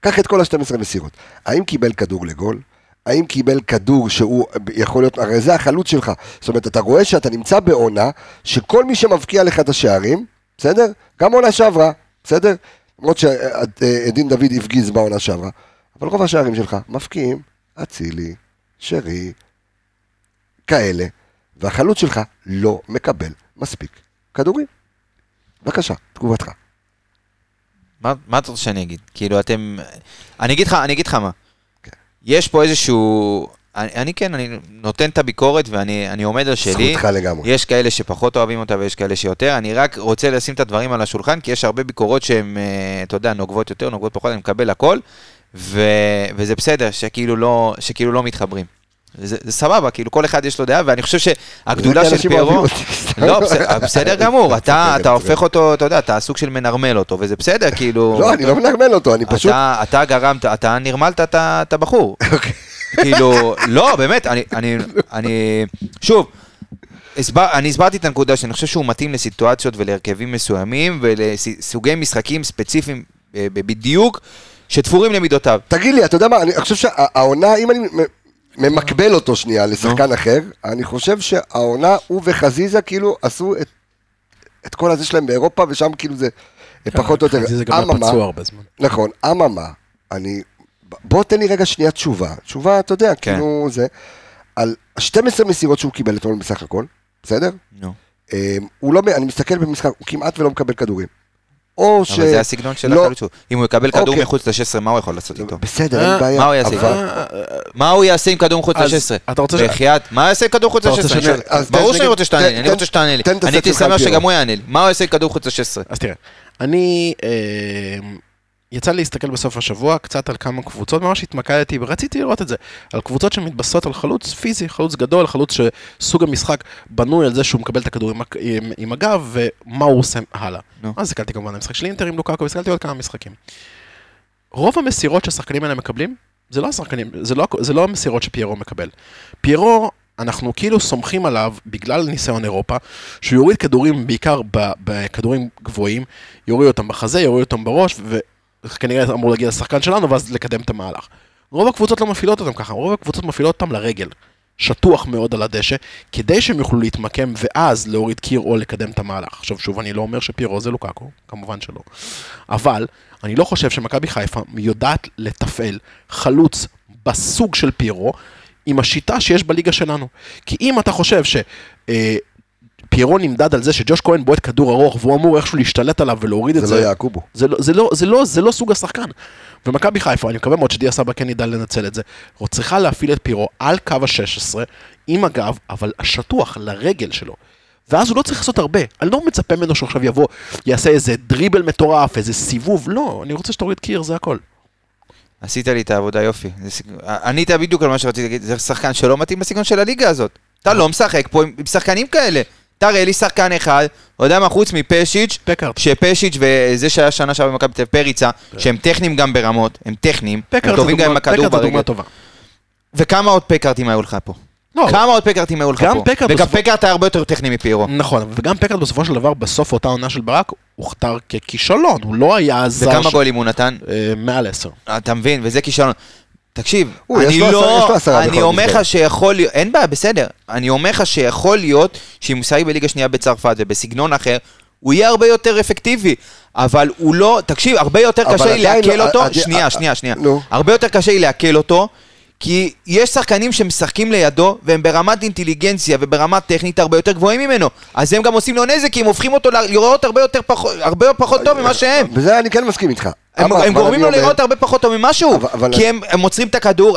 קח את כל ה-12 מסירות. האם קיבל כדור לגול? האם קיבל כדור שהוא יכול להיות, הרי זה החלוץ שלך. זאת אומרת, אתה רואה שאתה נמצא בעונה שכל מי שמבקיע לך את השערים, בסדר? גם עונה שעברה, בסדר? למרות שדין דוד הפגיז בעונה שעברה, אבל רוב השערים שלך מפקיעים אצילי, שרי, כאלה, והחלוץ שלך לא מקבל מספיק כדורים. בבקשה, תגובתך. מה, מה אתה רוצה שאני אגיד? כאילו, אתם... אני אגיד לך, אני אגיד לך מה. כן. יש פה איזשהו... אני, אני כן, אני נותן את הביקורת ואני אני עומד על שלי. זכותך לגמרי. יש כאלה שפחות אוהבים אותה ויש כאלה שיותר. אני רק רוצה לשים את הדברים על השולחן, כי יש הרבה ביקורות שהן, אה, אתה יודע, נוגבות יותר, נוגבות פחות, אני מקבל הכל, ו, וזה בסדר שכאילו לא, שכאילו לא מתחברים. זה, זה סבבה, כאילו כל אחד יש לו דעה, ואני חושב שהגדולה של פיירו... לא, בסדר, בסדר גמור, אתה, אתה הופך אותו, אתה יודע, אתה סוג של מנרמל אותו, וזה בסדר, כאילו... לא, אני לא מנרמל אותו, אני פשוט... אתה, אתה גרמת, אתה נרמלת את הבחור. אוקיי. כאילו, לא, באמת, אני, אני, אני, שוב, הסבר, אני הסברתי את הנקודה שאני חושב שהוא מתאים לסיטואציות ולהרכבים מסוימים ולסוגי משחקים ספציפיים אה, בדיוק, שתפורים למידותיו. תגיד לי, אתה יודע מה, אני חושב שהעונה, אם אני ממקבל אותו שנייה לשחקן אחר, אני חושב שהעונה, הוא וחזיזה כאילו עשו את, את כל הזה שלהם באירופה, ושם כאילו זה פחות או יותר. זה גם היה אממה, פצוע הרבה זמן. נכון, אממה, אני... בוא תן לי רגע שנייה תשובה. תשובה, אתה יודע, כן. כאילו זה... על 12 מסירות שהוא קיבל אתמול בסך הכל, בסדר? נו. אה, הוא לא, אני מסתכל במשחק, הוא כמעט ולא מקבל כדורים. או ש... אבל זה הסגנון של לא- החלוץ שלו. אם הוא יקבל כדור אוקיי. מחוץ ל-16, מה הוא יכול לעשות איתו? בסדר, אה, אין בעיה. מה הוא יעשה? אבל- מה הוא יעשה עם כדור מחוץ אז ל-16? אתה רוצה בחייאת, מה הוא יעשה עם כדור מחוץ אתה רוצה ל-16? שאני- אז ברור שאני רוצה שתענה לי, אני רוצה שתענה לי. אני הייתי שמח. שגם הוא יענה לי. מה הוא יעשה עם כדור מחוץ ל-16? אז תראה, אני... יצא לי להסתכל בסוף השבוע קצת על כמה קבוצות, ממש התמקדתי ורציתי לראות את זה, על קבוצות שמתבססות על חלוץ פיזי, חלוץ גדול, חלוץ שסוג המשחק בנוי על זה שהוא מקבל את הכדור עם, עם, עם הגב ומה הוא עושה הלאה. נו. אז הסתכלתי כמובן על המשחק של אינטר עם לוקאקו, והסתכלתי עוד כמה משחקים. רוב המסירות שהשחקנים האלה מקבלים, זה לא השחקנים, זה לא, זה לא המסירות שפיירו מקבל. פיירו, אנחנו כאילו סומכים עליו, בגלל ניסיון אירופה, שהוא יוריד כדורים בעיקר בכדורים גבוהים, יוריד אותם בחזה, יוריד אותם בראש, וכנראה אמור להגיע לשחקן שלנו, ואז לקדם את המהלך. רוב הקבוצות לא מפעילות אותם ככה, רוב הקבוצות מפעילות אותם לרגל. שטוח מאוד על הדשא, כדי שהם יוכלו להתמקם ואז להוריד קיר או לקדם את המהלך. עכשיו שוב, אני לא אומר שפירו זה לוקאקו, כמובן שלא. אבל, אני לא חושב שמכבי חיפה יודעת לתפעל חלוץ בסוג של פירו, עם השיטה שיש בליגה שלנו. כי אם אתה חושב ש... אה, פיירו נמדד על זה שג'וש כהן בועט כדור ארוך והוא אמור איכשהו להשתלט עליו ולהוריד את זה זה. לא יעקובו. זה לא, זה, לא, זה, לא, זה לא סוג השחקן. ומכבי חיפה, אני מקווה מאוד שדיה סבא כן ידע לנצל את זה, הוא צריכה להפעיל את פירו על קו ה-16, עם הגב, אבל השטוח לרגל שלו. ואז הוא לא צריך לעשות הרבה. אני לא מצפה ממנו שעכשיו יבוא, יעשה איזה דריבל מטורף, איזה סיבוב, לא, אני רוצה שתוריד קיר, זה הכל. עשית לי את העבודה יופי. ענית בדיוק על מה שרציתי להגיד, זה שחקן שלא מתאים בסגנון של הליגה הזאת. אתה לא משחק פה עם עם שחקנים כאלה. תראה לי שחקן אחד, אתה יודע מה, חוץ מפשיץ', פקארט. שפשיץ' וזה שהיה שנה שעברה במכבי תל אביב, פריצה, שהם טכניים גם ברמות, הם טכניים, הם טובים גם עם הכדור ברגל. טובה. וכמה עוד פקארטים היו לך פה? לא, כמה עוד פקארטים היו לך פה? פקארט וגם בסופו- פקארט היה הרבה יותר טכני מפיירו. נכון, וגם פקארט בסופו של דבר, בסוף אותה עונה של ברק, הוכתר ככישלון, הוא לא היה זר... וכמה ש- גולים הוא נתן? אה, מעל עשר. אתה מבין, וזה כישלון. תקשיב, הוא, אני לו לא, עשרה אני אומר. לך שיכול להיות, אין בעיה, בסדר. אני אומר לך שיכול להיות שאם הוא משחק בליגה שנייה בצרפת ובסגנון אחר, הוא יהיה הרבה יותר אפקטיבי. אבל הוא לא, תקשיב, הרבה יותר קשה לי עדיין לעכל לא- אותו, שנייה, אה, שנייה, שנייה. נו. הרבה יותר קשה לי לעכל אותו, כי יש שחקנים שמשחקים לידו, והם ברמת אינטליגנציה וברמת טכנית הרבה יותר גבוהים ממנו. אז הם גם עוצים לו נזק, כי הם הופכים אותו לראות הרבה יותר פחות, הרבה פחות טוב ממה שהם. בזה אני כן מסכים איתך. הם, הם גורמים לו לראות הרבה פחות טוב ממה שהוא, כי הם, הם עוצרים את הכדור,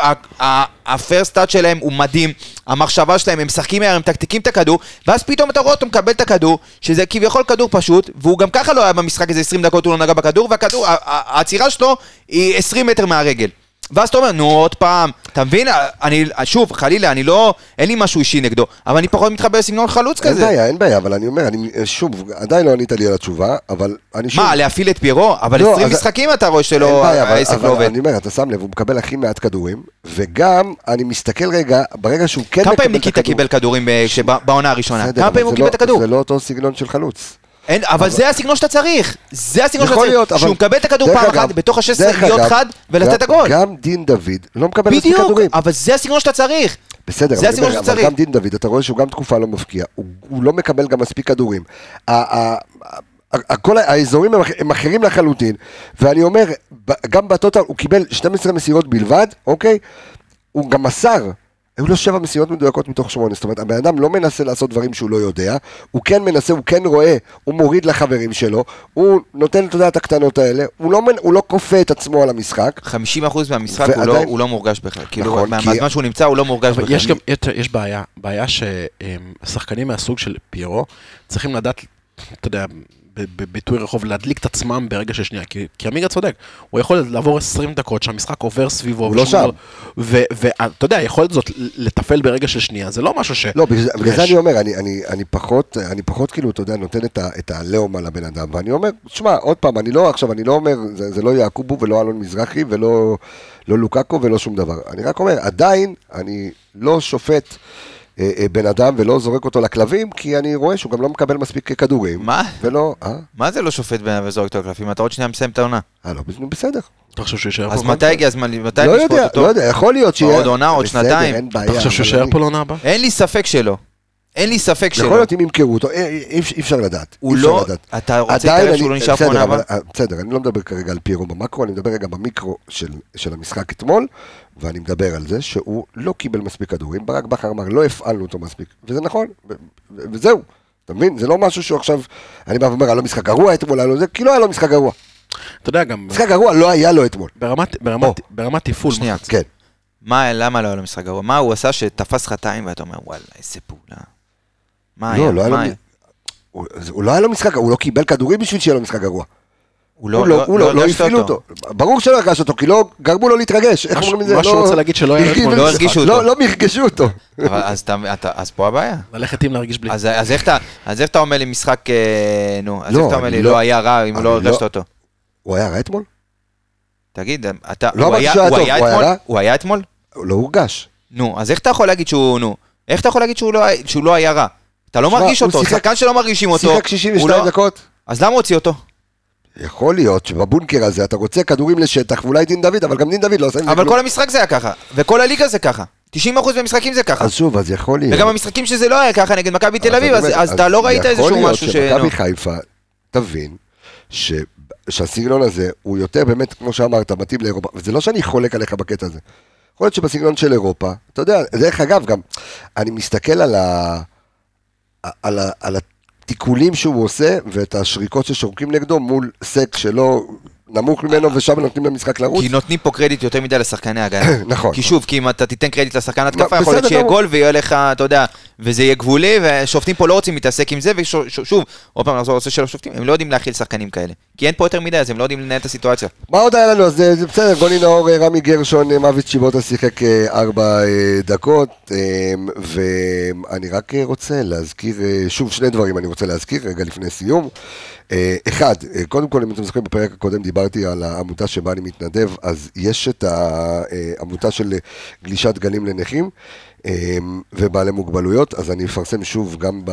הפרסט טאט שלהם הוא מדהים, המחשבה שלהם, הם משחקים מהר, הם מתקתקים את הכדור, ואז פתאום אתה רואה אותו מקבל את הכדור, שזה כביכול כדור פשוט, והוא גם ככה לא היה במשחק איזה 20 דקות, הוא לא נגע בכדור, והכדור, העצירה שלו היא 20 מטר מהרגל. ואז אתה אומר, נו עוד פעם, אתה מבין? אני, שוב, חלילה, אני לא, אין לי משהו אישי נגדו, אבל אני פחות מתחבר לסגנון חלוץ אין כזה. בעיה, אין בעיה, אבל אני אומר, אני, שוב, עדיין לא ענית לי על התשובה, אבל אני שוב... מה, להפעיל את פיירו? אבל לא, 20 אז- משחקים אתה רואה אין שלא, אבל- העסק אבל לא עובד. אני אומר, אתה שם לב, הוא מקבל הכי מעט כדורים, וגם, אני מסתכל רגע, ברגע שהוא כן כמה מקבל פעמים את ניקיטה הכדור... קיבל כדורים כשב- בעונה הראשונה? כמה אבל פעמים הוא קיבל לא- את הכדור? זה לא אותו סגנון של חלוץ. אין, אבל זה הסגנון שאתה צריך. זה הסגנון שאתה צריך. להיות, אבל... שהוא מקבל את הכדור פעם אחת, בתוך ה-16 דרך להיות חד ולתת את הגול. גם דין דוד לא מקבל מספיק בדיוק, כדורים. אבל זה הסגנון שאתה צריך. בסדר, זה אבל, הסגנון אבל צריך. גם דין דוד, אתה רואה שהוא גם תקופה לא מבקיע, הוא, הוא לא מקבל גם מספיק כדורים. כל האזורים הם, אח- הם אחרים לחלוטין, ואני אומר, גם בטוטל הוא קיבל 12 מסירות בלבד, אוקיי? הוא גם מסר. היו לו שבע מסירות מדויקות מתוך שמונה, זאת אומרת, הבן אדם לא מנסה לעשות דברים שהוא לא יודע, הוא כן מנסה, הוא כן רואה, הוא מוריד לחברים שלו, הוא נותן, אתה יודע, את הקטנות האלה, הוא לא, מנ- הוא לא כופה את עצמו על המשחק, 50% מהמשחק הוא לא- ועדיין- הוא לא מורגש בכלל. כאילו, נכון, מה- כי- מהזמן שהוא נמצא הוא לא מורגש בכלל. יש גם, יש, בעיה, בעיה ששחקנים מהסוג של פיירו צריכים לדעת, אתה יודע, בביטוי רחוב, להדליק את עצמם ברגע של שנייה, כי, כי עמיגה צודק, הוא יכול לעבור 20 דקות שהמשחק עובר סביבו. הוא לא שם. ו- ואתה יודע, יכולת זאת לטפל ברגע של שנייה, זה לא משהו ש... לא, בגלל זה-. אני אומר, אני, אני, אני פחות, אני פחות כאילו, אתה יודע, נותן את, הלאום על הבן אדם, ואני אומר, שמע, עוד פעם, אני לא, עכשיו, אני לא אומר, זה, זה לא יעקובו ולא אלון מזרחי ולא לא לוקקו ולא שום דבר. אני רק אומר, עדיין, אני לא שופט אה, אה, בן אדם ולא זורק אותו לכלבים, כי אני רואה שהוא גם לא מקבל מספיק כדורים. מה? ולא, אה? מה זה לא שופט בן וזורק אותו לקלפים? אתה עוד שנייה מסיים את העונה. אה, לא, בסדר. אתה חושב שהוא יישאר אז פה? מתי הגיע הזמן? מתי לא לשפוט יודע, אותו? לא יודע, יכול להיות שיהיה... עוד עונה, עוד שנתיים. אתה חושב שהוא יישאר פה לעונה הבאה? אין לי ספק שלא. אין לי ספק שלא. יכול להיות אם ימכרו אותו, אי אי אפשר לדעת. הוא לא- לדעת. אתה רוצה להתערב אני- שהוא לא נשאר פה עונה הבאה? אה, בסדר, אני לא מדבר כרגע על פירו במקרו, אני מדבר רגע במיקרו של, של המשחק אתמול, ואני מדבר על זה שהוא לא קיבל מספיק כדורים, ברק בכר אמר, לא הפעלנו אותו מספיק, וזה נכון, ו- ו- וזהו. אתה מבין? זה לא משהו שהוא עכשיו, אני בא ואומר, היה לו משחק גרוע אתמול, היה לו זה, כי לא היה לו משחק גרוע. אתה יודע, גם משחק גרוע לא היה לו אתמול. ברמת- ברמת- ברמת תפעול, שנייה. כן. מה, למה לא היה לו משחק גרוע? מה הוא עשה שתפס חטאים ואתה אומר, וואלה, איזה פעולה. מה היה? לא, לא היה לו... מה? הוא לא היה לו משחק, הוא לא קיבל כדורים בשביל שיהיה לו משחק גרוע. הוא הוא לא, הוא לא, לא הרגשת הפעילו אותו. ברור שלא הרגש אותו, כי לא, גרמו לו להתרגש. איך אומרים את זה? משהו לא- רוצה להגיד שלא לא הרגישו אותו. לא, לא מרגשו אותו. אבל אז אתה- אתה- אז פה הבעיה. ללכת עם להרגיש בלי. אז אז איך אתה- אז איך אתה אומר לי משחק, אה, נו, אז לא, איך אתה אומר לי, לא- לא היה רע אם לא לא- הרגשת אותו? הוא היה רע אתמול? תגיד, אתה, לא הוא אמרתי היה שהוא היה הוא טוב, היה הוא היה אתמול? רע? הוא היה אתמול? לא הורגש. נו, אז איך אתה יכול להגיד שהוא, נו, איך אתה יכול להגיד שהוא לא שהוא לא היה רע? אתה לא מרגיש אותו, שחקן שלא מרגישים אותו. שיחק 62 הוא לא- דקות. אז למה הוציא אותו? יכול להיות שבבונקר הזה אתה רוצה כדורים לשטח, ואולי דין דוד, אבל גם דין דוד לא עושה עם זה אבל. כל המשחק זה היה ככה, וכל הליגה זה ככה. 90% מהמשחקים זה ככה. אז שוב, אז יכול להיות. וגם המשחקים שזה לא היה ככה נגד מכבי תל אביב, אז אתה לא ראית איזשהו משהו ש... יכול להיות. שמכבי חיפה תבין ש- שהסגנון הזה הוא יותר באמת, כמו שאמרת, מתאים לאירופה, וזה לא שאני חולק עליך בקטע הזה. יכול להיות שבסגנון של אירופה, אתה יודע, דרך אגב, גם, אני מסתכל על ה... על, על התיקולים שהוא עושה, ואת השריקות ששורקים נגדו מול סק שלא נמוך ממנו, ושם נותנים למשחק לרוץ. כי נותנים פה קרדיט יותר מדי לשחקני ההגנה. נכון. כי שוב, כי אם אתה תיתן קרדיט לשחקן התקפה, יכול להיות שיהיה. גול ויהיה לך, אתה יודע, וזה יהיה גבולי, ושופטים פה לא רוצים להתעסק עם זה, ושוב, עוד פעם נחזור לנושא של השופטים, הם לא יודעים להכיל שחקנים כאלה. כי אין פה יותר מדי, אז הם לא יודעים לנהל את הסיטואציה. מה עוד היה לנו? אז זה, זה בסדר, גולי נאור, אה, רמי גרשון, אה, מוות שיבוטה שיחק אה, ארבע אה, דקות, אה, ואני רק אה, רוצה להזכיר, אה, שוב שני דברים אני רוצה להזכיר רגע לפני סיום. אה, אחד, אה, קודם כל, אם אתם זוכרים, בפרק הקודם דיברתי על העמותה שבה אני מתנדב, אז יש את העמותה של אה, גלישת גלים לנכים. ובעלי מוגבלויות, אז אני אפרסם שוב גם, ב,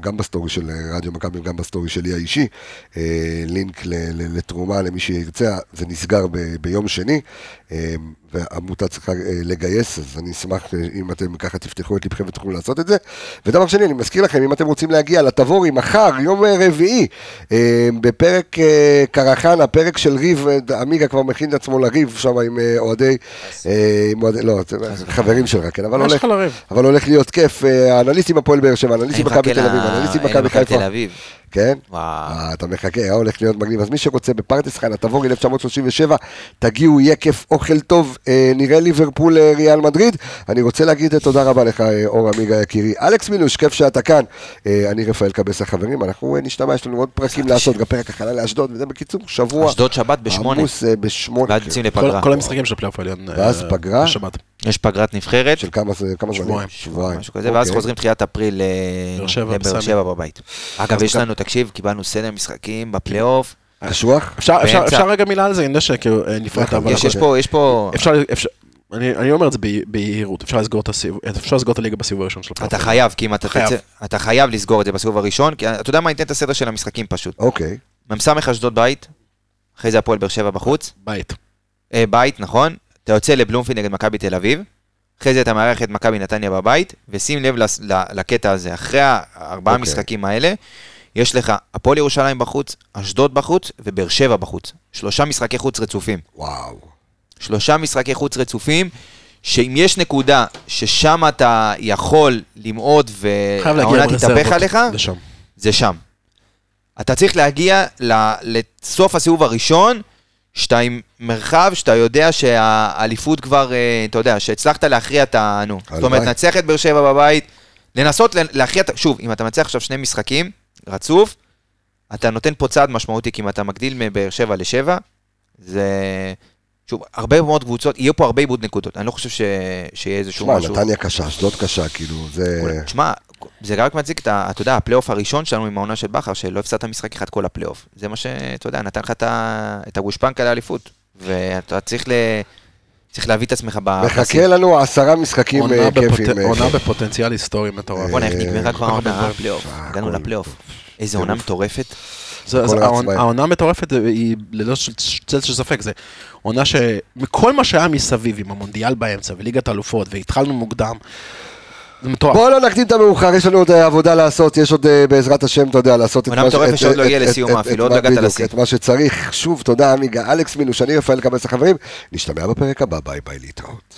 גם ב story של רדיו מכבי וגם ב story שלי האישי, לינק לתרומה למי שירצה, זה נסגר ביום שני, והעמותה צריכה אה, לגייס, אז אני אשמח אה, אם אתם ככה תפתחו את לבכם ותוכלו לעשות את זה. ודבר שני, אני מזכיר לכם, אם אתם רוצים להגיע לתבורי מחר, יום אה, רביעי, בפרק אה, קרחנה, פרק של ריב, עמיגה כבר מכין את עצמו לריב שם עם אוהדי, עם אוהדי, לא, חברים שלך, כן, אבל הולך? אבל הולך להיות כיף, האנליסטים הפועל באר שבע, האנליסטים מכבי תל אביב, האנליסטים מכבי חיפה. כן? וואו. אה, אתה מחכה, היה הולך להיות מגניב. אז מי שרוצה בפרדס חנה, תבורי 1937, תגיעו, יהיה כיף, אוכל טוב, אה, נראה ליברפול אה, ריאל מדריד. אני רוצה להגיד אה, תודה רבה לך, אה, אור עמיגה יקירי. אלכס מילוש, כיף שאתה כאן. אה, אני רפאל קבס החברים, אנחנו אה, נשתמע, יש לנו עוד פרקים לעשות, גם פרק הכנה לאשדוד, וזה בקיצור, שבוע אשדוד שבת בשמונה. עמוס אה, בשמונה. ואז כן. יוצאים לפגרה. כל המשחקים של הפלייאוף העליון. ואז אה, פגרה? בשבת. יש פגרת נבחרת, של כמה זה- כמה זמן? שבועיים. שבועיים. משהו כזה, ואז אוקיי. חוזרים תחילת אפריל אה, לבאר. שבע בבית. אגב, יש לנו, תקשיב, קיבלנו סדר משחקים בפלייאוף. קשוח? אפשר- אפשר באמצע. אפשר רגע מילה על זה, אני יודע שכאילו אה, נפרט, אבל... יש יש פה, יש פה, אפשר, אפשר, אני, אני אומר את זה ב- ביהירות, אפשר לסגור את הסיבוב, אפשר לסגור את הליגה בסיבוב הראשון של הפלייאוף. אתה חייב, כי אם אתה חייב. תצא, אתה חייב לסגור את זה בסיבוב הראשון, כי אתה יודע מה, אני אתן את הסדר של המשחקים פשוט. אוקיי. מ"ס אשדוד בית, אחרי זה הפועל באר שבע בחוץ, בית. אה, בית, נכון? אתה יוצא לבלומפילד נגד מכבי תל אביב, אחרי זה אתה מארח את מכבי נתניה בבית, ושים לב לס- לקטע הזה, אחרי הארבעה אוקיי. משחקים האלה, יש לך הפועל ירושלים בחוץ, אשדוד בחוץ ובאר שבע בחוץ. שלושה משחקי חוץ רצופים. וואו. שלושה משחקי חוץ רצופים, שאם יש נקודה ששם אתה יכול למעוד והעונה תתהפך עליך, לשם. זה שם. אתה צריך להגיע לסוף הסיבוב הראשון, שאתה עם מרחב, שאתה יודע שהאליפות כבר, אה, אתה יודע, שהצלחת להכריע את ה... נו. זאת אומרת. לנצח את באר שבע בבית, לנסות לה- להכריע, את ה- שוב, אם אתה מנצח עכשיו שני משחקים, רצוף, אתה נותן פה צעד משמעותי, כי אם אתה מגדיל מבאר שבע לשבע, זה... שוב, הרבה מאוד קבוצות, יהיה פה הרבה איבוד נקודות, אני לא חושב ש... שיהיה איזשהו שמע, משהו... נתניה קשה, אשדוד קשה, כאילו, זה... תשמע, זה רק מצדיק את ה... אתה יודע, הפלייאוף הראשון שלנו עם העונה של בכר, שלא הפסדת משחק אחד כל הפלייאוף. זה מה שאתה יודע, נתן לך את הגושפנקה לאליפות. ואתה צריך ל... צריך להביא את עצמך ב... מחכה לנו עשרה משחקים אה, כיפים. אה, עונה בפוטנציאל היסטורי מטורף. בוא'נה, איך נגמרה כבר העונה, אה, הפלייאוף. הגענו לפלייאוף. איזה עונה מטורפת. העונה- המטורפת היא ללא ש- צל של ספק, זה עונה שמכל מה שהיה מסביב, עם המונדיאל באמצע וליגת האלופות, והתחלנו מוקדם, מטורף. בואו לא נקדים את המאוחר, יש לנו עוד אה, עבודה לעשות, יש עוד אה, בעזרת השם, אתה יודע, לעשות את עונה מה ש- את- שעוד לא לסיומה, את- אפילו עוד לא הגעת לשיא. את מה שצריך. שוב, תודה עמיגה, אלכס מינוש, אני רפאל קבס החברים, נשתמע בפרק הבא, ביי ביי להתראות.